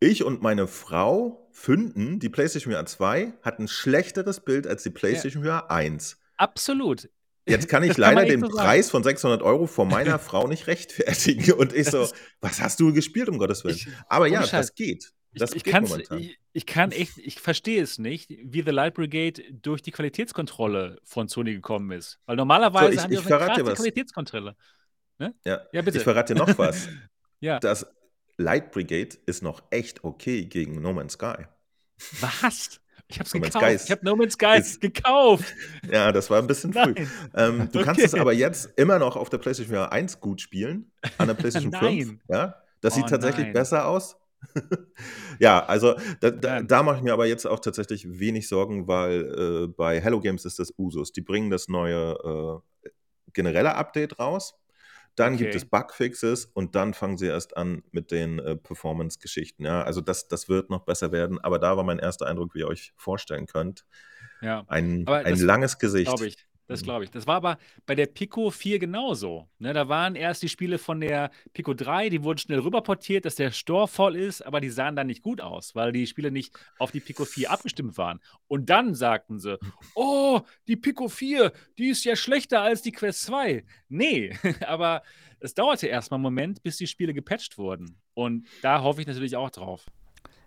ich und meine Frau finden, die PlayStation VR 2 hat ein schlechteres Bild als die PlayStation VR 1. Absolut. Jetzt kann ich Das kann leider echt den so. Preis von 600 Euro vor meiner Frau nicht rechtfertigen. Und ich Das so, was hast du gespielt, um Gottes Willen? Ich- Aber ja, Scheiß. das geht. Ich, Das ich, geht momentan. ich, ich kann echt, ich verstehe es nicht, wie The Light Brigade durch die Qualitätskontrolle von Sony gekommen ist. Weil normalerweise So, ich- haben die ich eine verrate dir krasse was. Qualitätskontrolle. Ja, Ja, bitte. ich verrate dir noch was. Ja. Das Light Brigade ist noch echt okay gegen No Man's Sky. Was? Ich hab's No Man's gekauft. Ich habe No Man's Sky ist- gekauft. Ja, das war ein bisschen früh. Ähm, du kannst Okay. es aber jetzt immer noch auf der PlayStation VR 1 gut spielen, an der PlayStation 5. Nein. Ja, das Oh, sieht tatsächlich nein. besser aus. ja, also da, da, da mache ich mir aber jetzt auch tatsächlich wenig Sorgen, weil äh, bei Hello Games ist das Usus. Die bringen das neue äh, generelle Update raus. Dann gibt Okay. es Bugfixes und dann fangen sie erst an mit den äh, Performance-Geschichten. Ja, also das, das wird noch besser werden. Aber da war mein erster Eindruck, wie ihr euch vorstellen könnt. Ja. Ein, Aber ein langes Gesicht. glaube ich. Das Mhm. glaube ich. Das war aber bei der Pico 4 genauso. Ne, da waren erst die Spiele von der Pico 3, die wurden schnell rüberportiert, dass der Store voll ist, aber die sahen dann nicht gut aus, weil die Spiele nicht auf die Pico 4 abgestimmt waren. Und dann sagten sie, oh, die Pico 4, die ist ja schlechter als die Quest 2. Nee, aber es dauerte erstmal einen Moment, bis die Spiele gepatcht wurden. Und da hoffe ich natürlich auch drauf.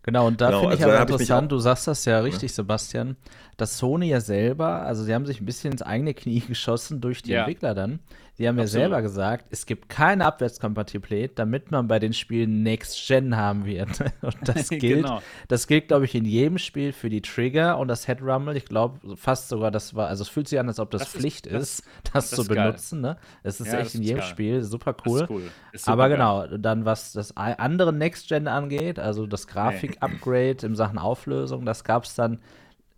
Genau, und da Genau, finde ich also aber ich mich interessant, auch- du sagst das ja richtig, Sebastian, dass Sony ja selber, also sie haben sich ein bisschen ins eigene Knie geschossen durch die Ja. Entwickler dann. Die haben ja Absolut. selber gesagt, es gibt keine Abwärtskompatibilität, damit man bei den Spielen Next Gen haben wird. Und das gilt, Genau. das gilt, glaube ich, in jedem Spiel für die Trigger und das Head Rumble. Ich glaube fast sogar, das war, also es fühlt sich an, als ob das, Das ist- Pflicht das- ist, das, das zu ist benutzen. Ne? Es ist Ja, echt in ist jedem geil. Spiel super cool. ist cool. Ist Aber genau, dann was das andere Next Gen angeht, also das Grafik-Upgrade in Sachen Auflösung, das gab es dann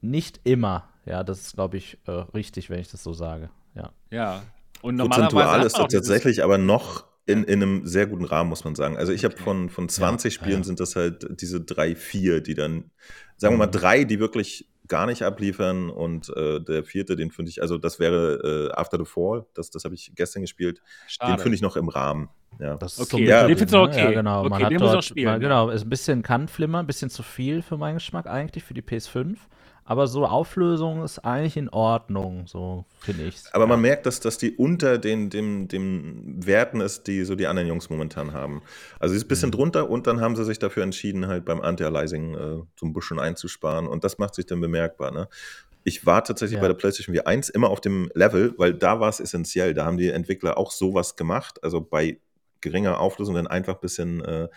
nicht immer. Ja, das ist, glaube ich, äh, richtig, wenn ich das so sage. Ja. Ja. Und normalerweise Prozentual hat ist man auch das tatsächlich aber noch in, in einem sehr guten Rahmen, muss man sagen. Also ich habe von, von 20 Ja, Spielen ja. sind das halt diese drei, vier, die dann, sagen wir mal, drei, die wirklich gar nicht abliefern und äh, der vierte, den finde ich, also das wäre äh, After the Fall, das, das habe ich gestern gespielt, den Schade. finde ich noch im Rahmen. Ja. Das Okay, ja, den findest du okay. Ja, genau. Okay, man hat den muss ich dort, noch spielen, mal, ja. genau, ist ein bisschen Kannflimmer, ein bisschen zu viel für meinen Geschmack eigentlich, für die PS5. Aber so Auflösung ist eigentlich in Ordnung, so finde ich Aber man merkt, dass, dass die unter den, dem, dem Werten ist, die so die anderen Jungs momentan haben. Also sie ist ein bisschen Mhm. drunter und dann haben sie sich dafür entschieden, halt beim Anti-Aliasing äh, so ein bisschen einzusparen und das macht sich dann bemerkbar. Ne? Ich war tatsächlich Ja. bei der PlayStation VR 1 immer auf dem Level, weil da war es essentiell. Da haben die Entwickler auch sowas gemacht, also bei geringer Auflösung dann einfach ein bisschen äh,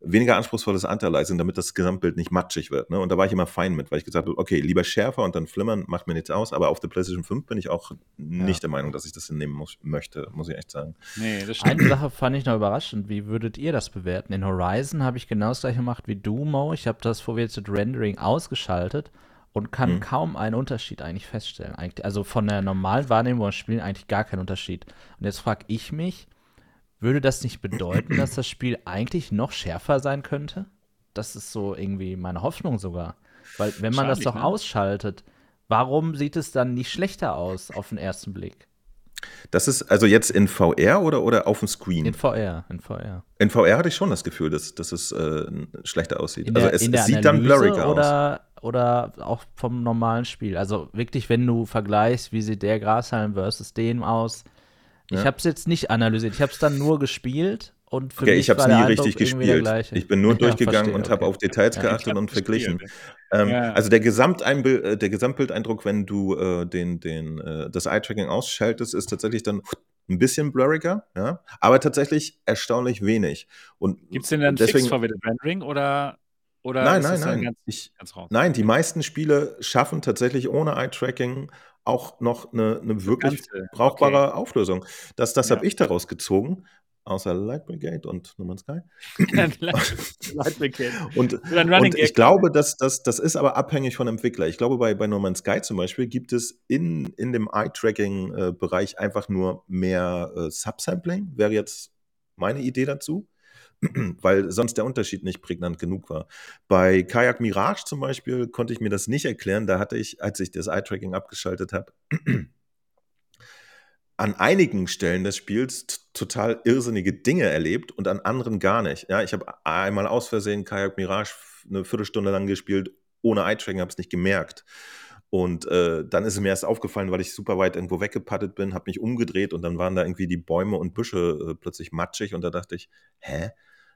weniger anspruchsvolles Anti-Aliasing, damit das Gesamtbild nicht matschig wird. Ne? Und da war ich immer fein mit, weil ich gesagt habe, okay, lieber schärfer und dann flimmern, macht mir nichts aus. Aber auf der PlayStation 5 bin ich auch nicht der Meinung, dass ich das hinnehmen muss, möchte, muss ich echt sagen. Nee, das stimmt. Eine Sache fand ich noch überraschend. Wie würdet ihr das bewerten? In Horizon habe ich genau das gleiche gemacht wie du, Mo. Ich habe das Foveated Rendering ausgeschaltet und kann Mhm. kaum einen Unterschied eigentlich feststellen. Eigentlich, also von der normalen Wahrnehmung beim Spielen eigentlich gar keinen Unterschied. Und jetzt frage ich mich, würde das nicht bedeuten, dass das Spiel eigentlich noch schärfer sein könnte? Das ist so irgendwie meine Hoffnung sogar. Weil wenn man das doch ne? ausschaltet, warum sieht es dann nicht schlechter aus auf den ersten Blick? Das ist also jetzt in VR oder, oder auf dem Screen? In In, VR, in VR. VR hatte ich schon das Gefühl, dass, dass es äh, schlechter aussieht. In der, also es, in der es sieht dann blurriger aus. oder, oder auch vom normalen Spiel. Also wirklich, wenn du vergleichst, wie sieht der Grashalm versus den aus. Ich habe es jetzt nicht analysiert. Ich habe es dann nur gespielt und für Okay, mich ich habe es nie richtig gespielt. Ich bin nur Ja, durchgegangen verstehe, und habe auf Details Ja. geachtet und verglichen. Ähm, Ja. Also der, Gesamteinbild, äh, der Gesamtbildeindruck, wenn du äh, den, den, äh, das Eye-Tracking ausschaltest, ist tatsächlich dann ein bisschen blurriger, ja, aber tatsächlich erstaunlich wenig. Und Gibt es denn dann deswegen, Fix Forwarded Rendering oder, oder Nein, ist nein, nein. Ganz, Ich, ganz raus? nein, die meisten Spiele schaffen tatsächlich ohne Eye-Tracking auch noch eine, eine wirklich Ganze, brauchbare Auflösung. Das, das Ja. habe ich daraus gezogen, außer Light Brigade und No Man's Sky. Light Brigade. Und, und ich glaube, dass das, das ist aber abhängig von Entwickler. Ich glaube, bei, bei No Man's Sky zum Beispiel gibt es in, in dem Eye-Tracking-Bereich einfach nur mehr äh, Subsampling, wäre jetzt meine Idee dazu, weil sonst der Unterschied nicht prägnant genug war. Bei Kayak Mirage zum Beispiel konnte ich mir das nicht erklären. Da hatte ich, als ich das Eye-Tracking abgeschaltet habe, an einigen Stellen des Spiels total irrsinnige Dinge erlebt und an anderen gar nicht. Ja, ich habe einmal aus Versehen Kayak Mirage eine Viertelstunde lang gespielt, ohne Eye-Tracking, habe es nicht gemerkt. Und äh, dann ist es mir erst aufgefallen, weil ich super weit irgendwo weggepattet bin, habe mich umgedreht und dann waren da irgendwie die Bäume und Büsche äh, plötzlich matschig und da dachte ich, hä?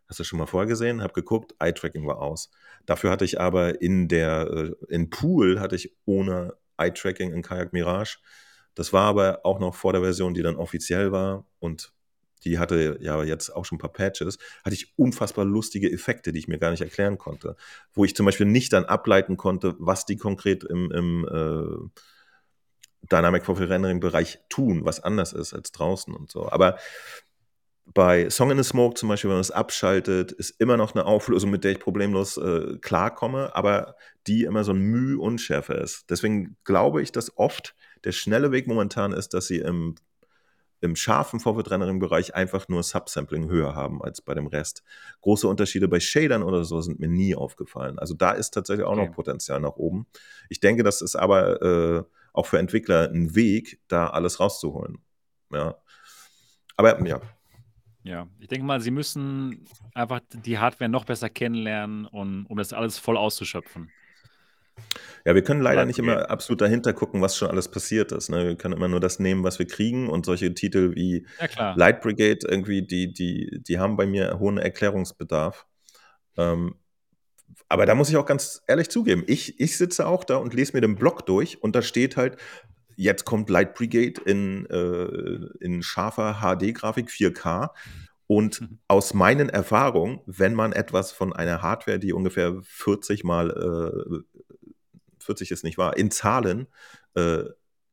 Hast du schon mal vorgesehen? Hab geguckt, Eye-Tracking war aus. Dafür hatte ich aber in der, äh, in Pool hatte ich ohne Eye-Tracking in Kayak Mirage. Das war aber auch noch vor der Version, die dann offiziell war und die hatte ja jetzt auch schon ein paar Patches, hatte ich unfassbar lustige Effekte, die ich mir gar nicht erklären konnte. Wo ich zum Beispiel nicht dann ableiten konnte, was die konkret im, im äh, Dynamic Profile Rendering Bereich tun, was anders ist als draußen und so. Aber bei Song in the Smoke zum Beispiel, wenn man es abschaltet, ist immer noch eine Auflösung, mit der ich problemlos äh, klarkomme, aber die immer so ein Mühe unschärfer ist. Deswegen glaube ich, dass oft der schnelle Weg momentan ist, dass sie im, im scharfen Forward-Rendering-Bereich einfach nur Subsampling höher haben als bei dem Rest. Große Unterschiede bei Shadern oder so sind mir nie aufgefallen. Also da ist tatsächlich auch Okay. noch Potenzial nach oben. Ich denke, das ist aber äh, auch für Entwickler ein Weg, da alles rauszuholen. Ja. Aber ja, Ja, ich denke mal, sie müssen einfach die Hardware noch besser kennenlernen, und, um das alles voll auszuschöpfen. Ja, wir können leider nicht immer absolut dahinter gucken, was schon alles passiert ist. Ne? Wir können immer nur das nehmen, was wir kriegen und solche Titel wie Ja. Light Brigade irgendwie, die, die, die haben bei mir hohen Erklärungsbedarf. Ähm, aber da muss ich auch ganz ehrlich zugeben, ich, ich sitze auch da und lese mir den Blog durch und da steht halt, jetzt kommt Light Brigade in, äh, in scharfer HD-Grafik 4K. Und Mhm. aus meinen Erfahrungen, wenn man etwas von einer Hardware, die ungefähr 40 mal, äh, 40 ist nicht wahr, in Zahlen, äh,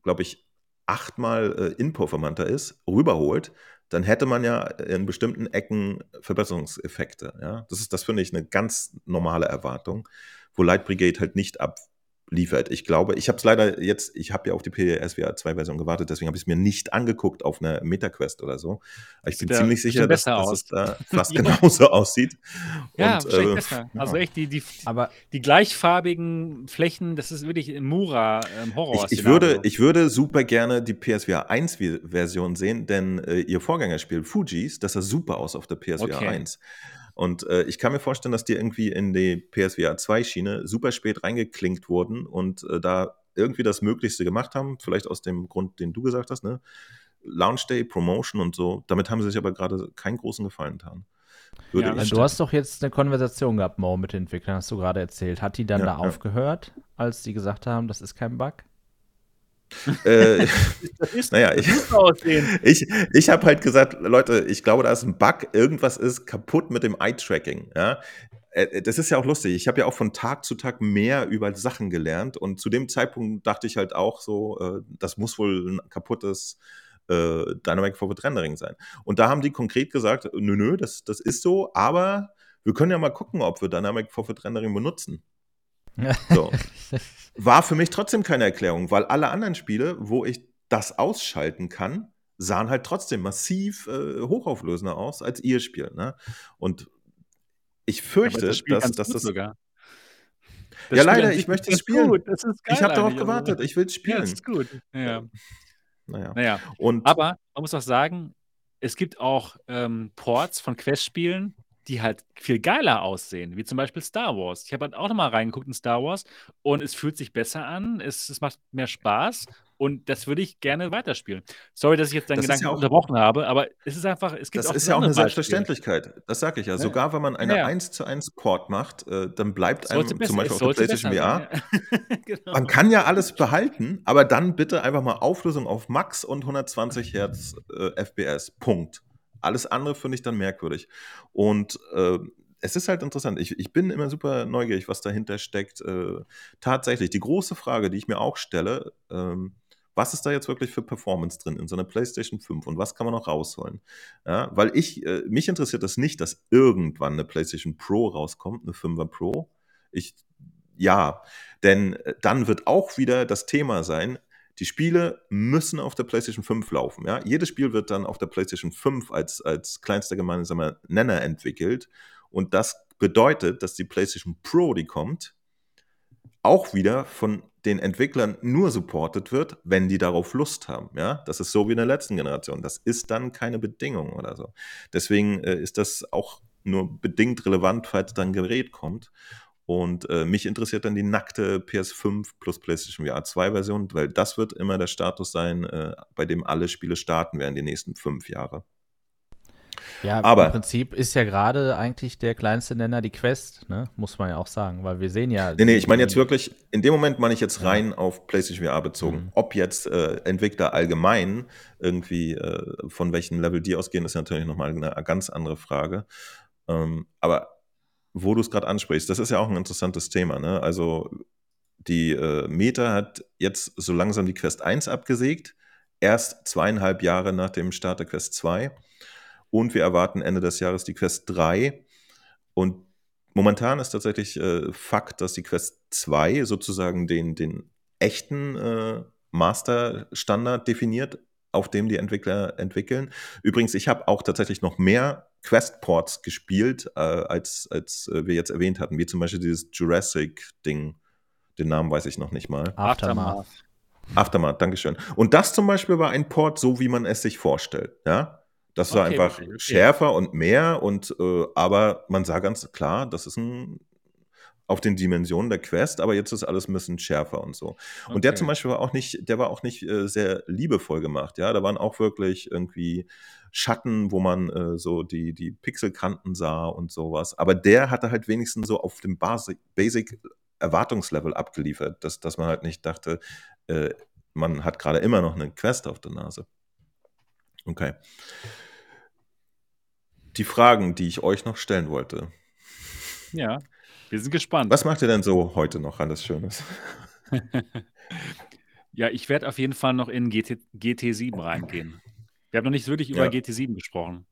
glaube ich, achtmal äh, inperformanter ist, rüberholt, dann hätte man ja in bestimmten Ecken Verbesserungseffekte. Ja? Das ist, das finde ich eine ganz normale Erwartung, wo Light Brigade halt nicht abliefert. Ich glaube, ich habe es leider jetzt, ich habe ja auf die PSVR 2 Version gewartet, deswegen habe ich es mir nicht angeguckt auf einer MetaQuest oder so. Ich bin ja ziemlich sicher, dass, dass es da fast Ja. genauso aussieht. Ja, Und, äh, besser. Also ja. echt, die, die, Aber die gleichfarbigen Flächen, das ist wirklich ein Mura ähm, Horror. Ich, ich, würde, ich würde super gerne die PSVR 1 Vi- Version sehen, denn äh, ihr Vorgängerspiel Fujis, das sah super aus auf der PSVR Okay. 1. Und äh, ich kann mir vorstellen, dass die irgendwie in die PSVR 2 Schiene super spät reingeklinkt wurden und äh, da irgendwie das Möglichste gemacht haben, vielleicht aus dem Grund, den du gesagt hast, ne? Launch Day, Promotion und so. Damit haben sie sich aber gerade keinen großen Gefallen getan. Würde Ja, ich das du hast doch jetzt eine Konversation gehabt, Mo, mit den Entwicklern, hast du gerade erzählt. Hat die dann Ja, da ja. aufgehört, als die gesagt haben, das ist kein Bug? Äh, das ist, naja, ich. Ich, ich habe halt gesagt, Leute, ich glaube, da ist ein Bug, irgendwas ist kaputt mit dem Eye-Tracking. Ja? Äh, Das ist ja auch lustig. Ich habe ja auch von Tag zu Tag mehr über Sachen gelernt und zu dem Zeitpunkt dachte ich halt auch so, äh, das muss wohl ein kaputtes äh, Dynamic Forward Rendering sein. Und da haben die konkret gesagt, nö, nö, das, das ist so, aber wir können ja mal gucken, ob wir Dynamic Forward Rendering benutzen. So. War für mich trotzdem keine Erklärung, weil alle anderen Spiele, wo ich das ausschalten kann, sahen halt trotzdem massiv äh, hochauflösender aus als ihr Spiel. Ne? Und ich fürchte, Spiel dass, dass das. sogar. Ja, Spiel leider, ich möchte es spielen. Gut. Das Ich habe darauf gewartet, ich will es Ja, spielen. das ist gut. Ja. Naja. Naja, Und aber man muss auch sagen, es gibt auch ähm, Ports von Quest-Spielen, die halt viel geiler aussehen, wie zum Beispiel Star Wars. Ich habe halt auch nochmal reingeguckt in Star Wars und es fühlt sich besser an, es, es macht mehr Spaß und das würde ich gerne weiterspielen. Sorry, dass ich jetzt deinen Das Gedanken ja auch- unterbrochen habe, aber es ist einfach, es gibt das auch ist ja auch eine. Selbstverständlichkeit. Das sage ich ja. Ja. Sogar wenn man eine Ja, ja. 1 zu 1 Port macht, äh, dann bleibt einem besser, zum Beispiel auf der PlayStation VR genau. Man kann ja alles behalten, aber dann bitte einfach mal Auflösung auf Max und 120 Hertz äh, FPS. Punkt. Alles andere finde ich dann merkwürdig. Und äh, es ist halt interessant. Ich, ich bin immer super neugierig, was dahinter steckt. Äh, tatsächlich, die große Frage, die ich mir auch stelle, ähm, was ist da jetzt wirklich für Performance drin in so einer PlayStation 5 und was kann man noch rausholen? Ja, weil ich, äh, mich interessiert das nicht, dass irgendwann eine PlayStation Pro rauskommt, eine 5er Pro. Ich, ja, denn äh, dann wird auch wieder das Thema sein, die Spiele müssen auf der PlayStation 5 laufen. Ja? Jedes Spiel wird dann auf der PlayStation 5 als, als kleinster gemeinsamer Nenner entwickelt. Und das bedeutet, dass die PlayStation Pro, die kommt, auch wieder von den Entwicklern nur supported wird, wenn die darauf Lust haben. Ja? Das ist so wie in der letzten Generation. Das ist dann keine Bedingung oder so. Deswegen äh, ist das auch nur bedingt relevant, falls dann ein Gerät kommt. Und äh, mich interessiert dann die nackte PS5 plus PlayStation VR 2 Version, weil das wird immer der Status sein, äh, bei dem alle Spiele starten werden die nächsten fünf Jahre. Ja, Aber- im Prinzip ist ja gerade eigentlich der kleinste Nenner die Quest, ne? muss man ja auch sagen, weil wir sehen ja. Nee, nee, ich meine jetzt wirklich, in dem Moment meine ich jetzt Ja. rein auf PlayStation VR bezogen. Mhm. Ob jetzt äh, Entwickler allgemein irgendwie äh, von welchem Level die ausgehen, ist natürlich nochmal eine ganz andere Frage. Ähm, aber wo du es gerade ansprichst, das ist ja auch ein interessantes Thema. Ne? Also die äh, Meta hat jetzt so langsam die Quest 1 abgesägt, erst zweieinhalb Jahre nach dem Start der Quest 2. Und wir erwarten Ende des Jahres die Quest 3. Und momentan ist tatsächlich äh, Fakt, dass die Quest 2 sozusagen den, den echten äh, Master-Standard definiert. Auf dem die Entwickler entwickeln. Übrigens, ich habe auch tatsächlich noch mehr Quest-Ports gespielt, äh, als, als äh, wir jetzt erwähnt hatten, wie zum Beispiel dieses Jurassic-Ding. Den Namen weiß ich noch nicht mal. Aftermath. Aftermath, Dankeschön. Und das zum Beispiel war ein Port, so wie man es sich vorstellt. Ja, das war Okay, einfach okay, okay. schärfer und mehr und äh, aber man sah ganz klar, das ist ein auf den Dimensionen der Quest, aber jetzt ist alles ein bisschen schärfer und so. Und der Okay. zum Beispiel war auch nicht, der war auch nicht äh, sehr liebevoll gemacht, ja. Da waren auch wirklich irgendwie Schatten, wo man äh, so die, die Pixelkanten sah und sowas. Aber der hatte halt wenigstens so auf dem Basic, Basic Erwartungslevel abgeliefert, dass, dass man halt nicht dachte, äh, man hat gerade immer noch eine Quest auf der Nase. Okay. Die Fragen, die ich euch noch stellen wollte. Ja, wir sind gespannt. Was macht ihr denn so heute noch alles Schönes? Ja, ich werde auf jeden Fall noch in GT, GT7 reingehen. Wir haben noch nicht wirklich über Ja. GT7 gesprochen.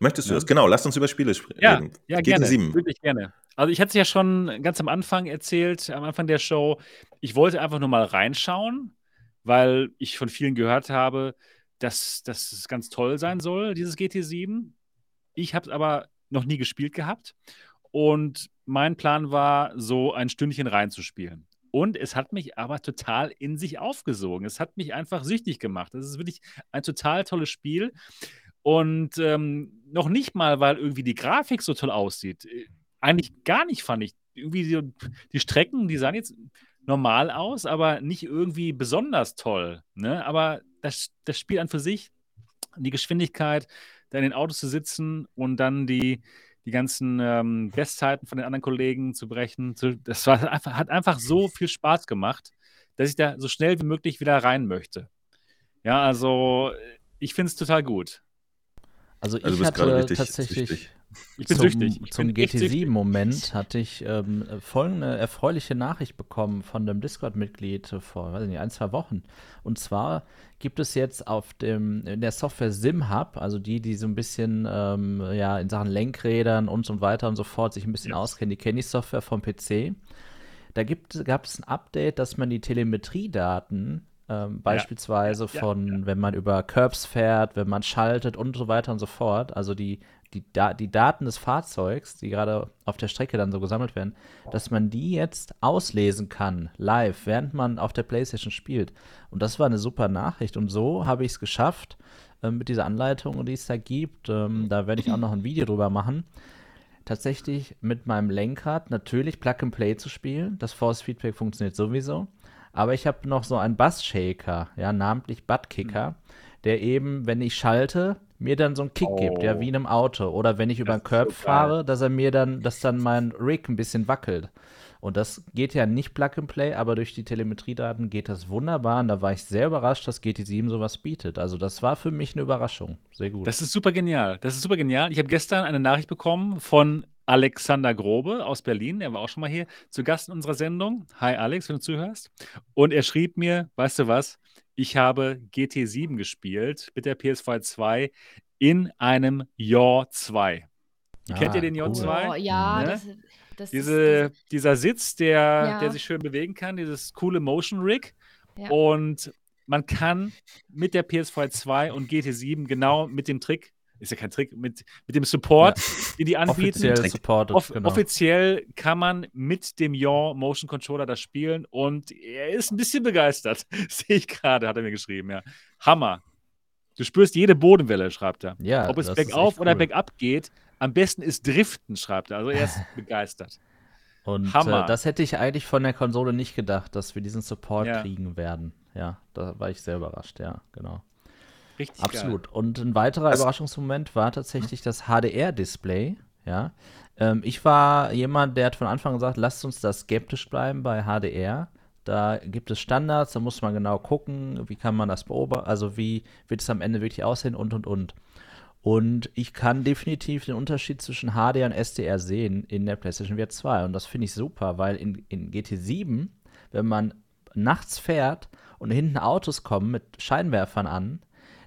Möchtest du Ja. das? Genau, lasst uns über Spiele sprechen. Ja, ja, gerne. GT7. Wirklich gerne. Also ich hatte es ja schon ganz am Anfang erzählt, am Anfang der Show. Ich wollte einfach nur mal reinschauen, weil ich von vielen gehört habe, dass, dass es ganz toll sein soll, dieses GT7. Ich habe es aber noch nie gespielt gehabt. Und mein Plan war, so ein Stündchen reinzuspielen. Und es hat mich aber total in sich aufgesogen. Es hat mich einfach süchtig gemacht. Es ist wirklich ein total tolles Spiel. Und ähm, noch nicht mal, weil irgendwie die Grafik so toll aussieht. Äh, Eigentlich gar nicht, fand ich. Irgendwie die, die Strecken, die sahen jetzt normal aus, aber nicht irgendwie besonders toll. Ne? Aber das, das Spiel an für sich, die Geschwindigkeit, da in den Autos zu sitzen und dann die, die ganzen ähm, Bestzeiten von den anderen Kollegen zu brechen, zu, das war hat einfach so viel Spaß gemacht, dass ich da so schnell wie möglich wieder rein möchte. Ja, also ich finde es total gut. Also Also ich gerade hatte richtig tatsächlich. Ich bin zum, süchtig. Ich zum bin echt süchtig. GT7-Moment hatte ich ähm, folgende erfreuliche Nachricht bekommen von einem Discord-Mitglied vor weiß nicht, ein, zwei Wochen. Und zwar gibt es jetzt auf dem, in der Software SimHub, also die, die so ein bisschen ähm, ja, in Sachen Lenkrädern und so weiter und so fort sich ein bisschen Yes. auskennen, die kennen die Software vom PC. Da gab es ein Update, dass man die Telemetriedaten ähm, beispielsweise ja, von, wenn man über Curbs fährt, wenn man schaltet und so weiter und so fort, also die, die, da die Daten des Fahrzeugs, die gerade auf der Strecke dann so gesammelt werden, dass man die jetzt auslesen kann, live, während man auf der Playstation spielt. Und das war eine super Nachricht. Und so habe ich es geschafft, ähm, mit dieser Anleitung, die es da gibt, ähm, da werde ich auch noch ein Video drüber machen, tatsächlich mit meinem Lenkrad natürlich Plug and Play zu spielen. Das Force Feedback funktioniert sowieso. Aber ich habe noch so einen Bass-Shaker, ja, namentlich Buttkicker, der eben, wenn ich schalte, mir dann so einen Kick gibt, ja, Oh. wie in einem Auto. Oder wenn ich über einen ist so Curb geil. fahre, dass er mir dann, dass dann mein Rig ein bisschen wackelt. Und das geht ja nicht Plug and Play, aber durch die Telemetriedaten geht das wunderbar. Und da war ich sehr überrascht, dass GT7 sowas bietet. Also das war für mich eine Überraschung. Sehr gut. Das ist super genial. Das ist super genial. Ich habe gestern eine Nachricht bekommen von Alexander Grobe aus Berlin. Er war auch schon mal hier zu Gast in unserer Sendung. Hi Alex, wenn du zuhörst. Und er schrieb mir, weißt du was? Ich habe GT7 gespielt mit der PS2 2 in einem Yaw 2. Kennt ihr den Yaw cool. 2? Oh, ja, Ne? das, das Diese, dieser Sitz, der, Ja. der sich schön bewegen kann, dieses coole Motion Rig. Ja. Und man kann mit der PS2 2 und GT7 genau mit dem Trick, ist ja kein Trick, mit, mit dem Support, den die anbieten, Offiziell supported, Off genau. Offiziell kann man mit dem Yaw Motion Controller das spielen und er ist ein bisschen begeistert. Sehe ich gerade, hat er mir geschrieben, ja. Hammer. Du spürst jede Bodenwelle, schreibt er. Ja, Ob es bergauf echt oder cool. bergab geht, am besten ist Driften, schreibt er. Also er ist begeistert. Und Hammer. äh, das hätte ich eigentlich von der Konsole nicht gedacht, dass wir diesen Support Ja. kriegen werden. Ja, da war ich sehr überrascht, ja, genau. Richtig Absolut. Und ein weiterer Das- Überraschungsmoment war tatsächlich das HDR-Display. Ja, ähm, ich war jemand, der hat von Anfang an gesagt, lasst uns da skeptisch bleiben bei HDR. Da gibt es Standards, da muss man genau gucken, wie kann man das beobachten, also wie wird es am Ende wirklich aussehen und und und. Und ich kann definitiv den Unterschied zwischen HDR und SDR sehen in der PlayStation VR 2. Und das finde ich super, weil in, in GT7, wenn man nachts fährt und hinten Autos kommen mit Scheinwerfern an,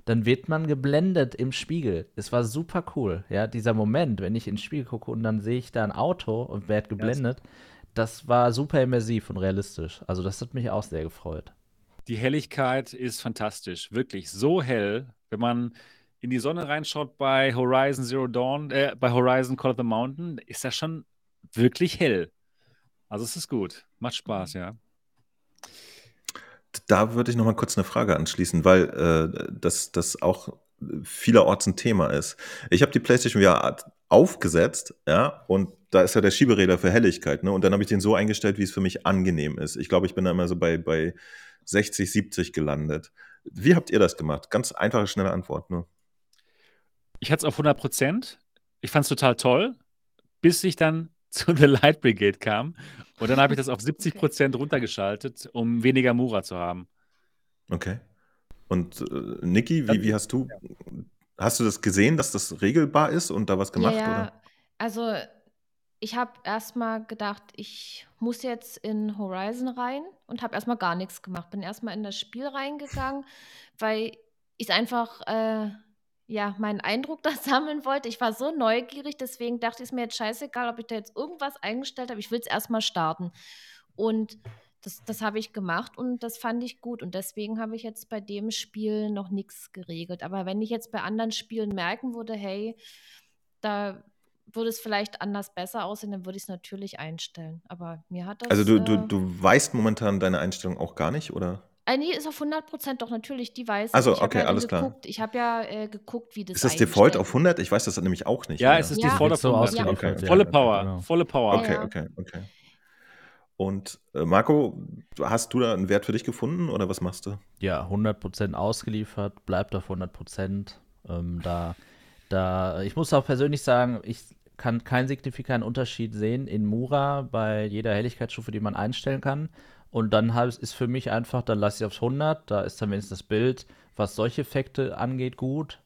dann wird man geblendet im Spiegel. Es war super cool, ja, dieser Moment, wenn ich ins Spiegel gucke und dann sehe ich da ein Auto und werde geblendet, das war super immersiv und realistisch. Also das hat mich auch sehr gefreut. Die Helligkeit ist fantastisch, wirklich so hell, wenn man in die Sonne reinschaut bei Horizon Zero Dawn, äh, bei Horizon Call of the Mountain, ist das schon wirklich hell. Also es ist gut, macht Spaß, ja. Da würde ich noch mal kurz eine Frage anschließen, weil äh, das, das auch vielerorts ein Thema ist. Ich habe die PlayStation VR aufgesetzt, ja, und da ist ja der Schieberäder für Helligkeit, ne? Und dann habe ich den so eingestellt, wie es für mich angenehm ist. Ich glaube, ich bin da immer so bei, bei 60, 70 gelandet. Wie habt ihr das gemacht? Ganz einfache, schnelle Antwort, ne? Ich hatte es auf 100 Prozent. Ich fand es total toll, bis ich dann zu The Light Brigade kam. Und dann habe ich das auf 70 Prozent runtergeschaltet, um weniger Mura zu haben. Okay. Und äh, Niki, wie, wie hast du, hast du das gesehen, dass das regelbar ist und da was gemacht? Ja, Oder? also ich habe erstmal gedacht, ich muss jetzt in Horizon rein und habe erstmal gar nichts gemacht. Bin erstmal in das Spiel reingegangen, weil ich einfach äh, ja, meinen Eindruck da sammeln wollte. Ich war so neugierig, deswegen dachte ich es mir jetzt scheißegal, ob ich da jetzt irgendwas eingestellt habe. Ich will es erstmal starten. Und das, das habe ich gemacht und das fand ich gut. Und deswegen habe ich jetzt bei dem Spiel noch nichts geregelt. Aber wenn ich jetzt bei anderen Spielen merken würde, hey, da würde es vielleicht anders besser aussehen, dann würde ich es natürlich einstellen. Aber mir hat das. Also du, du, äh, du weißt momentan deine Einstellung auch gar nicht, oder? Ah, nee, ist auf 100 Prozent doch natürlich, die weiß ich. Also, Ich habe okay, ja alles klar. geguckt, ich habe ja äh, geguckt, wie das Ist das Default auf 100? Ich weiß das nämlich auch nicht. Ja, oder? es ist Ja. Default auf so 100. ausgeliefert. Okay. Volle ja, Power, genau. volle Power. Okay, Ja. okay, okay. Und äh, Marco, hast du da einen Wert für dich gefunden oder was machst du? Ja, 100% ausgeliefert, bleibt auf 100%. Ähm, da, da, ich muss auch persönlich sagen, ich kann keinen signifikanten Unterschied sehen in Mura bei jeder Helligkeitsstufe, die man einstellen kann. Und dann halt ist für mich einfach, dann lasse ich aufs 100, da ist dann wenigstens das Bild, was solche Effekte angeht, gut.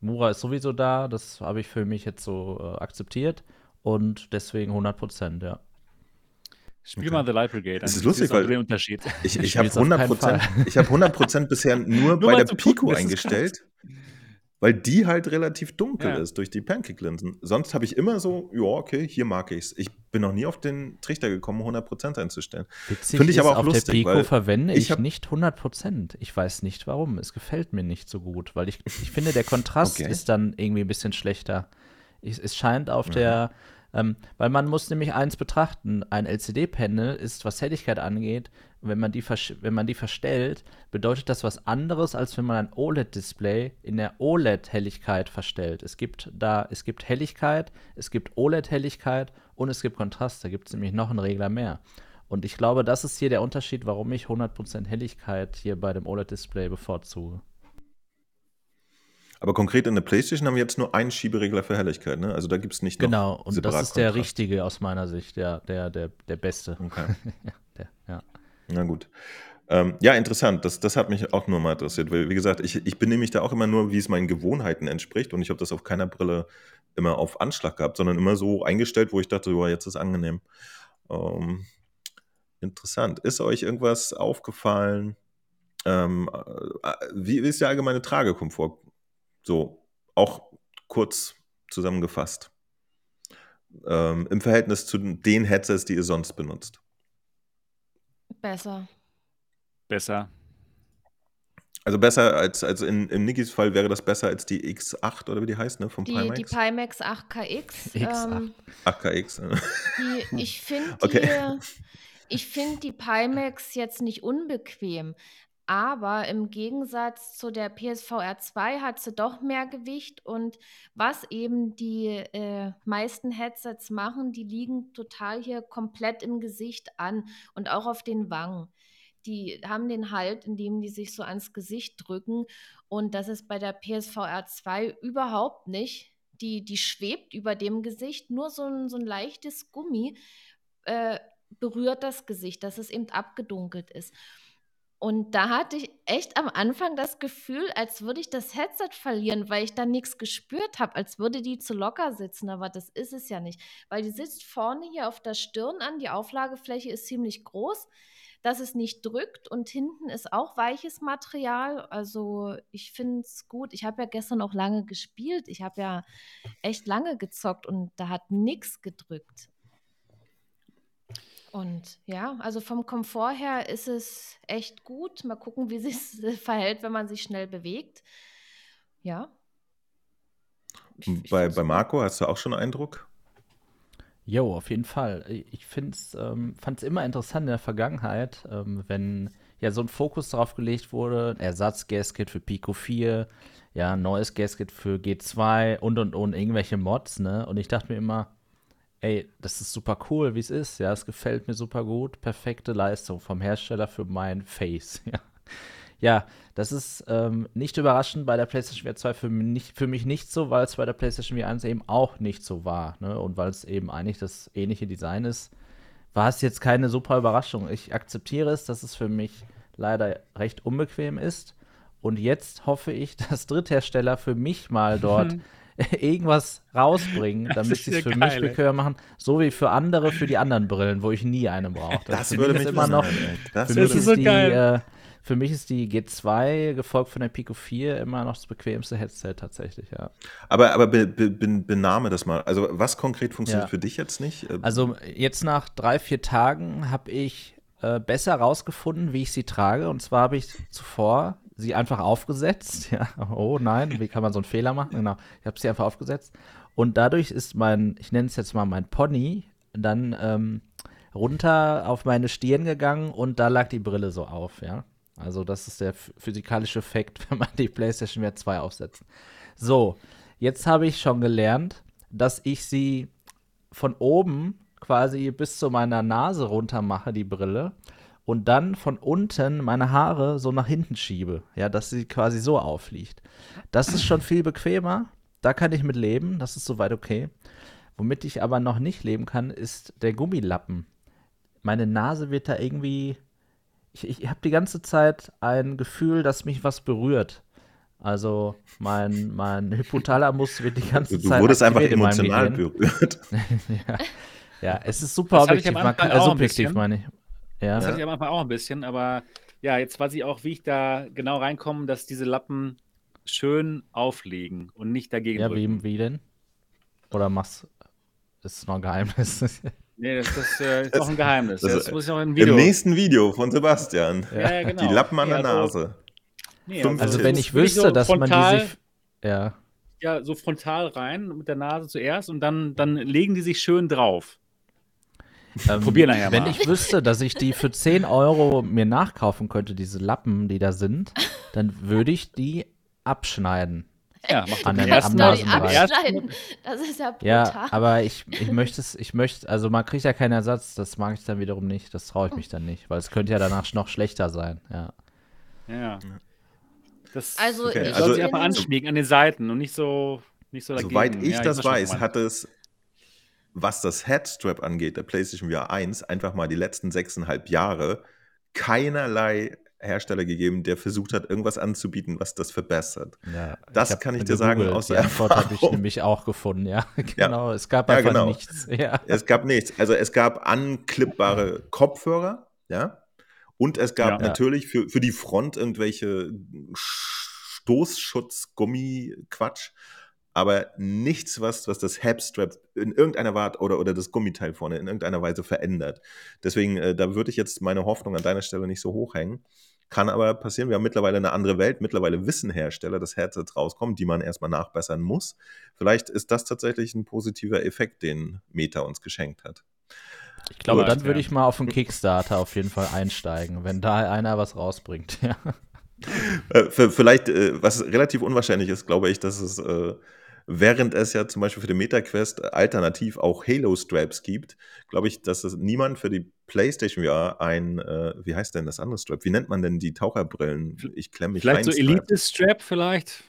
Mura ist sowieso da, das habe ich für mich jetzt so äh, akzeptiert. Und deswegen 100%, ja. Spiel Okay. mal The Light Brigade. Es ist lustig, weil- Unterschied. Ich, Ich ich habe spiel's auf keinen 100 Prozent, Fall. ich habe 100 bisher nur, bei mal der Pico eingestellt, weil die halt relativ dunkel Ja. ist durch die Pancake-Linsen. Sonst habe ich immer so, ja, okay, hier mag ich's. Ich bin noch nie auf den Trichter gekommen, 100 Prozent einzustellen. Witzig Finde ich aber auch auf lustig, der Pico weil verwende ich ich, nicht 100%. Ich weiß nicht warum. Es gefällt mir nicht so gut, weil ich, ich finde, der Kontrast Okay. ist dann irgendwie ein bisschen schlechter. Ich, es scheint auf Mhm. der, ähm, weil man muss nämlich eins betrachten, ein LCD-Panel ist, was Helligkeit angeht, wenn man, die wenn man die verstellt, bedeutet das was anderes, als wenn man ein OLED-Display in der OLED-Helligkeit verstellt. Es gibt da, es gibt Helligkeit, es gibt OLED-Helligkeit und es gibt Kontrast. Da gibt es nämlich noch einen Regler mehr. Und ich glaube, das ist hier der Unterschied, warum ich 100% Helligkeit hier bei dem OLED-Display bevorzuge. Aber konkret in der PlayStation haben wir jetzt nur einen Schieberegler für Helligkeit, ne? Also da gibt es nicht noch Genau, und das ist der Kontrast. richtige aus meiner Sicht, ja, der, der, der beste. Okay. der, ja. Na gut. Ähm, ja, interessant. Das, das hat mich auch nur mal interessiert, weil, wie gesagt, ich, ich bin nämlich da auch immer nur, wie es meinen Gewohnheiten entspricht und ich habe das auf keiner Brille immer auf Anschlag gehabt, sondern immer so eingestellt, wo ich dachte, ja, jetzt ist angenehm. Ähm, interessant. Ist euch irgendwas aufgefallen? Ähm, äh, wie ist der allgemeine Tragekomfort? So, auch kurz zusammengefasst. Ähm, Im Verhältnis zu den Headsets, die ihr sonst benutzt. Besser. Besser. Also besser als, als in, in Nikis Fall wäre das besser als die X8 oder wie die heißt, ne? Vom Die, Pimax? die Pimax 8KX. X8. Ähm, 8KX. äh. die, ich finde Okay. die, ich find die Pimax jetzt nicht unbequem. Aber im Gegensatz zu der PSVR 2 hat sie doch mehr Gewicht und was eben die äh, meisten Headsets machen, die liegen total hier komplett im Gesicht an und auch auf den Wangen. Die haben den Halt, indem die sich so ans Gesicht drücken und das ist bei der PSVR 2 überhaupt nicht. Die, die schwebt über dem Gesicht, nur so ein, so ein leichtes Gummi äh, berührt das Gesicht, dass es eben abgedunkelt ist. Und da hatte ich echt am Anfang das Gefühl, als würde ich das Headset verlieren, weil ich da nichts gespürt habe, als würde die zu locker sitzen. Aber das ist es ja nicht, weil die sitzt vorne hier auf der Stirn an. Die Auflagefläche ist ziemlich groß, dass es nicht drückt. Und hinten ist auch weiches Material. Also ich finde es gut. Ich habe ja gestern auch lange gespielt. Ich habe ja echt lange gezockt und da hat nichts gedrückt. Und ja, also vom Komfort her ist es echt gut. Mal gucken, wie sich verhält, wenn man sich schnell bewegt. Ja. Ich, ich bei, bei Marco hast du auch schon einen Eindruck? Jo, auf jeden Fall. Ich ähm, fand es immer interessant in der Vergangenheit, ähm, wenn ja so ein Fokus darauf gelegt wurde, Ersatzgasket für Pico 4, ja, neues Gasket für G2 und und und irgendwelche Mods, ne? Und ich dachte mir immer, ey, das ist super cool, wie es ist, ja, es gefällt mir super gut, perfekte Leistung vom Hersteller für mein Face, ja. Ja, das ist ähm, nicht überraschend bei der PlayStation VR 2 für mich, für mich nicht so, weil es bei der PlayStation VR 1 eben auch nicht so war. Ne? Und weil es eben eigentlich das ähnliche Design ist, war es jetzt keine super Überraschung. Ich akzeptiere es, dass es für mich leider recht unbequem ist. Und jetzt hoffe ich, dass Dritthersteller für mich mal dort irgendwas rausbringen, damit sie es für geil, mich bequemer machen, so wie für andere für die anderen Brillen, wo ich nie eine brauche. Das, das würde mich immer noch. Das, für mich ist so die, geil. Äh, für mich ist die G2 gefolgt von der Pico 4 immer noch das bequemste Headset tatsächlich, ja. Aber, aber be, be, benahme das mal. Also was konkret funktioniert ja. für dich jetzt nicht? Äh, also jetzt nach drei, vier Tagen habe ich äh, besser rausgefunden, wie ich sie trage. Und zwar habe ich zuvor sie einfach aufgesetzt. Ja, oh nein, wie kann man so einen Fehler machen? Genau, ich habe sie einfach aufgesetzt. Und dadurch ist mein, ich nenne es jetzt mal mein Pony, dann ähm, runter auf meine Stirn gegangen und da lag die Brille so auf, ja. Also das ist der physikalische Effekt, wenn man die PlayStation VR 2 aufsetzt. So, jetzt habe ich schon gelernt, dass ich sie von oben quasi bis zu meiner Nase runter mache, die Brille, und dann von unten meine Haare so nach hinten schiebe, ja, dass sie quasi so aufliegt. Das ist schon viel bequemer, da kann ich mit leben, das ist soweit okay. Womit ich aber noch nicht leben kann, ist der Gummilappen. Meine Nase wird da irgendwie ich, ich habe die ganze Zeit ein Gefühl, dass mich was berührt. Also mein, mein Hypothalamus wird die ganze du, Zeit. Du wurdest einfach emotional berührt. ja. ja, es ist super objektiv, man kann, äh, subjektiv meine ich. Ja. Das hatte ich am Anfang auch ein bisschen, aber ja, jetzt weiß ich auch, wie ich da genau reinkomme, dass diese Lappen schön auflegen und nicht dagegen Ja, wie, wie denn? Oder machst das ist noch ein Geheimnis. Nee, das, das äh, ist doch ein Geheimnis. Das, das muss ich noch im, Video. Im nächsten Video von Sebastian. Ja, ja, genau. Die Lappen an der Nase. Nee, also, also wenn ich wüsste, so dass frontal, man die sich. Ja. ja, so frontal rein mit der Nase zuerst und dann, dann legen die sich schön drauf. Ähm, Probier nachher wenn mal. Wenn ich wüsste, dass ich die für 10 Euro mir nachkaufen könnte, diese Lappen, die da sind, dann würde ich die abschneiden. Ja, mach an den abschneiden. Das ist ja brutal. Ja, aber ich, ich möchte es, ich möchte, also man kriegt ja keinen Ersatz, das mag ich dann wiederum nicht, das traue ich mich dann nicht, weil es könnte ja danach noch schlechter sein, ja. Ja. Das also, okay. ich also, sich einfach anschmiegen an den Seiten und nicht so, nicht so dagegen. Soweit ich ja, das ich weiß, hat es, was das Headstrap angeht, der PlayStation VR 1, einfach mal die letzten sechseinhalb Jahre keinerlei Hersteller gegeben, der versucht hat, irgendwas anzubieten, was das verbessert. Ja, das kann ich dir sagen aus der Antwort habe ich nämlich auch gefunden, ja. genau, ja. es gab einfach ja, genau. nichts. Ja. Es gab nichts. Also es gab anklippbare Kopfhörer, ja. Und es gab natürlich für, für die Front irgendwelche Stoßschutz-Gummi-Quatsch aber nichts, was, was das Hapstrap in irgendeiner Weise oder, oder das Gummiteil vorne in irgendeiner Weise verändert. Deswegen, äh, da würde ich jetzt meine Hoffnung an deiner Stelle nicht so hoch hängen. Kann aber passieren, wir haben mittlerweile eine andere Welt. Mittlerweile wissen Hersteller, dass Headsets rauskommen, die man erstmal nachbessern muss. Vielleicht ist das tatsächlich ein positiver Effekt, den Meta uns geschenkt hat. Ich glaube, dann würde ich mal auf den Kickstarter auf jeden Fall einsteigen, wenn da einer was rausbringt. Ja. Äh, vielleicht, äh, was relativ unwahrscheinlich ist, glaube ich, dass es äh, während es ja zum Beispiel für den MetaQuest alternativ auch Halo-Straps gibt, glaube ich, dass es niemand für die PlayStation VR ein, äh, wie heißt denn das andere Strap? Wie nennt man denn die Taucherbrillen? Ich klemme mich Vielleicht so Elite-Strap vielleicht?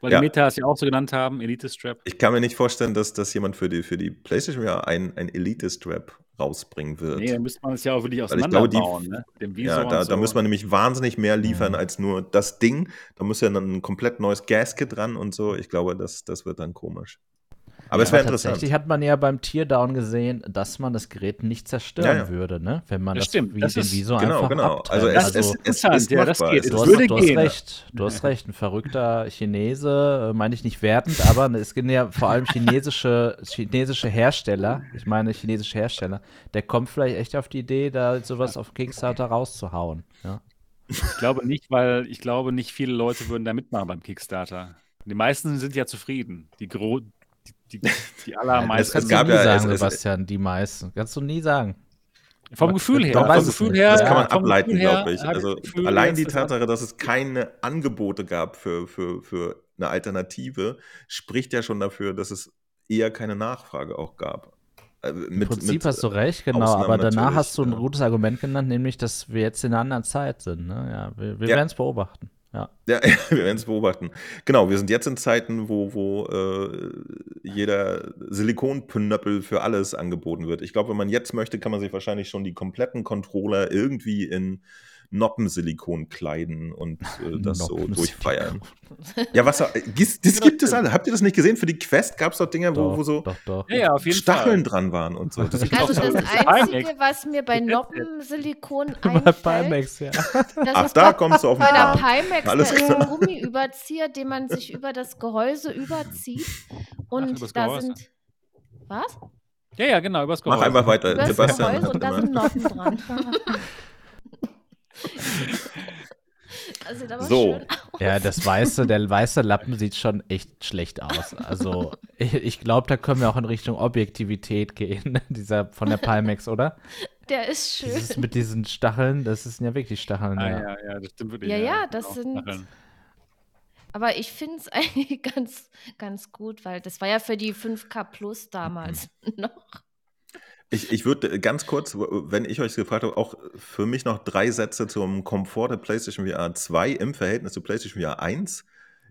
Weil ja. die Metas ja auch so genannt haben, Elite-Strap. Ich kann mir nicht vorstellen, dass, dass jemand für die, für die PlayStation VR ein, ein Elite-Strap rausbringen wird. Nee, dann müsste man es ja auch wirklich auseinanderbauen. Ne? Ja, da, so. da muss man nämlich wahnsinnig mehr liefern mhm. als nur das Ding. Da muss ja dann ein komplett neues Gasket dran und so. Ich glaube, das, das wird dann komisch. Aber es Aber wäre interessant. tatsächlich hat man ja beim Teardown gesehen, dass man das Gerät nicht zerstören Ja, ja. würde, ne? Wenn man Das das, stimmt, wie das den ist- Viso Genau, einfach genau. abtrennt. Also es, Das es, ist es interessant, ist ja, das geht. Es Es Du hast, würde du hast gehen. recht, du hast recht. Ein verrückter Chinese, äh, meine ich nicht wertend, aber es gibt ja vor allem chinesische, chinesische Hersteller, ich meine chinesische Hersteller, der kommt vielleicht echt auf die Idee, da sowas auf Kickstarter rauszuhauen. Ja. Ich glaube nicht, weil ich glaube nicht viele Leute würden da mitmachen beim Kickstarter. Die meisten sind ja zufrieden. Die, gro die, die, die Das allermeisten. kannst gab du nie ja- sagen, Sebastian, die meisten. Kannst du nie sagen. vom Gefühl her. Vom Gefühl nicht. her. Das kann man ableiten, glaube ich. Also Gefühl, allein dass die Tatsache, dass es keine Angebote gab für, für, für eine Alternative, spricht ja schon dafür, dass es eher keine Nachfrage auch gab. Äh, Im Mit, Prinzip mit, hast du recht, genau, Ausnahmen aber danach natürlich, hast du ein ja. gutes Argument genannt, nämlich, dass wir jetzt in einer anderen Zeit sind. Ne? Ja, wir wir Ja. werden es beobachten. Ja. Ja, wir werden es beobachten. Genau, wir sind jetzt in Zeiten, wo, wo äh, jeder Silikonpnöppel für alles angeboten wird. Ich glaube, wenn man jetzt möchte, kann man sich wahrscheinlich schon die kompletten Controller irgendwie in Noppensilikon kleiden und äh, das so durchfeiern. Ja, was äh, gis- das gibt es alle. Habt ihr das nicht gesehen? Für die Quest gab es doch Dinger, wo, wo so doch, doch. Ja, ja, auf jeden Stacheln Fall. dran waren und so. Das Also das Einzige, was mir bei Noppensilikon einfällt, Pimax, ja. das Ach, ist da bei, kommst du auf den bei der. Pimax, Alles da ist ein Gummiüberzieher, den man sich über das Gehäuse überzieht. Und übers da Gehäuse. sind. Was? Ja, ja, genau, übers Mach Gehäuse. einfach weiter. Das Sebastian Gehäuse und da sind Noppen dran. Also, da war So. schön. Ja, das weiße, der weiße Lappen sieht schon echt schlecht aus. Also, ich, ich glaube, da können wir auch in Richtung Objektivität gehen, dieser von der Pimax, oder? Der ist schön. Dieses mit diesen Stacheln, das sind ja wirklich Stacheln. Ah, ja. ja, ja, das stimmt wirklich. Ja, ja, das genau, sind- Stacheln. Aber ich finde es eigentlich ganz, ganz gut, weil das war ja für die 5K Plus damals noch. Ich, ich würde ganz kurz, wenn ich euch gefragt habe, auch für mich noch drei Sätze zum Komfort der PlayStation VR 2 im Verhältnis zu PlayStation VR 1.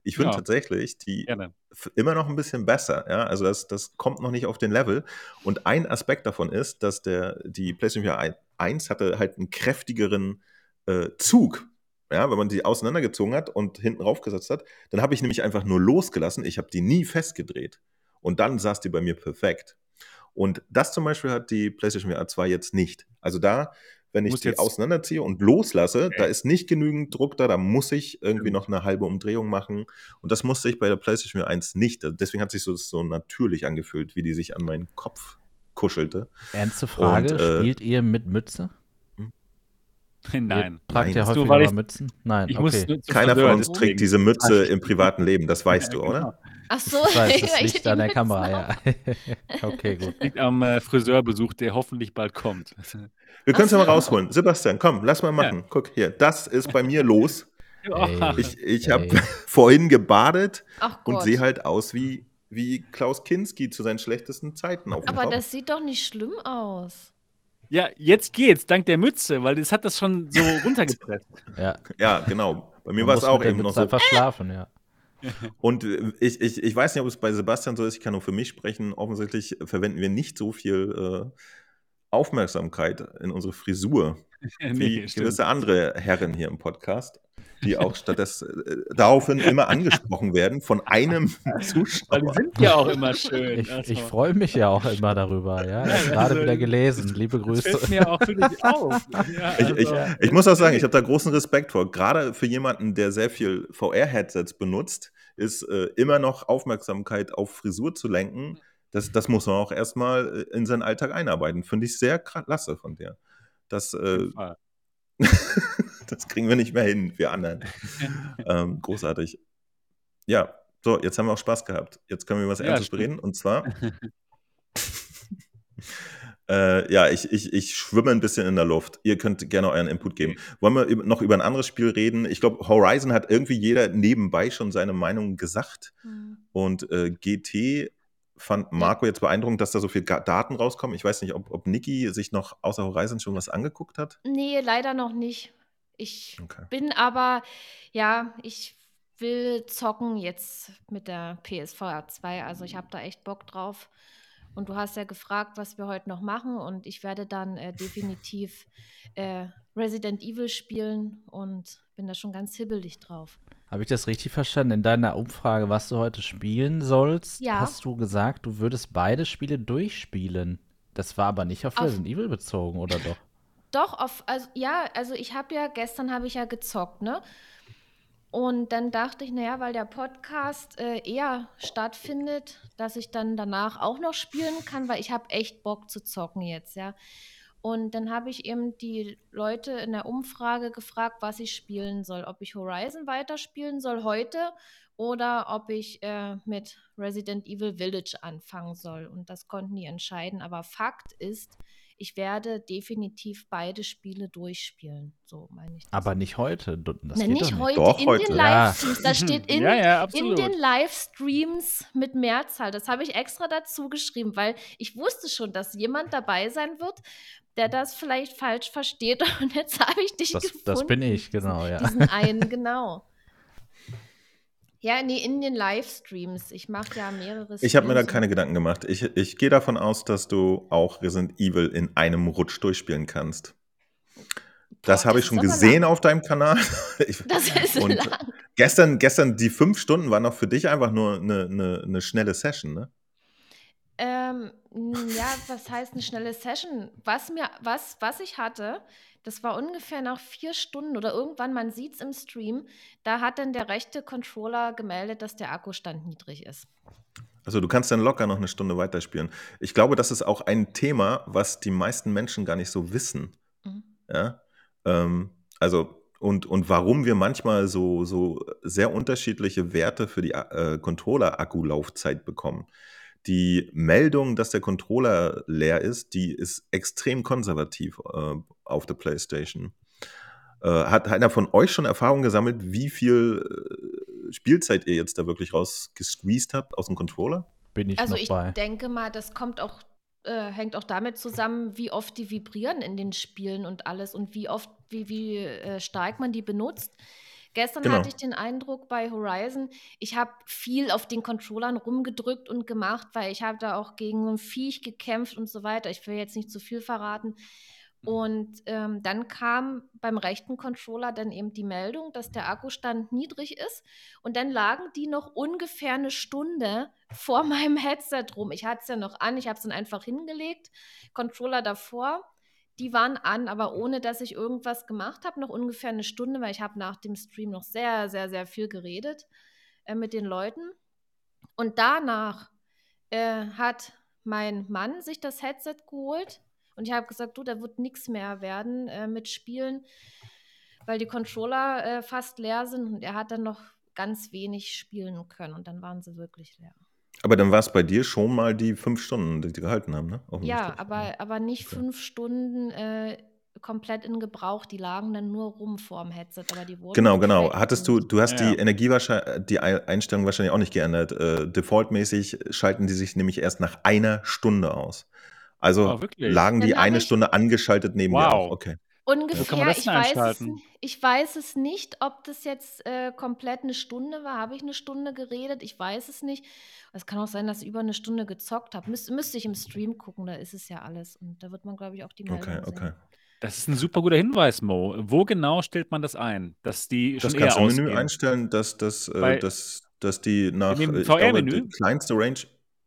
Ich finde Ja. tatsächlich die Gerne. immer noch ein bisschen besser. Ja? Also das, das kommt noch nicht auf den Level. Und ein Aspekt davon ist, dass der, die PlayStation VR 1 hatte halt einen kräftigeren äh, Zug. Ja, wenn man die auseinandergezogen hat und hinten raufgesetzt hat, dann habe ich nämlich einfach nur losgelassen. Ich habe die nie festgedreht. Und dann saß die bei mir perfekt. Und das zum Beispiel hat die PlayStation VR 2 jetzt nicht. Also da, wenn ich Muss die jetzt- auseinanderziehe und loslasse, Okay. da ist nicht genügend Druck da, da muss ich irgendwie noch eine halbe Umdrehung machen. Und das musste ich bei der PlayStation VR 1 nicht. Deswegen hat sich so, so natürlich angefühlt, wie die sich an meinen Kopf kuschelte. Ernste Frage, Und, äh, spielt ihr mit Mütze? Nein. Ihr tragt Nein. ihr Hast du, ich- Mützen? Nein, Ich okay. Keiner von uns trägt diese Mütze im privaten Leben, das weißt du, Ja, oder? genau. Ach so, das weil liegt die an der Kamera, ja. okay, gut. Liegt am äh, Friseurbesuch, der hoffentlich bald kommt. Wir können es ja mal rausholen. Sebastian, komm, lass mal machen. Guck hier, das ist bei mir los. Ey. Ich, ich habe vorhin gebadet Ach und sehe halt aus wie, wie Klaus Kinski zu seinen schlechtesten Zeiten auf dem Aber das sieht doch nicht schlimm aus. Ja, jetzt geht's, dank der Mütze, weil das hat das schon so runtergepresst. Ja, Ja, genau. Bei mir war es auch eben noch so. einfach schlafen, ja. Und äh, ich, ich, ich weiß nicht, ob es bei Sebastian so ist, ich kann nur für mich sprechen. Offensichtlich verwenden wir nicht so viel äh, Aufmerksamkeit in unsere Frisur wie stimmt. gewisse andere Herren hier im Podcast, die auch stattdessen äh, daraufhin immer angesprochen werden von einem Weil die Zuschauer. sind ja auch immer schön. Ich, also, ich freue mich ja auch immer darüber, ja. Ich Ja, habe gerade also, wieder gelesen. Liebe Das Grüße. fällt mir auch wirklich auf. Ja, Ich, ich, also, ich muss auch sagen, ich habe da großen Respekt vor. Gerade für jemanden, der sehr viel VR-Headsets benutzt, ist äh, immer noch Aufmerksamkeit auf Frisur zu lenken. Das, das muss man auch erstmal äh, in seinen Alltag einarbeiten. Finde ich sehr klasse von dir. Das, äh. das kriegen wir nicht mehr hin, wir anderen. ähm, großartig. Ja, so, jetzt haben wir auch Spaß gehabt. Jetzt können wir über was Ja, Ernstes stimmt. reden. Und zwar, äh, ja, ich, ich, ich schwimme ein bisschen in der Luft. Ihr könnt gerne euren Input geben. Wollen wir noch über ein anderes Spiel reden? Ich glaube, Horizon hat irgendwie jeder nebenbei schon seine Meinung gesagt. Hm. Und äh, GT fand Marco jetzt beeindruckend, dass da so viele Ga- Daten rauskommen. Ich weiß nicht, ob, ob Niki sich noch außer Horizon schon was angeguckt hat. Nee, leider noch nicht. Ich Okay. bin aber, ja, ich will zocken jetzt mit der PSVR 2. Also ich habe da echt Bock drauf. Und du hast ja gefragt, was wir heute noch machen. Und ich werde dann äh, definitiv äh, Resident Evil spielen und bin da schon ganz hibbelig drauf. Habe ich das richtig verstanden? In deiner Umfrage, was du heute spielen sollst, Ja. hast du gesagt, du würdest beide Spiele durchspielen. Das war aber nicht auf Auf- Resident Evil bezogen, oder doch? Doch, auf, also ja, also ich habe ja, gestern habe ich ja gezockt, ne? Und dann dachte ich, naja, weil der Podcast äh, eher stattfindet, dass ich dann danach auch noch spielen kann, weil ich habe echt Bock zu zocken jetzt, ja. Und dann habe ich eben die Leute in der Umfrage gefragt, was ich spielen soll. Ob ich Horizon weiterspielen soll heute oder ob ich äh, mit Resident Evil Village anfangen soll. Und das konnten die entscheiden. Aber Fakt ist, ich werde definitiv beide Spiele durchspielen. So meine ich das. Aber nicht heute. Das Na, geht nicht doch heute, Doch, in heute. den Ja. Livestreams. Da steht in, ja, ja, in den Livestreams mit Mehrzahl. Das habe ich extra dazu geschrieben, weil ich wusste schon, dass jemand dabei sein wird, der das vielleicht falsch versteht. Und jetzt habe ich dich Das, gefunden. das bin ich, genau, ja. Diesen einen, genau. Ja, nee, in den Livestreams. Ich mache ja mehrere Ich habe mir da keine Gedanken gemacht. Ich, ich gehe davon aus, dass du auch Resident Evil in einem Rutsch durchspielen kannst. Das habe ich schon gesehen lang. auf deinem Kanal. Ich, Das ist Und- lang. gestern, gestern die fünf Stunden waren auch für dich einfach nur eine, eine, eine schnelle Session, ne? Ähm, ja, was heißt eine schnelle Session? Was mir, was, was ich hatte, das war ungefähr nach vier Stunden oder irgendwann, man sieht es im Stream, da hat dann der rechte Controller gemeldet, dass der Akkustand niedrig ist. Also du kannst dann locker noch eine Stunde weiterspielen. Ich glaube, das ist auch ein Thema, was die meisten Menschen gar nicht so wissen. Mhm. Ja? Ähm, also und, und warum wir manchmal so, so sehr unterschiedliche Werte für die äh, Controller-Akkulaufzeit bekommen. Die Meldung, dass der Controller leer ist, die ist extrem konservativ äh, auf der PlayStation. Äh, hat einer von euch schon Erfahrung gesammelt, wie viel äh, Spielzeit ihr jetzt da wirklich rausgesqueezed habt aus dem Controller? Bin ich Also noch ich bei. denke mal, das kommt auch, äh, hängt auch damit zusammen, wie oft die vibrieren in den Spielen und alles und wie oft, wie, wie äh, stark man die benutzt. Gestern Genau. hatte ich den Eindruck bei Horizon, ich habe viel auf den Controllern rumgedrückt und gemacht, weil ich habe da auch gegen ein Viech gekämpft und so weiter. Ich will jetzt nicht zu viel verraten. Und ähm, dann kam beim rechten Controller dann eben die Meldung, dass der Akkustand niedrig ist. Und dann lagen die noch ungefähr eine Stunde vor meinem Headset rum. Ich hatte es ja noch an, ich habe es dann einfach hingelegt. Controller davor, die waren an, aber ohne dass ich irgendwas gemacht habe, noch ungefähr eine Stunde, weil ich habe nach dem Stream noch sehr, sehr, sehr viel geredet äh, mit den Leuten. Und danach äh, hat mein Mann sich das Headset geholt und ich habe gesagt, du, da wird nichts mehr werden äh, mit Spielen, weil die Controller äh, fast leer sind und er hat dann noch ganz wenig spielen können und dann waren sie wirklich leer. Aber dann war es bei dir schon mal die fünf Stunden, die die gehalten haben, ne? Ja, aber, aber nicht Okay. fünf Stunden äh, komplett in Gebrauch. Die lagen dann nur rum vorm Headset, aber die wurden Genau, genau. Hattest du, du hast Ja. die Energiewahrscheinlich, die Ei- Einstellung wahrscheinlich auch nicht geändert. Äh, defaultmäßig schalten die sich nämlich erst nach einer Stunde aus. Also Oh, lagen die eine ich- Stunde angeschaltet neben Wow. auch. Okay. Ungefähr, das ich, weiß es, ich weiß es nicht, ob das jetzt äh, komplett eine Stunde war. Habe ich eine Stunde geredet? Ich weiß es nicht. Es kann auch sein, dass ich über eine Stunde gezockt habe. Müs müsste ich im Stream gucken, da ist es ja alles. Und da wird man, glaube ich, auch die Meldung Okay, sehen. okay. Das ist ein super guter Hinweis, Mo. Wo genau stellt man das ein? Dass die Das schon kannst eher du im Menü einstellen, dass, dass, äh, dass, dass die nach dem äh, VR-Menü? kleinste Range.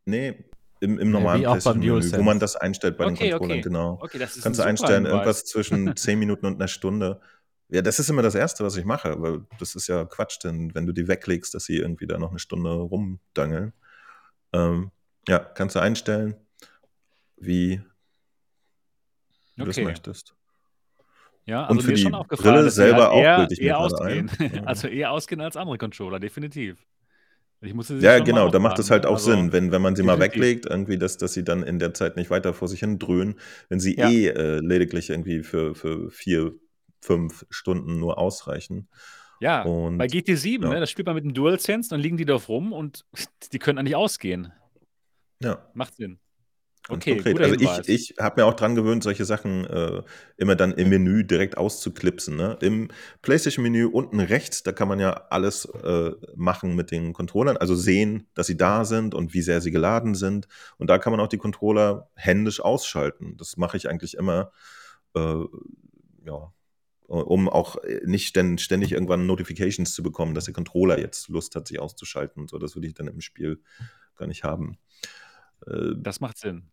Nee, im, im Ja, normalen beim PlayStation-Menü, wo man das einstellt bei Okay, den Controllern, okay. genau. Okay, das ist Kannst du einstellen, Hinweis. irgendwas zwischen 10 Minuten und einer Stunde. Ja, das ist immer das Erste, was ich mache, weil das ist ja Quatsch, denn wenn du die weglegst, dass sie irgendwie da noch eine Stunde rumdangeln. Ähm, ja, kannst du einstellen, wie du das möchtest. Ja, Und also für mir die schon aufgefallen, Brille selber halt auch eher, eher ausgehen. ein. Also eher ausgehen als andere Controller, definitiv. Ja, genau, da macht es halt auch also- Sinn, wenn, wenn man sie mal weglegt, irgendwie, dass, dass sie dann in der Zeit nicht weiter vor sich hin dröhnen, wenn sie Ja. eh äh, lediglich irgendwie für, für vier, fünf Stunden nur ausreichen. Ja, Und bei GT7, ja. ne, das spielt man mit dem DualSense, dann liegen die drauf rum und die können eigentlich ausgehen. ja, Macht Sinn. Okay, konkret. Also Hinweis. ich, ich habe mir auch dran gewöhnt, solche Sachen äh, immer dann im Menü direkt auszuklipsen. Ne? Im PlayStation-Menü unten rechts, da kann man ja alles äh, machen mit den Controllern, also sehen, dass sie da sind und wie sehr sie geladen sind. Und da kann man auch die Controller händisch ausschalten. Das mache ich eigentlich immer. Äh, ja, um auch nicht ständig irgendwann Notifications zu bekommen, dass der Controller jetzt Lust hat, sich auszuschalten und so. Das würde ich dann im Spiel gar nicht haben. Äh, das macht Sinn.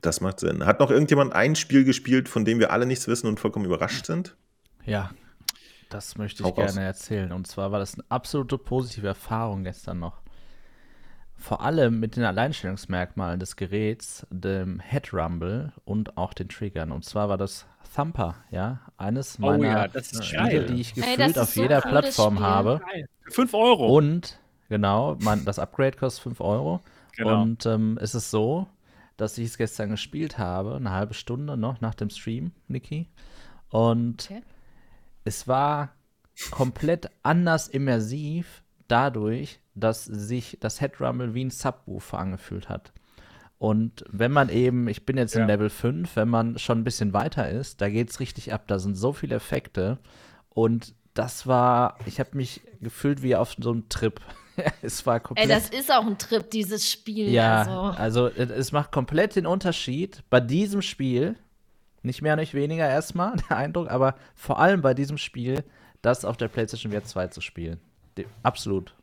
Das macht Sinn. Hat noch irgendjemand ein Spiel gespielt, von dem wir alle nichts wissen und vollkommen überrascht sind? Ja, das möchte ich Auch gerne aus. erzählen. Und zwar war das eine absolute positive Erfahrung gestern noch. Vor allem mit den Alleinstellungsmerkmalen des Geräts, dem Head Rumble und auch den Triggern. Und zwar war das Thumper, ja, eines oh, meiner ja, Spiele, die ich gefühlt Ey, auf so jeder Plattform Spiel. habe. Geil. 5 Euro. Und genau, mein, das Upgrade kostet 5 Euro. Genau. Und ähm, es ist so, dass ich es gestern gespielt habe, eine halbe Stunde noch nach dem Stream, Niki. Und okay. es war komplett anders immersiv dadurch, dass sich das Head Rumble wie ein Subwoofer angefühlt hat. Und wenn man eben, ich bin jetzt in Level 5, wenn man schon ein bisschen weiter ist, da geht es richtig ab. Da sind so viele Effekte. Und das war, ich habe mich gefühlt wie auf so einem Trip. es war komplett. Ey, das ist auch ein Trip, dieses Spiel. Ja, also. also es macht komplett den Unterschied bei diesem Spiel. Nicht mehr, nicht weniger erstmal, der Eindruck, aber vor allem bei diesem Spiel, das auf der PlayStation VR 2 zu spielen. Absolut.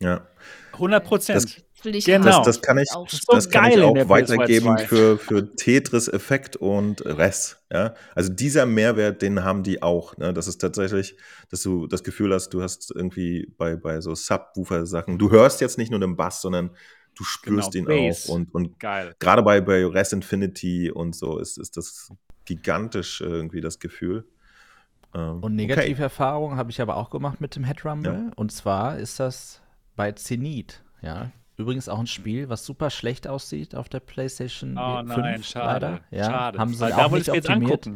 Ja. 100 Prozent. Genau. Das, das, kann ich, auch, das kann ich auch weitergeben für, für Tetris Effekt und Res. Ja? Also dieser Mehrwert, den haben die auch. Ne? Das ist tatsächlich, dass du das Gefühl hast, du hast irgendwie bei, bei so Subwoofer-Sachen, du hörst jetzt nicht nur den Bass, sondern du spürst genau, ihn Bass. auch. Und, und gerade bei, bei Res Infinity und so ist, ist das gigantisch irgendwie das Gefühl. Ähm, und negative okay. Erfahrungen habe ich aber auch gemacht mit dem Head Rumble. Ja. Und zwar ist das bei Zenith. Ja, Übrigens auch ein Spiel, was super schlecht aussieht auf der PlayStation oh, 5 nein, schade, leider. Ja, schade. Haben sie Weil auch nicht optimiert.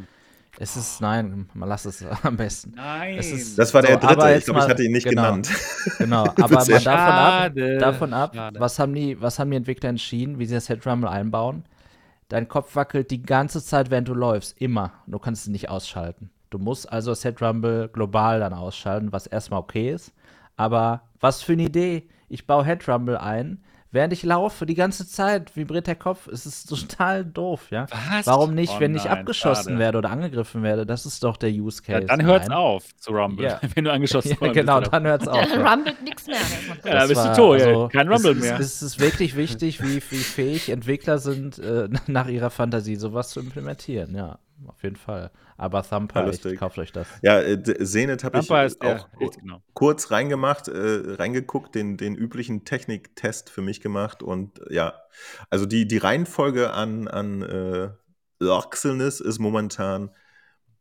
Es ist, nein, man lass es am besten. Nein. Ist, das war der so, dritte, ich glaube, ich hatte ihn nicht genau, genannt. Genau, aber mal davon ab, davon ab was, haben die, was haben die Entwickler entschieden, wie sie das Head Rumble einbauen? Dein Kopf wackelt die ganze Zeit, während du läufst, immer. Du kannst es nicht ausschalten. Du musst also das Head Rumble global dann ausschalten, was erstmal okay ist. Aber was für eine Idee ich baue Head Rumble ein. Während ich laufe, die ganze Zeit vibriert der Kopf. Es ist total doof, ja. Was? Warum nicht, oh wenn nein, ich abgeschossen schade. werde oder angegriffen werde? Das ist doch der Use Case. Ja, dann hört's nein. auf zu Rumble, ja. wenn du angeschossen ja, Genau, dann hört's auf. Dann rumbelt nichts mehr. Ja, da bist du tot, also, kein Rumble es, mehr. Es ist wirklich wichtig, wie, wie fähig Entwickler sind, äh, nach ihrer Fantasie sowas zu implementieren, ja auf jeden Fall. Aber Thumper, ja, echt, kauft euch das. Ja, äh, Zenit habe ich auch der, genau. kurz reingemacht, äh, reingeguckt, den, den üblichen Techniktest für mich gemacht und ja, also die, die Reihenfolge an, an äh, Loxelness ist momentan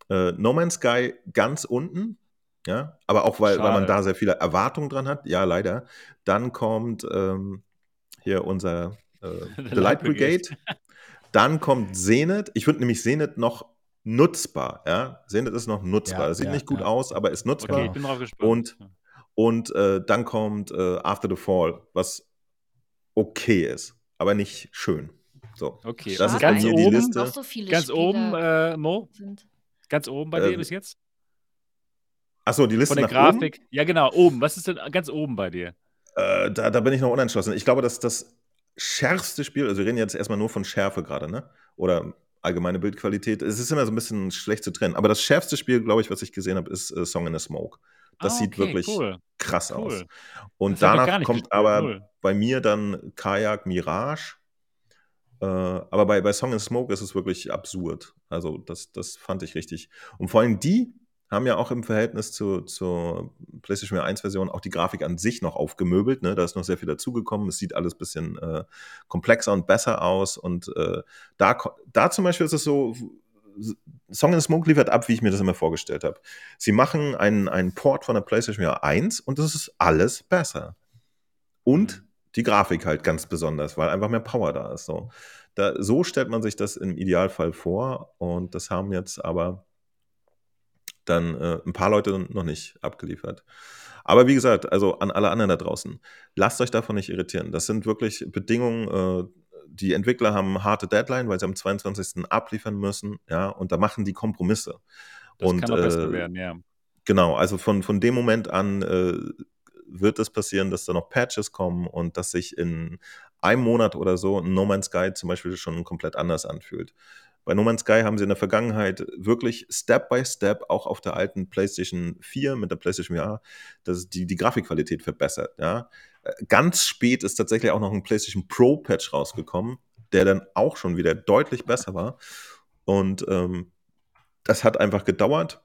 äh, No Man's Sky ganz unten, ja, aber auch weil, weil man da sehr viele Erwartungen dran hat, ja, leider. Dann kommt ähm, hier unser äh, The Light Brigade. Dann kommt Zenit. Ich finde nämlich Zenit noch nutzbar. Ja? Zenit ist noch nutzbar. Ja, Sieht ja, nicht gut ja. aus, aber ist nutzbar. Okay, ich bin drauf gespannt. Und, und äh, dann kommt äh, After the Fall, was okay ist, aber nicht schön. So. Okay, das ist ganz oben, die Liste. So ganz oben, äh, Mo? Sind. Ganz oben bei dir äh, bis jetzt? Achso, die Liste Von der Grafik. Oben? Ja, genau, oben. Was ist denn ganz oben bei dir? Äh, da, da bin ich noch unentschlossen. Ich glaube, dass das schärfste Spiel, also wir reden jetzt erstmal nur von Schärfe gerade, ne? Oder allgemeine Bildqualität. Es ist immer so ein bisschen schlecht zu trennen. Aber das schärfste Spiel, glaube ich, was ich gesehen habe, ist äh, Song in a Smoke. Das ah, okay, sieht wirklich cool. krass cool. aus. Und danach kommt aber cool. bei mir dann Kajak Mirage. Äh, aber bei, bei Song in Smoke ist es wirklich absurd. Also das, das fand ich richtig. Und vor allem die haben ja auch im Verhältnis zu, zur PlayStation 1 Version auch die Grafik an sich noch aufgemöbelt. Ne? Da ist noch sehr viel dazugekommen. Es sieht alles ein bisschen äh, komplexer und besser aus. Und äh, da, da zum Beispiel ist es so, Song in Smoke liefert ab, wie ich mir das immer vorgestellt habe. Sie machen einen, einen Port von der PlayStation 1 und das ist alles besser. Und mhm. die Grafik halt ganz besonders, weil einfach mehr Power da ist. So, da, so stellt man sich das im Idealfall vor und das haben jetzt aber dann äh, ein paar Leute noch nicht abgeliefert. Aber wie gesagt, also an alle anderen da draußen, lasst euch davon nicht irritieren. Das sind wirklich Bedingungen, äh, die Entwickler haben harte Deadline, weil sie am 22. abliefern müssen, ja, und da machen die Kompromisse. Das und, kann noch äh, besser werden, ja. Genau, also von, von dem Moment an äh, wird es passieren, dass da noch Patches kommen und dass sich in einem Monat oder so ein No Man's Sky zum Beispiel schon komplett anders anfühlt. Bei No Man's Sky haben sie in der Vergangenheit wirklich Step by Step auch auf der alten PlayStation 4 mit der PlayStation VR das, die, die Grafikqualität verbessert. Ja. Äh, ganz spät ist tatsächlich auch noch ein PlayStation Pro Patch rausgekommen, der dann auch schon wieder deutlich besser war. Und ähm, das hat einfach gedauert,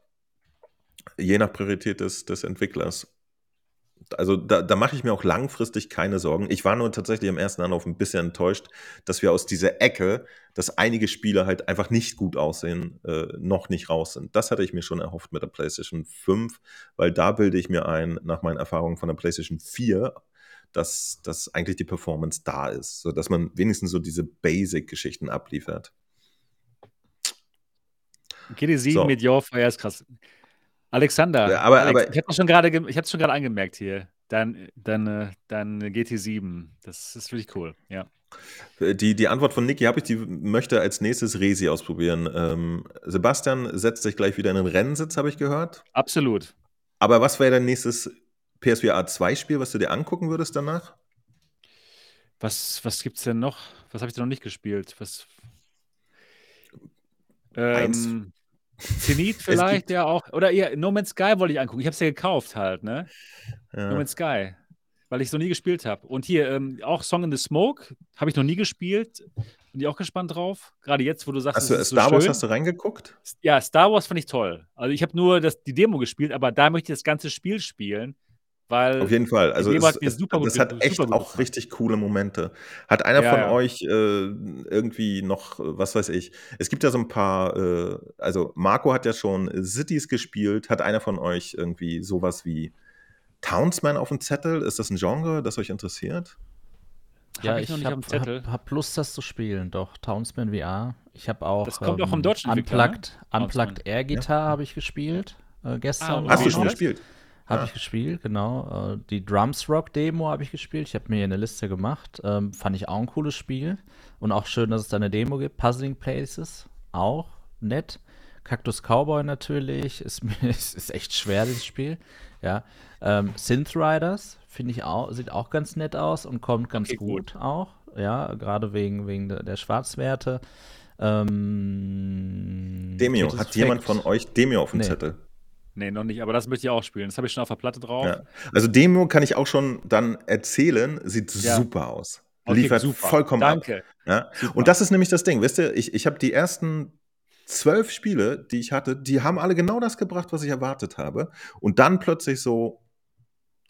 je nach Priorität des, des Entwicklers also da, da mache ich mir auch langfristig keine Sorgen. Ich war nur tatsächlich im ersten Anlauf ein bisschen enttäuscht, dass wir aus dieser Ecke, dass einige Spiele halt einfach nicht gut aussehen, äh, noch nicht raus sind. Das hatte ich mir schon erhofft mit der PlayStation 5, weil da bilde ich mir ein, nach meinen Erfahrungen von der PlayStation 4, dass, dass eigentlich die Performance da ist, sodass man wenigstens so diese Basic-Geschichten abliefert. GT7 so. mit Your Fire ist krass. Alexander, ja, aber, Alex, aber, ich habe es schon gerade angemerkt hier. Dein, dein, dein GT7, das ist wirklich cool, ja. Die, die Antwort von Niki habe ich, die möchte als nächstes Resi ausprobieren. Ähm, Sebastian setzt sich gleich wieder in den Rennsitz, habe ich gehört. Absolut. Aber was wäre dein nächstes PSVR 2 Spiel, was du dir angucken würdest danach? Was, was gibt es denn noch? Was habe ich denn noch nicht gespielt? Was. Eins. Zenit vielleicht, ja auch. Oder eher No Man's Sky wollte ich angucken. Ich habe es ja gekauft halt, ne? Ja. No Man's Sky. Weil ich es noch nie gespielt habe. Und hier ähm, auch Song in the Smoke habe ich noch nie gespielt. Bin ich auch gespannt drauf. Gerade jetzt, wo du sagst, hast du, Star so Wars hast du reingeguckt? Ja, Star Wars fand ich toll. Also ich habe nur das, die Demo gespielt, aber da möchte ich das ganze Spiel spielen. Weil Auf jeden Fall. Also es, hat es, das hat echt auch gefallen. richtig coole Momente. Hat einer ja, von ja. euch äh, irgendwie noch, was weiß ich, es gibt ja so ein paar, äh, also Marco hat ja schon Cities gespielt. Hat einer von euch irgendwie sowas wie Townsman auf dem Zettel? Ist das ein Genre, das euch interessiert? Ja, hab ich, ich habe hab, hab Lust, das zu spielen, doch. Townsman VR. Ich habe auch. Das kommt ähm, auch vom deutschen Unplugged, ne? Unplugged Air Guitar ja. habe ich gespielt äh, gestern. Ah, hast du schon gespielt? Habe ja. ich gespielt, genau. Äh, die Drums Rock Demo habe ich gespielt. Ich habe mir hier eine Liste gemacht. Ähm, fand ich auch ein cooles Spiel. Und auch schön, dass es da eine Demo gibt. Puzzling Places, auch nett. Cactus Cowboy natürlich. Ist, ist, echt schwer, das Spiel. Ja. Ähm, Synth Riders, finde ich auch, sieht auch ganz nett aus und kommt ganz okay, gut, gut, auch. Ja, gerade wegen, wegen der, der Schwarzwerte. Ähm, Demio, hat jemand von euch Demio auf dem nee. Zettel? Nee, noch nicht, aber das möchte ich auch spielen. Das habe ich schon auf der Platte drauf. Ja. Also Demo kann ich auch schon dann erzählen, sieht ja. super aus. Okay, Liefert super. vollkommen Danke. ab. Ja? Und das ist nämlich das Ding, wisst ihr, ich, ich habe die ersten zwölf Spiele, die ich hatte, die haben alle genau das gebracht, was ich erwartet habe. Und dann plötzlich so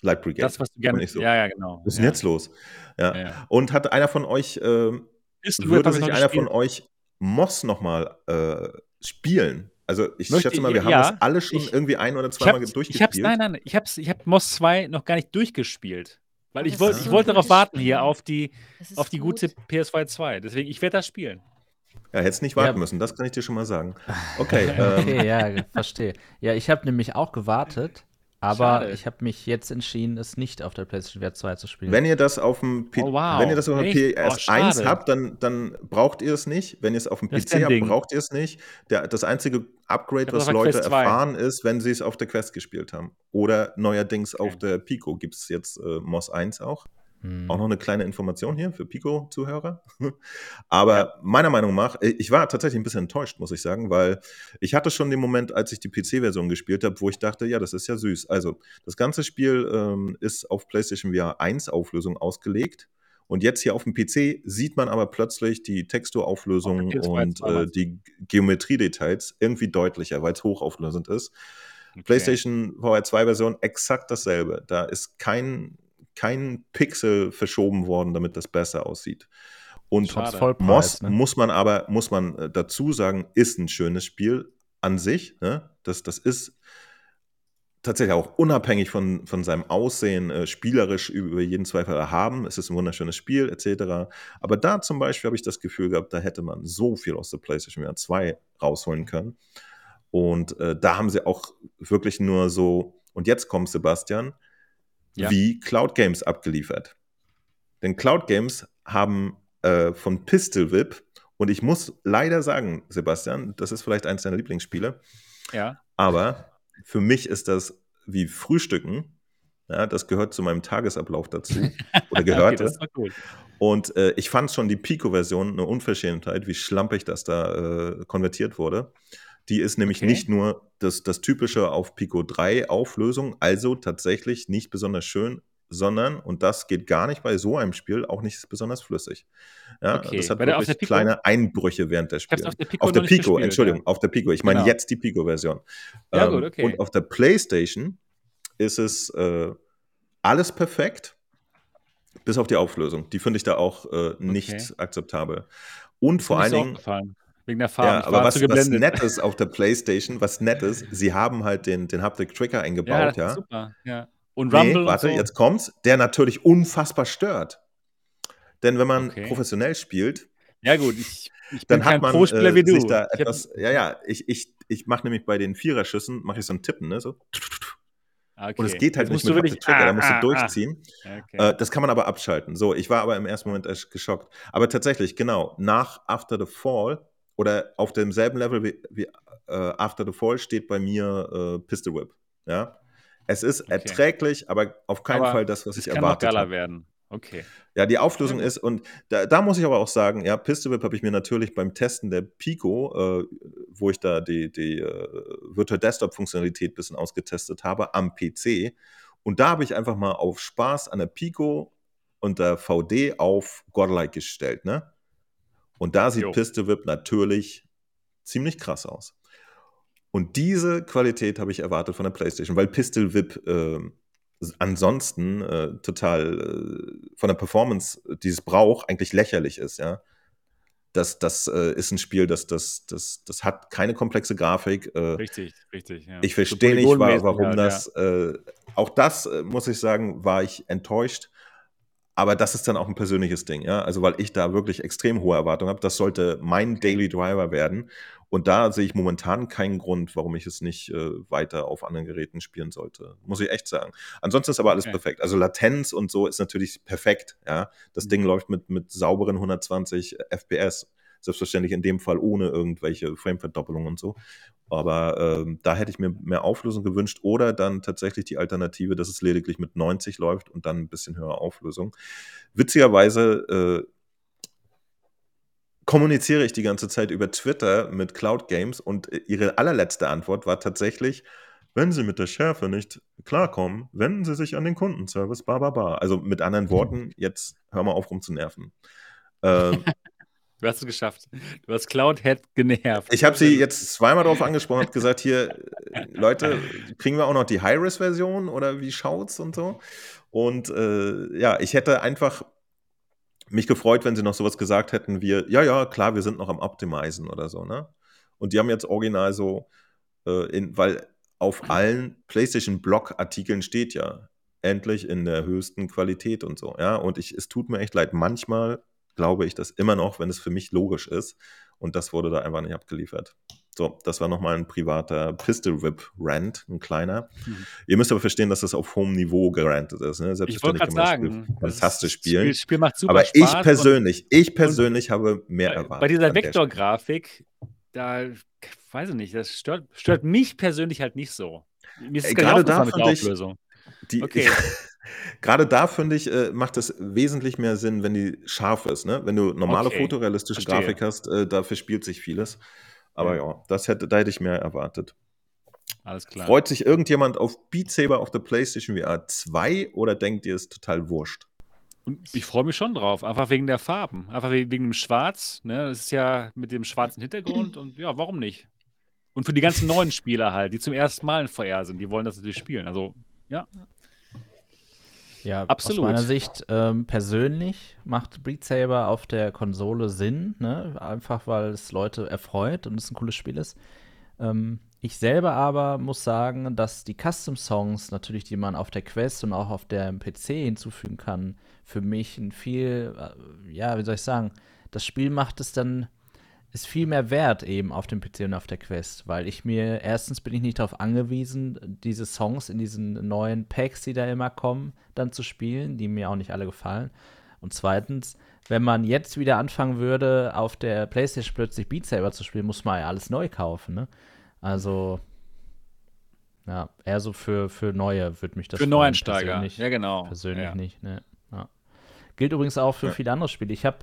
Light Brigade. Das, was du gerne. So, ja, ja, genau. Was ist denn jetzt los? Ja. Und hat einer von euch, äh, würde sich einer von euch Moss nochmal äh, spielen? Also ich Möchte, schätze mal, wir ja, haben das alle schon ich, irgendwie ein oder zweimal durchgespielt. Ich hab's, nein, nein, ich habe ich hab Moss 2 noch gar nicht durchgespielt. Weil ich, wollt, ich wollte darauf warten hier auf die, auf die gute PS2 2. Deswegen, ich werde das spielen. Ja, hättest nicht warten ja. müssen, das kann ich dir schon mal sagen. Okay. okay, ähm. ja, verstehe. Ja, ich habe nämlich auch gewartet, aber Schade. ich habe mich jetzt entschieden, es nicht auf der PlayStation VR 2 zu spielen. Wenn ihr das auf dem, P oh, wow. Wenn ihr das auf dem PS1 oh, habt, dann, dann braucht ihr es nicht. Wenn ihr es auf dem das PC habt, braucht ihr es nicht. Der, das einzige Upgrade, was Leute erfahren, ist, wenn sie es auf der Quest gespielt haben. Oder neuerdings okay. auf der Pico gibt es jetzt äh, MOS 1 auch. Hm. Auch noch eine kleine Information hier für Pico-Zuhörer. Aber ja. meiner Meinung nach, äh, ich war tatsächlich ein bisschen enttäuscht, muss ich sagen, weil ich hatte schon den Moment, als ich die PC-Version gespielt habe, wo ich dachte, ja, das ist ja süß. Also, das ganze Spiel ähm, ist auf PlayStation VR 1 Auflösung ausgelegt. Und jetzt hier auf dem PC sieht man aber plötzlich die Texturauflösung und äh, die Geometriedetails irgendwie deutlicher, weil es hochauflösend ist. Okay. PlayStation VR 2 Version exakt dasselbe. Da ist kein kein Pixel verschoben worden, damit das besser aussieht. Und Moss ne? muss man aber, muss man äh, dazu sagen, ist ein schönes Spiel an sich. Ne? Das, das ist tatsächlich auch unabhängig von, von seinem Aussehen äh, spielerisch über jeden Zweifel erhaben. Es ist ein wunderschönes Spiel, etc. Aber da zum Beispiel habe ich das Gefühl gehabt, da hätte man so viel aus der PlayStation VR 2 rausholen können. Und äh, da haben sie auch wirklich nur so, und jetzt kommt Sebastian, ja. wie Cloud Games abgeliefert. Denn Cloud Games haben äh, von Pistol Whip, und ich muss leider sagen, Sebastian, das ist vielleicht eins deiner Lieblingsspiele. Ja. Aber für mich ist das wie Frühstücken. Ja, das gehört zu meinem Tagesablauf dazu. Oder gehörte. okay, Und äh, ich fand schon die Pico-Version eine Unverschämtheit, wie schlampig das da äh, konvertiert wurde. Die ist nämlich Okay. nicht nur das, das typische auf Pico 3 Auflösung, also tatsächlich nicht besonders schön, sondern, und das geht gar nicht bei so einem Spiel, auch nicht besonders flüssig. Ja, Okay. Das hat auf wirklich der Pico? kleine Einbrüche während der Spiele. auf der Pico Auf der Pico, gespielt, Entschuldigung, ja. auf der Pico. Ich meine Genau. jetzt die Pico-Version. Ja, gut, okay. Und auf der PlayStation ist es äh, alles perfekt, bis auf die Auflösung. Die finde ich da auch äh, nicht Okay. akzeptabel. Und Ist vor allen Dingen. Wegen der Farbe. ja, aber was, was ist auf der PlayStation, was nett ist, sie haben halt den, den Haptic Trigger ja, eingebaut, ja. ist super. Ja. Und Nee, Rumble warte, und so. jetzt kommt's, der natürlich unfassbar stört. Denn wenn man Okay. professionell spielt, Ja gut, ich, ich bin dann hat kein man Pro-Spieler äh, wie du. da etwas, ja, ja, ich, ich, ich mache nämlich bei den Viererschüssen, mache ich so ein Tippen, ne, so. Ah, okay. Und es geht halt Jetzt nicht mit wirklich- Haptic Trigger, da ah, musst du ah, durchziehen. ah. Okay. Äh, das kann man aber abschalten. So, ich war aber im ersten Moment echt geschockt. Aber tatsächlich, genau, nach After the Fall oder auf demselben Level wie, wie äh, After the Fall steht bei mir äh, Pistol Whip. Ja. Es ist Okay. erträglich, aber auf keinen Aber Fall das, was ich kann noch erwartet geiler habe. werden. Okay. Ja, die Auflösung ist, und da, da muss ich aber auch sagen, ja, Pistol Whip habe ich mir natürlich beim Testen der Pico, äh, wo ich da die, die äh, Virtual Desktop-Funktionalität ein bisschen ausgetestet habe, am PC. Und da habe ich einfach mal auf Spaß an der Pico und der VD auf Godlike gestellt, ne? Und da sieht Jo. Pistol Whip natürlich ziemlich krass aus. Und diese Qualität habe ich erwartet von der PlayStation, weil Pistol Whip ähm, ansonsten äh, total äh, von der Performance, äh, dieses Brauch eigentlich lächerlich ist, ja. Das, das äh, ist ein Spiel, das, das, das, das hat keine komplexe Grafik. Äh, Richtig, richtig. Ja. ich So verstehe nicht, wa polygonmäßig warum halt, das. Äh, auch das, äh, muss ich sagen, war ich enttäuscht. Aber das ist dann auch ein persönliches Ding, ja. Also, weil ich da wirklich extrem hohe Erwartungen habe. Das sollte mein Daily Driver werden. Und da sehe ich momentan keinen Grund, warum ich es nicht äh, weiter auf anderen Geräten spielen sollte. Muss ich echt sagen. Ansonsten ist aber alles Okay. perfekt. Also Latenz und so ist natürlich perfekt, ja. Das Mhm. Ding läuft mit, mit sauberen 120 FPS. Selbstverständlich in dem Fall ohne irgendwelche Frame-Verdoppelungen und so. Aber ähm, da hätte ich mir mehr Auflösung gewünscht oder dann tatsächlich die Alternative, dass es lediglich mit 90 läuft und dann ein bisschen höhere Auflösung. Witzigerweise äh, kommuniziere ich die ganze Zeit über Twitter mit Cloud Games und äh, ihre allerletzte Antwort war tatsächlich, wenn Sie mit der Schärfe nicht klarkommen, wenden Sie sich an den Kundenservice, ba, ba, ba. Also mit anderen Worten, jetzt hör mal auf rumzunerven. Ähm, Du hast es geschafft. Du hast Cloud Head genervt. ich habe sie jetzt zweimal darauf angesprochen, habe gesagt, hier, äh, Leute, kriegen wir auch noch die High-Res-Version oder wie schaut's und so? Und äh, ja, ich hätte einfach mich gefreut, wenn sie noch sowas gesagt hätten wie, ja, ja, klar, wir sind noch am Optimizen oder so, ne? Und die haben jetzt original so, äh, in, weil auf allen PlayStation-Blog-Artikeln steht ja, endlich in der höchsten Qualität und so, ja? Und ich, es tut mir echt leid, manchmal glaube ich das immer noch, wenn es für mich logisch ist. Und das wurde da einfach nicht abgeliefert. So, das war nochmal ein privater Pistol Whip Rant, ein kleiner. Mhm. Ihr müsst aber verstehen, dass das auf hohem Niveau gerantet ist. Ne? Ich wollte gerade sagen, Spiel das fantastisch spielen. Das Spiel macht super aber Spaß. ich persönlich, ich persönlich habe mehr bei, erwartet. bei dieser. Vektorgrafik, da weiß ich nicht, das stört, stört mich persönlich halt nicht so. Mir ist es gerade da mit der ich- Auflösung. Die, Okay. Gerade da finde ich, äh, macht es wesentlich mehr Sinn, wenn die scharf ist. Ne? Wenn du normale Okay, fotorealistische verstehe. Grafik hast, äh, da verspielt sich vieles. Aber Ja. ja, das hätte, da hätte ich mehr erwartet. Alles klar. Freut sich irgendjemand auf Beat Saber auf der PlayStation VR 2 oder denkt ihr, es total wurscht? Und ich freue mich schon drauf, einfach wegen der Farben, einfach wegen, wegen dem Schwarz. Ne? Das ist ja mit dem schwarzen Hintergrund und ja, warum nicht? Und für die ganzen neuen Spieler halt, die zum ersten Mal in VR sind, die wollen das natürlich spielen. Also, ja, Ja, Absolut. aus meiner Sicht ähm, persönlich macht Beat Saber auf der Konsole Sinn, ne? einfach weil es Leute erfreut und es ein cooles Spiel ist. Ähm, ich selber aber muss sagen, dass die Custom-Songs natürlich, die man auf der Quest und auch auf dem PC hinzufügen kann, für mich ein viel, äh, ja, wie soll ich sagen, das Spiel macht es dann, ist viel mehr wert eben auf dem PC und auf der Quest, weil ich mir, erstens bin ich nicht darauf angewiesen, diese Songs in diesen neuen Packs, die da immer kommen, dann zu spielen, die mir auch nicht alle gefallen. Und zweitens, wenn man jetzt wieder anfangen würde, auf der Playstation plötzlich Beat Saber zu spielen, muss man ja alles neu kaufen, ne? Also, ja, eher so für, für Neue würde mich das für freuen, Neueinsteiger. persönlich- Ja, genau. Persönlich ja. nicht, ne? Ja. Gilt übrigens auch für Ja. viele andere Spiele. Ich habe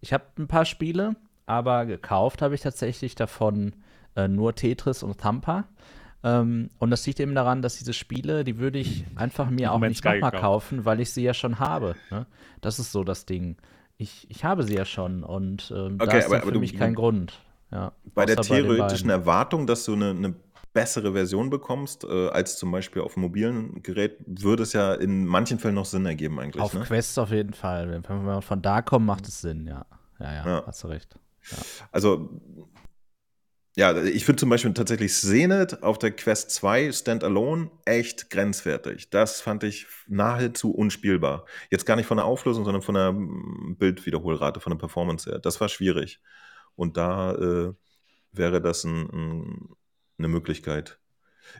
ich hab ein paar Spiele, aber gekauft habe ich tatsächlich davon äh, nur Tetris und Tampa. Ähm, und das liegt eben daran, dass diese Spiele, die würde ich einfach mir auch nicht nochmal kaufen, weil ich sie ja schon habe. Ne? Das ist so das Ding. Ich, ich habe sie ja schon und ähm, da Okay, ist aber- dann aber für du- mich du- kein Grund. Ja, Bei der theoretischen beiden. Erwartung, dass du eine, eine bessere Version bekommst, äh, als zum Beispiel auf einem mobilen Gerät, würde es ja in manchen Fällen noch Sinn ergeben eigentlich. Auf ne? Quests auf jeden Fall. Wenn wenn wir von da kommen, macht es Sinn, ja. Ja, ja, Ja. hast du recht. Also, ja, ich finde zum Beispiel tatsächlich Zenit auf der Quest 2 Standalone echt grenzwertig. Das fand ich nahezu unspielbar. Jetzt gar nicht von der Auflösung, sondern von der mm, Bildwiederholrate, von der Performance her. Das war schwierig. Und da äh, wäre das ein, ein, eine Möglichkeit.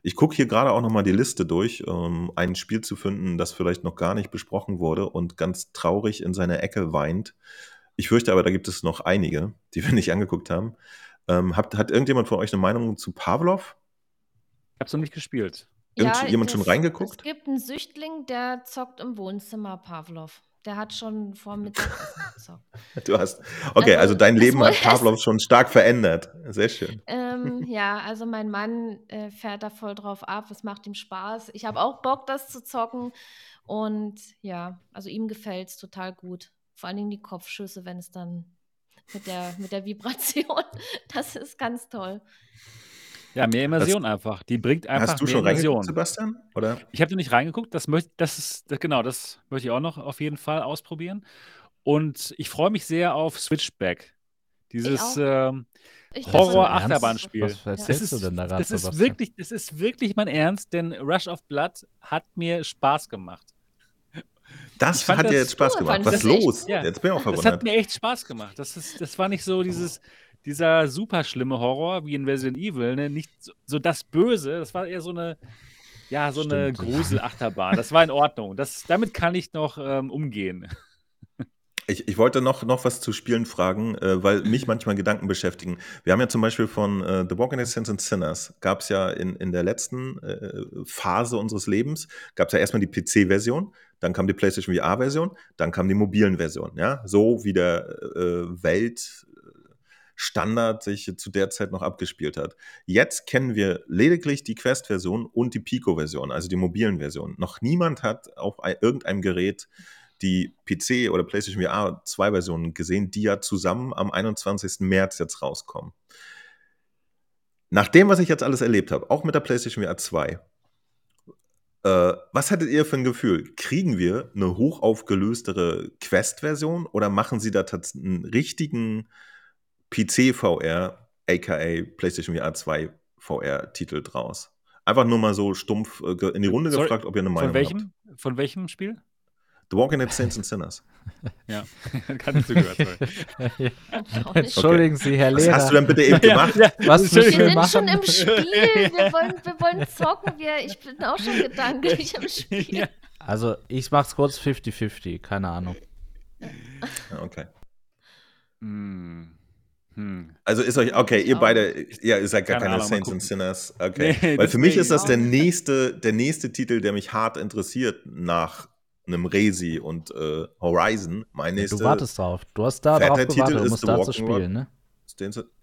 Ich gucke hier gerade auch nochmal die Liste durch, um ein Spiel zu finden, das vielleicht noch gar nicht besprochen wurde und ganz traurig in seiner Ecke weint. Ich fürchte aber, da gibt es noch einige, die wir nicht angeguckt haben. Ähm, hat, hat irgendjemand von euch eine Meinung zu Pavlov? Ich habe es noch nicht gespielt. Irgend- jemand schon reingeguckt? Es gibt einen Süchtling, der zockt im Wohnzimmer, Pavlov. Der hat schon vor Mittagessen gezockt. Du hast. Okay, also, Also, dein Leben hat Pavlov schon stark verändert. Sehr schön. Ähm, ja, also mein Mann äh, fährt da voll drauf ab. Es macht ihm Spaß. Ich habe auch Bock, das zu zocken. Und ja, also ihm gefällt es total gut. Vor allen Dingen die Kopfschüsse, wenn es dann mit der, mit der Vibration, das ist ganz toll. Ja, mehr Immersion einfach. Die bringt einfach Hast du mehr schon reingeguckt, Immersion. Sebastian? Oder? Ich habe noch nicht reingeguckt. Das möchte, das ist, das, genau, das möchte ich auch noch auf jeden Fall ausprobieren. Und ich freue mich sehr auf Switchback. Dieses ähm, Horror-Achterbahnspiel. Was das erzählst ist, du denn da gerade, das ist Sebastian? wirklich, das ist wirklich mein Ernst, denn Rush of Blood hat mir Spaß gemacht. Das hat dir jetzt Spaß gemacht. Was echt los? gut. Ja. Jetzt bin ich auch Das hat verwundert. mir echt Spaß gemacht. Das, ist, das war nicht so dieses, dieser super schlimme Horror wie in Resident Evil, ne? Nicht so, so das Böse. Das war eher so eine, ja, so eine. Gruselachterbahn. Das war in Ordnung. Das, damit kann ich noch ähm, umgehen. Ich, ich wollte noch, noch was zu Spielen fragen, äh, weil mich manchmal Gedanken beschäftigen. Wir haben ja zum Beispiel von äh, The Walking Dead Saints and Sinners, gab es ja in, in der letzten äh, Phase unseres Lebens, gab es ja erstmal die PC-Version, dann kam die PlayStation VR-Version, dann kam die mobilen Version. Ja? So wie der äh, Weltstandard sich zu der Zeit noch abgespielt hat. Jetzt kennen wir lediglich die Quest-Version und die Pico-Version, also die mobilen Versionen. Noch niemand hat auf ein, irgendeinem Gerät die PC oder PlayStation VR 2 Versionen gesehen, die ja zusammen am 21. März jetzt rauskommen. Nach dem, was ich jetzt alles erlebt habe, auch mit der PlayStation VR 2, äh, was hattet ihr für ein Gefühl? Kriegen wir eine hochaufgelöstere Quest-Version oder machen sie da tatsächlich einen richtigen PC-VR, aka PlayStation VR 2 VR-Titel draus? Einfach nur mal so stumpf äh, in die Runde Sorry, gefragt, ob ihr eine Meinung Von welchem, von welchem Spiel? The Walking Dead Saints and Sinners. Ja, kann nicht zugehört. sorry. Entschuldigen Sie, Herr Was Lehrer. hast du denn bitte eben gemacht? Was müssen Wir wir sind machen? schon im Spiel. Wir wollen, wir wollen zocken. Wir, ich bin auch schon gedanklich im Spiel. Ja. Also, ich mach's kurz 50-50, keine Ahnung. Ja, Okay. Hm. Hm. Also ist euch, okay, ihr beide, ja, ihr seid gar Keine keine Saints and. Sinners. Okay. Nee, Weil für mich ist das der nächste, der nächste Titel, der mich hart interessiert nach einem Resi und äh, Horizon. Mein nächster. Du wartest drauf. Du hast da drauf Titel gewartet, um ist es da zu spielen, ne?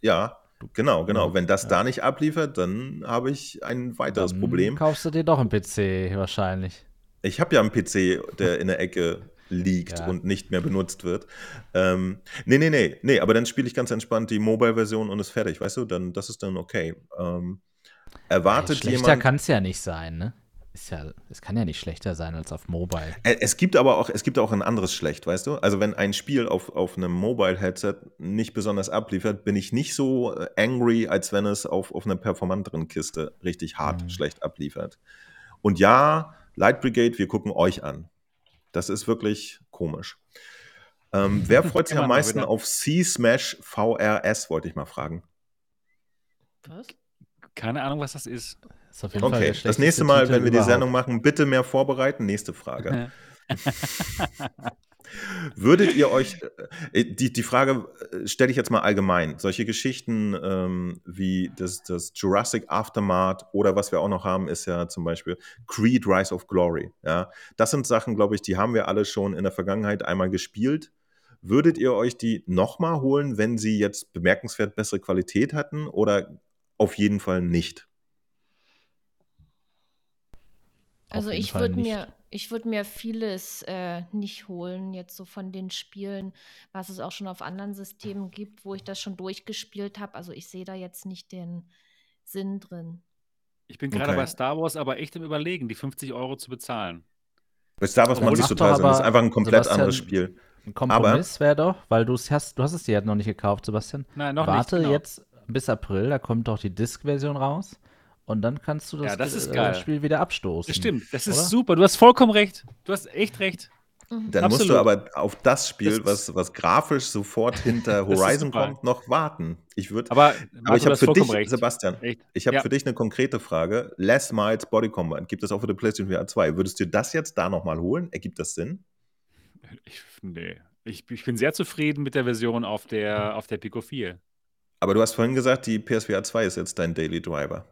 ja, genau, genau. Wenn das Ja. da nicht abliefert, dann habe ich ein weiteres Dann Problem. kaufst du dir doch einen PC wahrscheinlich. Ich habe ja einen PC, der in der Ecke liegt Ja. und nicht mehr benutzt wird. Ähm, nee, nee, nee, nee, aber dann spiele ich ganz entspannt die Mobile-Version und ist fertig, weißt du? Dann, das ist dann okay. Ähm, erwartet Schlechter jemand. kann es ja nicht sein, ne? Ist ja, es kann ja nicht schlechter sein als auf Mobile. Es gibt aber auch, es gibt auch ein anderes Schlecht, weißt du? Also wenn ein Spiel auf, auf einem Mobile-Headset nicht besonders abliefert, bin ich nicht so äh, angry, als wenn es auf, auf einer performanteren Kiste richtig hart Mhm. schlecht abliefert. Und ja, Light Brigade, wir gucken euch an. Das ist wirklich komisch. Ähm, wer freut sich am meisten auf C-Smash VRS, wollte ich mal fragen. Was? Keine Ahnung, was das ist. Okay, das nächste Mal, Titel wenn wir die überhaupt. Sendung machen, bitte mehr vorbereiten. Nächste Frage. Würdet ihr euch, äh, die, die Frage äh, stelle ich jetzt mal allgemein, solche Geschichten ähm, wie das, das Jurassic Aftermath oder was wir auch noch haben, ist ja zum Beispiel Creed Rise of Glory. Ja? Das sind Sachen, glaube ich, die haben wir alle schon in der Vergangenheit einmal gespielt. Würdet ihr euch die nochmal holen, wenn sie jetzt bemerkenswert bessere Qualität hatten oder auf jeden Fall nicht? Also ich würde mir, ich würde mir vieles äh, nicht holen, jetzt so von den Spielen, was es auch schon auf anderen Systemen gibt, wo ich das schon durchgespielt habe. Also ich sehe da jetzt nicht den Sinn drin. Ich bin gerade okay. bei Star Wars aber echt im Überlegen, die 50 Euro zu bezahlen. Bei Star Wars macht es total Sinn. Das ist einfach ein komplett Sebastian, anderes Spiel. Ein Kompromiss wäre doch, weil du hast, du hast es dir ja noch nicht gekauft, Sebastian. Nein, noch Warte nicht. Warte genau. jetzt bis April, da kommt doch die Disc-Version raus. Und dann kannst du das, ja, das äh, Spiel wieder abstoßen. Das stimmt, das ist oder? super. Du hast vollkommen recht. Du hast echt recht. Mhm. Dann Absolut. musst du aber auf das Spiel, das was, was grafisch sofort hinter Horizon kommt, noch warten. Ich würde. Aber, aber ich habe für dich, recht. Sebastian, echt? ich habe ja. für dich eine konkrete Frage. Les Miles Body Combat gibt es auch für die PlayStation VR 2. Würdest du das jetzt da nochmal holen? Ergibt das Sinn? Ich, nee. Ich, ich, bin sehr zufrieden mit der Version auf der, auf der Pico 4. Aber du hast vorhin gesagt, die PSVR 2 ist jetzt dein Daily Driver.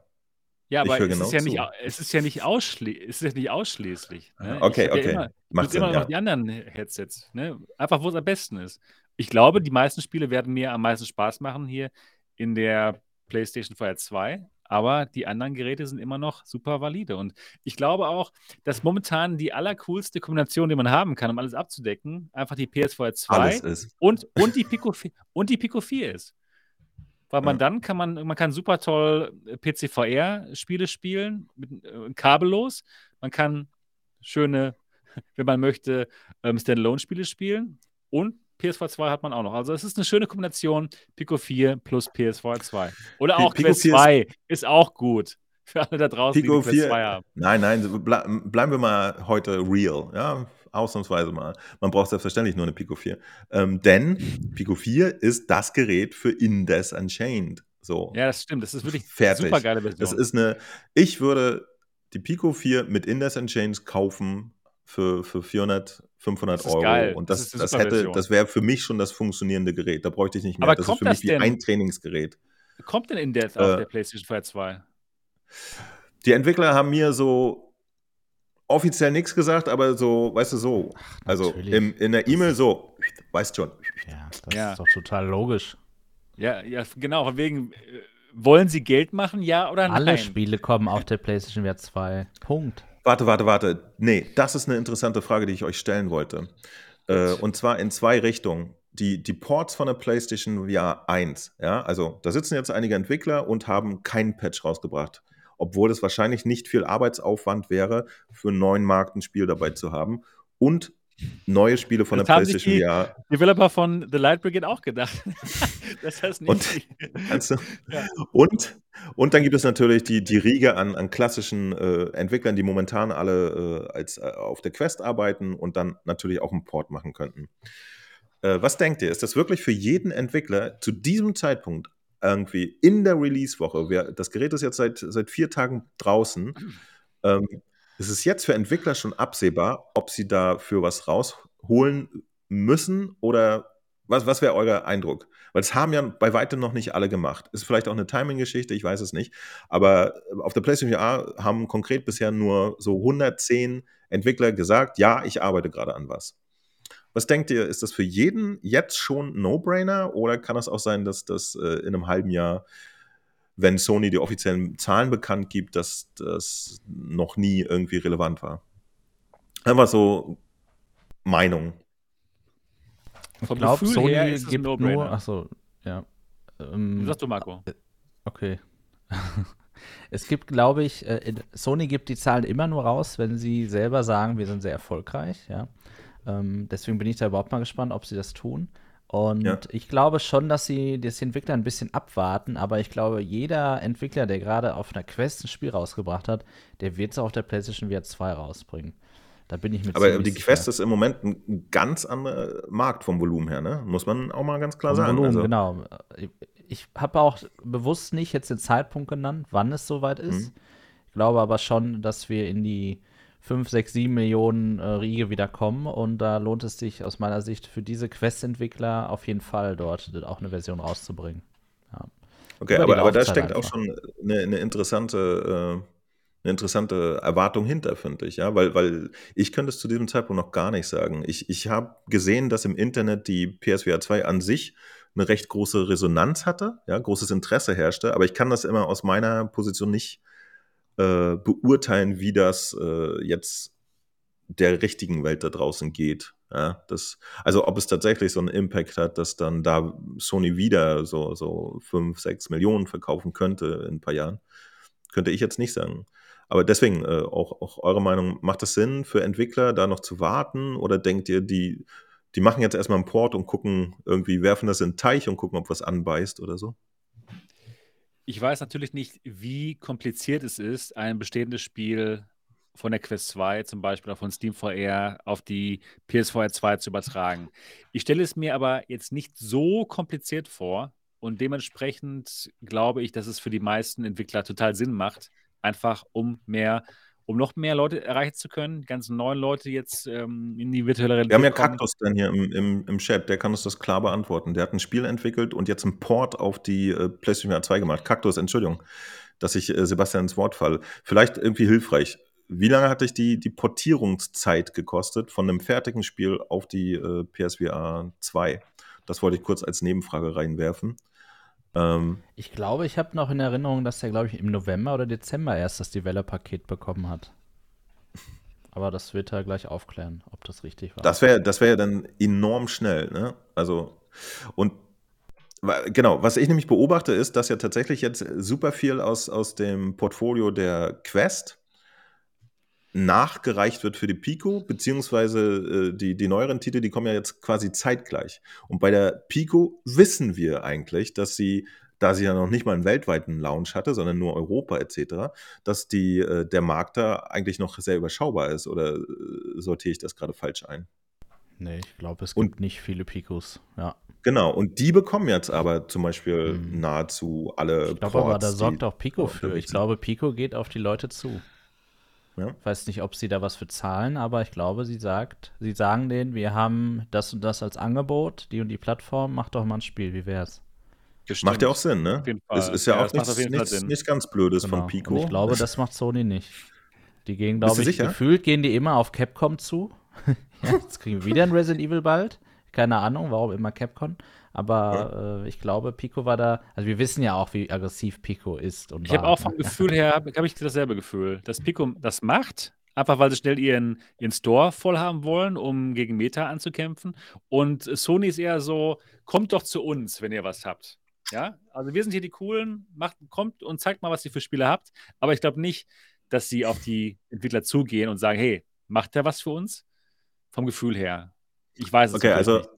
Ja, aber es, genau ist ja nicht, es ist ja nicht, ausschli es ist nicht ausschließlich. Ne? Okay, okay. Ja immer, Macht Sinn, immer noch ja. die anderen Headsets. Ne? Einfach, wo es am besten ist. Ich glaube, die meisten Spiele werden mir am meisten Spaß machen hier in der PlayStation VR 2. Aber die anderen Geräte sind immer noch super valide. Und ich glaube auch, dass momentan die allercoolste Kombination, die man haben kann, um alles abzudecken, einfach die PSVR 2 und, und, die Pico, und die Pico 4 ist. Weil man ja. dann kann man, man kann super toll äh, PC-VR-Spiele spielen, mit, äh, kabellos. Man kann schöne, wenn man möchte, ähm, Standalone-Spiele spielen. Und PSV 2 hat man auch noch. Also es ist eine schöne Kombination Pico 4 plus PSV 2. Oder auch Pico Quest 2 ist, ist, auch gut. Für alle da draußen, Pico die, die Quest 4, 2 haben. Nein, nein, bleiben wir mal heute real. Ja, ausnahmsweise mal. Man braucht selbstverständlich nur eine Pico 4. Ähm, denn Pico 4 ist das Gerät für Indes Unchained. So. Ja, das stimmt. Das ist wirklich Fertig. super geile Version. Das ist eine, ich würde die Pico 4 mit Indes Unchained kaufen für, für 400, 500 Euro. Geil. Und das, das, das hätte, das wäre für mich schon das funktionierende Gerät. Da bräuchte ich nicht mehr. Aber das ist für mich wie ein Trainingsgerät. Kommt denn Indes äh, auf der PlayStation 4 2? Die Entwickler haben mir so offiziell nichts gesagt, aber so, weißt du, so. Ach, also im, in der E-Mail so, weißt schon. Ja, das ja. ist doch total logisch. Ja, ja, genau. Von wegen, äh, wollen sie Geld machen, ja oder nein? Alle Spiele kommen auf der PlayStation VR 2. Punkt. Warte, warte, warte. Nee, das ist eine interessante Frage, die ich euch stellen wollte. Äh, und zwar in zwei Richtungen. Die, die Ports von der PlayStation VR 1, ja, also da sitzen jetzt einige Entwickler und haben keinen Patch rausgebracht obwohl es wahrscheinlich nicht viel Arbeitsaufwand wäre, für einen neuen Markt ein Spiel dabei zu haben. Und neue Spiele von das der PlayStation die VR. Developer von The Light Brigade auch gedacht. das heißt nicht. Und, also, ja. und, und dann gibt es natürlich die, die Riege an, an klassischen äh, Entwicklern, die momentan alle äh, als, äh, auf der Quest arbeiten und dann natürlich auch einen Port machen könnten. Äh, was denkt ihr? Ist das wirklich für jeden Entwickler zu diesem Zeitpunkt irgendwie in der Release-Woche, das Gerät ist jetzt seit, seit vier Tagen draußen, ähm, ist es jetzt für Entwickler schon absehbar, ob sie dafür was rausholen müssen oder was, was wäre euer Eindruck? Weil es haben ja bei weitem noch nicht alle gemacht. Ist vielleicht auch eine Timing-Geschichte, ich weiß es nicht. Aber auf der PlayStation VR haben konkret bisher nur so 110 Entwickler gesagt, ja, ich arbeite gerade an was. Was denkt ihr, ist das für jeden jetzt schon No-Brainer oder kann es auch sein, dass das äh, in einem halben Jahr, wenn Sony die offiziellen Zahlen bekannt gibt, dass das noch nie irgendwie relevant war? Einfach so Meinung. Ich glaube, Sony gibt no nur, achso, ja. Ähm, Sagst du, Marco? Äh, okay. es gibt, glaube ich, äh, Sony gibt die Zahlen immer nur raus, wenn sie selber sagen, wir sind sehr erfolgreich, ja. Ähm, deswegen bin ich da überhaupt mal gespannt, ob sie das tun. Und ja. ich glaube schon, dass sie das Entwickler ein bisschen abwarten, aber ich glaube, jeder Entwickler, der gerade auf einer Quest ein Spiel rausgebracht hat, der wird es auf der PlayStation VR 2 rausbringen. Da bin ich mit Aber die Quest sicher. ist im Moment ein ganz anderer Markt vom Volumen her, ne? Muss man auch mal ganz klar vom sagen. Volumen, also. genau. Ich habe auch bewusst nicht jetzt den Zeitpunkt genannt, wann es soweit ist. Mhm. Ich glaube aber schon, dass wir in die 5, 6, 7 Millionen äh, Riege wieder kommen. Und da lohnt es sich aus meiner Sicht für diese Quest-Entwickler auf jeden Fall dort auch eine Version rauszubringen. Ja. Okay, aber, aber da steckt auch schon eine, eine interessante, äh, eine interessante Erwartung hinter, finde ich, ja, weil, weil ich könnte es zu diesem Zeitpunkt noch gar nicht sagen. Ich, ich habe gesehen, dass im Internet die PSVR 2 an sich eine recht große Resonanz hatte, ja, großes Interesse herrschte, aber ich kann das immer aus meiner Position nicht äh, beurteilen, wie das äh, jetzt der richtigen Welt da draußen geht. Ja, das, also ob es tatsächlich so einen Impact hat, dass dann da Sony wieder so, so 5, 6 Millionen verkaufen könnte in ein paar Jahren, könnte ich jetzt nicht sagen. Aber deswegen, äh, auch, auch eure Meinung, macht es Sinn für Entwickler, da noch zu warten? Oder denkt ihr, die, die machen jetzt erstmal einen Port und gucken, irgendwie werfen das in den Teich und gucken, ob was anbeißt oder so? Ich weiß natürlich nicht, wie kompliziert es ist, ein bestehendes Spiel von der Quest 2 zum Beispiel von Steam VR auf die PSVR 2 zu übertragen. Ich stelle es mir aber jetzt nicht so kompliziert vor und dementsprechend glaube ich, dass es für die meisten Entwickler total Sinn macht, einfach um mehr, um noch mehr Leute erreichen zu können, ganz neuen Leute jetzt ähm, in die virtuelle Realität. Wir haben ja Kaktus dann hier im, im, im Chat, der kann uns das klar beantworten. Der hat ein Spiel entwickelt und jetzt einen Port auf die äh, PlayStation 2 gemacht. Kaktus, Entschuldigung, dass ich äh, Sebastian ins Wort falle. Vielleicht irgendwie hilfreich. Wie lange hat dich die, die Portierungszeit gekostet von einem fertigen Spiel auf die äh, PSVR 2? Das wollte ich kurz als Nebenfrage reinwerfen. Ähm, ich glaube, ich habe noch in Erinnerung, dass er, glaube ich, im November oder Dezember erst das Developer-Paket bekommen hat. Aber das wird er gleich aufklären, ob das richtig war. Das wäre das wär dann enorm schnell, ne? Also, und genau, was ich nämlich beobachte, ist, dass ja tatsächlich jetzt super viel aus, aus dem Portfolio der Quest nachgereicht wird für die Pico, beziehungsweise äh, die, die neueren Titel, die kommen ja jetzt quasi zeitgleich. Und bei der Pico wissen wir eigentlich, dass sie, da sie ja noch nicht mal einen weltweiten Launch hatte, sondern nur Europa etc., dass die, äh, der Markt da eigentlich noch sehr überschaubar ist. Oder äh, sortiere ich das gerade falsch ein? Nee, ich glaube, es gibt und, nicht viele Picos, ja. Genau, und die bekommen jetzt aber zum Beispiel hm. nahezu alle. Ich glaube aber, da sorgt auch Pico für. Ich glaube, Pico geht auf die Leute zu. Ja. Weiß nicht, ob sie da was für zahlen, aber ich glaube, sie sagt, sie sagen denen, wir haben das und das als Angebot, die und die Plattform, mach doch mal ein Spiel, wie wär's? Gestimmt. Macht ja auch Sinn, ne? Es ist ja, ja auch nichts, nichts, nichts, ganz Blödes genau. von Pico. Und ich glaube, das macht Sony nicht. Die gehen, glaube ich, sicher? gefühlt gehen die immer auf Capcom zu. ja, jetzt kriegen wir wieder ein Resident Evil bald. Keine Ahnung, warum immer Capcom. Aber ja. äh, ich glaube, Pico war da. Also, wir wissen ja auch, wie aggressiv Pico ist. Und ich habe auch vom Gefühl her, habe hab ich dasselbe Gefühl, dass Pico das macht, einfach weil sie schnell ihren, ihren Store voll haben wollen, um gegen Meta anzukämpfen. Und Sony ist eher so: kommt doch zu uns, wenn ihr was habt. Ja, also wir sind hier die Coolen, macht, kommt und zeigt mal, was ihr für Spiele habt. Aber ich glaube nicht, dass sie auf die Entwickler zugehen und sagen: hey, macht der was für uns? Vom Gefühl her. Ich weiß es okay, also nicht.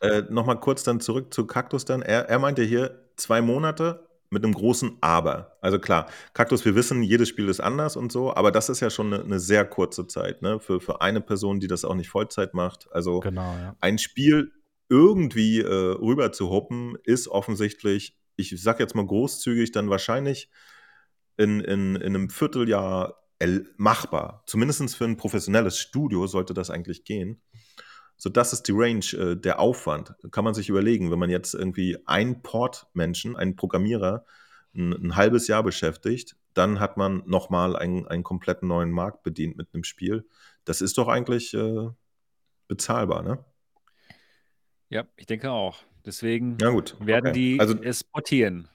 Äh, Nochmal kurz dann zurück zu Kaktus dann. Er, er meinte hier zwei Monate mit einem großen Aber. Also klar, Kaktus, wir wissen, jedes Spiel ist anders und so, aber das ist ja schon eine, eine sehr kurze Zeit, ne? Für, für eine Person, die das auch nicht Vollzeit macht. Also genau, ja. ein Spiel irgendwie äh, rüber zu hoppen, ist offensichtlich, ich sag jetzt mal großzügig, dann wahrscheinlich in, in, in einem Vierteljahr machbar. Zumindest für ein professionelles Studio sollte das eigentlich gehen. So, das ist die Range, äh, der Aufwand. Kann man sich überlegen, wenn man jetzt irgendwie einen Port-Menschen, einen Programmierer, ein, ein, halbes Jahr beschäftigt, dann hat man nochmal einen, einen kompletten neuen Markt bedient mit einem Spiel. Das ist doch eigentlich äh, bezahlbar, ne? Ja, ich denke auch. Deswegen ja, werden okay. die also, es portieren.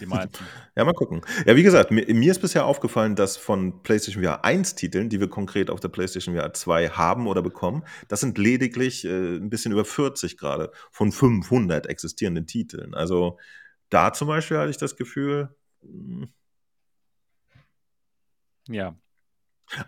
Die meisten. ja, mal gucken. Ja, wie gesagt, mir, mir, ist bisher aufgefallen, dass von PlayStation VR 1 Titeln, die wir konkret auf der PlayStation VR 2 haben oder bekommen, das sind lediglich äh, ein bisschen über 40 gerade von 500 existierenden Titeln. Also da zum Beispiel hatte ich das Gefühl. Mh, hm.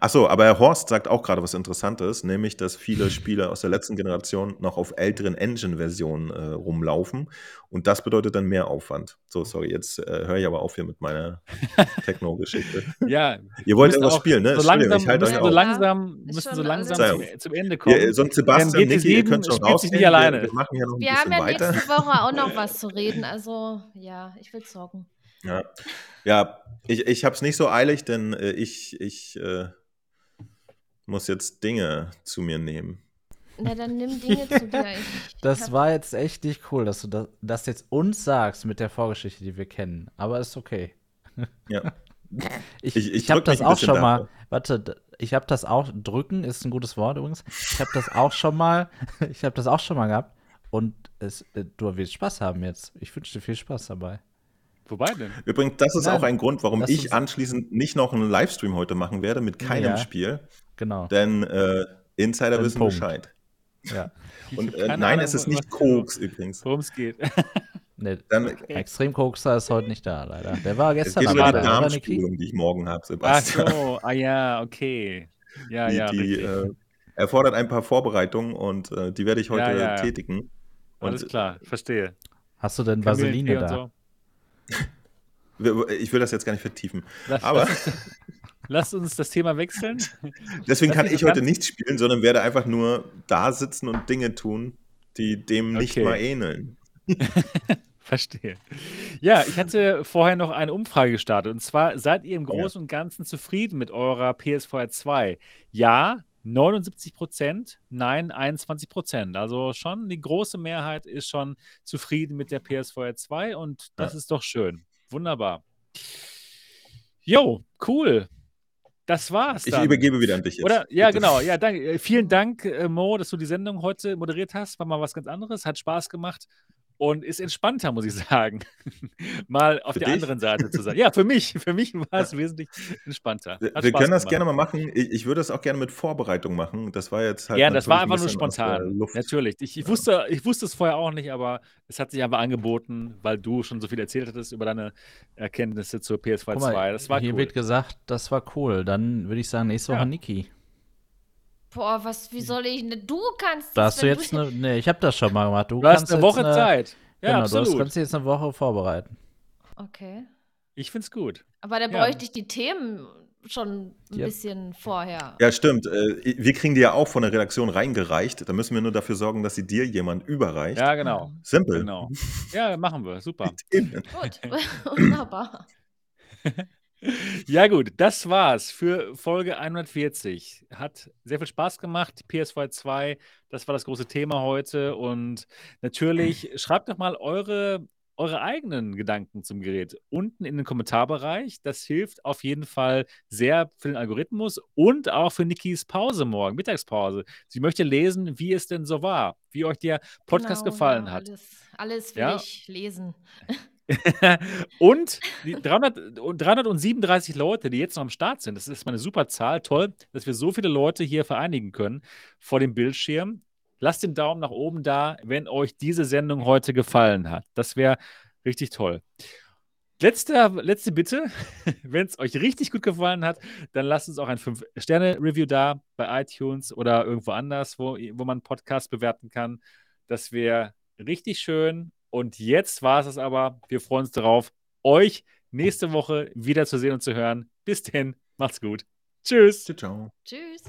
Achso, aber Herr Horst sagt auch gerade was Interessantes, nämlich, dass viele Spiele aus der letzten Generation noch auf älteren Engine-Versionen äh, rumlaufen. Und das bedeutet dann mehr Aufwand. So, sorry, jetzt äh, höre ich aber auf hier mit meiner Techno-Geschichte. ja. Ihr wollt irgendwas spielen, ne? So langsam, ich halte euch so langsam, müssen so langsam zum, zum, Ende kommen. Ja, sonst Sebastian, Niki, ihr könnt schon rausgehen. Nicht alleine. Wir, wir machen ja noch ein wir haben ja weiter. nächste Woche auch noch was zu reden. Also, ja, ich will zocken. Ja, ja ich, ich habe es nicht so eilig, denn äh, ich, ich äh, muss jetzt Dinge zu mir nehmen. Na, dann nimm Dinge zu dir. Ich Das hab- war jetzt echt nicht cool, dass du das, das jetzt uns sagst mit der Vorgeschichte, die wir kennen. Aber ist okay. Ja. Ich, Ich- ich, habe das auch schon mal. davor. Warte, ich habe das auch. Drücken ist ein gutes Wort übrigens. Ich habe das auch schon mal. Ich habe das auch schon mal gehabt. Und es, äh, du wirst Spaß haben jetzt. Ich wünsche dir viel Spaß dabei. Wobei denn? Übrigens, das ist Nein, auch ein Grund, warum ich anschließend nicht noch einen Livestream heute machen werde mit keinem Ja. Spiel, Genau. denn äh, Insider Ein wissen Punkt. Bescheid. Ja. Und äh, nein, Ahnung, es ist nicht Koks übrigens. Worum es geht. Nee, Dann, Extremkokser ist heute nicht da, leider. Der war es gestern geht aber über die da, oder, Niki? Darmspiegelung, die ich morgen habe, Ach Sebastian. so, ah ja, okay. Ja, die ja, die äh, erfordert ein paar Vorbereitungen und äh, die werde ich heute Ja, ja. tätigen. Und Alles klar, verstehe. Hast du denn Vaseline da? so. Ich will das jetzt gar nicht vertiefen. Lass, Aber lass, uns, das Thema wechseln. deswegen kann ich heute nicht spielen, sondern werde einfach nur da sitzen und Dinge tun, die dem nicht Okay. mal ähneln. Verstehe. Ja, ich hatte vorher noch eine Umfrage gestartet. Und zwar, seid ihr im. Großen und Ganzen zufrieden mit eurer PSVR 2? Ja, 79 Prozent, nein, 21 Prozent. Also schon die große Mehrheit ist schon zufrieden mit der PSVR 2 und das Ja. ist doch schön. Wunderbar. Jo, cool. Das war's Ich dann. übergebe wieder an dich jetzt. Oder? Ja, Bitte. genau. Ja, danke. Äh, Vielen Dank, äh, Mo, dass du die Sendung heute moderiert hast. War mal was ganz anderes, hat Spaß gemacht und ist entspannter, muss ich sagen. mal auf Für der dich? anderen Seite zu sein. Ja, für mich. Für mich war es wesentlich entspannter. Wir, Hat wir Spaß können das gemacht. gerne mal machen. Ich, ich würde das auch gerne mit Vorbereitung machen. Das war jetzt halt. Ja, das war natürlich einfach ein nur spontan. Natürlich. Ich, ich, Ja. wusste, ich wusste es vorher auch nicht, aber es hat sich einfach angeboten, weil du schon so viel erzählt hattest über deine Erkenntnisse zur PS2 Guck mal, 2. Das war hier cool. wird gesagt, das war cool. Dann würde ich sagen, nächste Woche Ja. Niki. Boah, was, wie soll ich denn? Du kannst Da das, hast du jetzt eine. Nee, ich habe das schon mal gemacht. Du, Du hast kannst eine Woche Zeit. Ja, genau, du hast, absolut. kannst dich jetzt eine Woche vorbereiten. Okay. Ich find's gut. Aber da Ja. bräuchte ich die Themen schon ein Ja. bisschen vorher. Ja, stimmt. Äh, Wir kriegen die ja auch von der Redaktion reingereicht. Da müssen wir nur dafür sorgen, dass sie dir jemand überreicht. Ja, genau. Simpel. Genau. Ja, machen wir. Super. Themen. Gut, wunderbar. Ja, gut, das war's für Folge 140. Hat sehr viel Spaß gemacht. PSV 2, das war das große Thema heute. Und natürlich schreibt doch mal eure, eure eigenen Gedanken zum Gerät unten in den Kommentarbereich. Das hilft auf jeden Fall sehr für den Algorithmus und auch für Nikis Pause morgen, Mittagspause. Sie möchte lesen, wie es denn so war, wie euch der Podcast Genau, gefallen ja, hat. Alles, alles will Ja. ich lesen. und die 300, und 337 Leute, die jetzt noch am Start sind, das ist mal eine super Zahl. Toll, dass wir so viele Leute hier vereinigen können vor dem Bildschirm. Lasst den Daumen nach oben da, wenn euch diese Sendung heute gefallen hat. Das wäre richtig toll. Letzte, letzte Bitte, wenn es euch richtig gut gefallen hat, dann lasst uns auch ein 5-Sterne-Review da bei iTunes oder irgendwo anders, wo, wo man Podcast bewerten kann. Das wäre richtig schön. Und jetzt war es es aber. Wir freuen uns darauf, euch nächste Woche wieder zu sehen und zu hören. Bis denn, macht's gut. Tschüss. Ciao, ciao. Tschüss.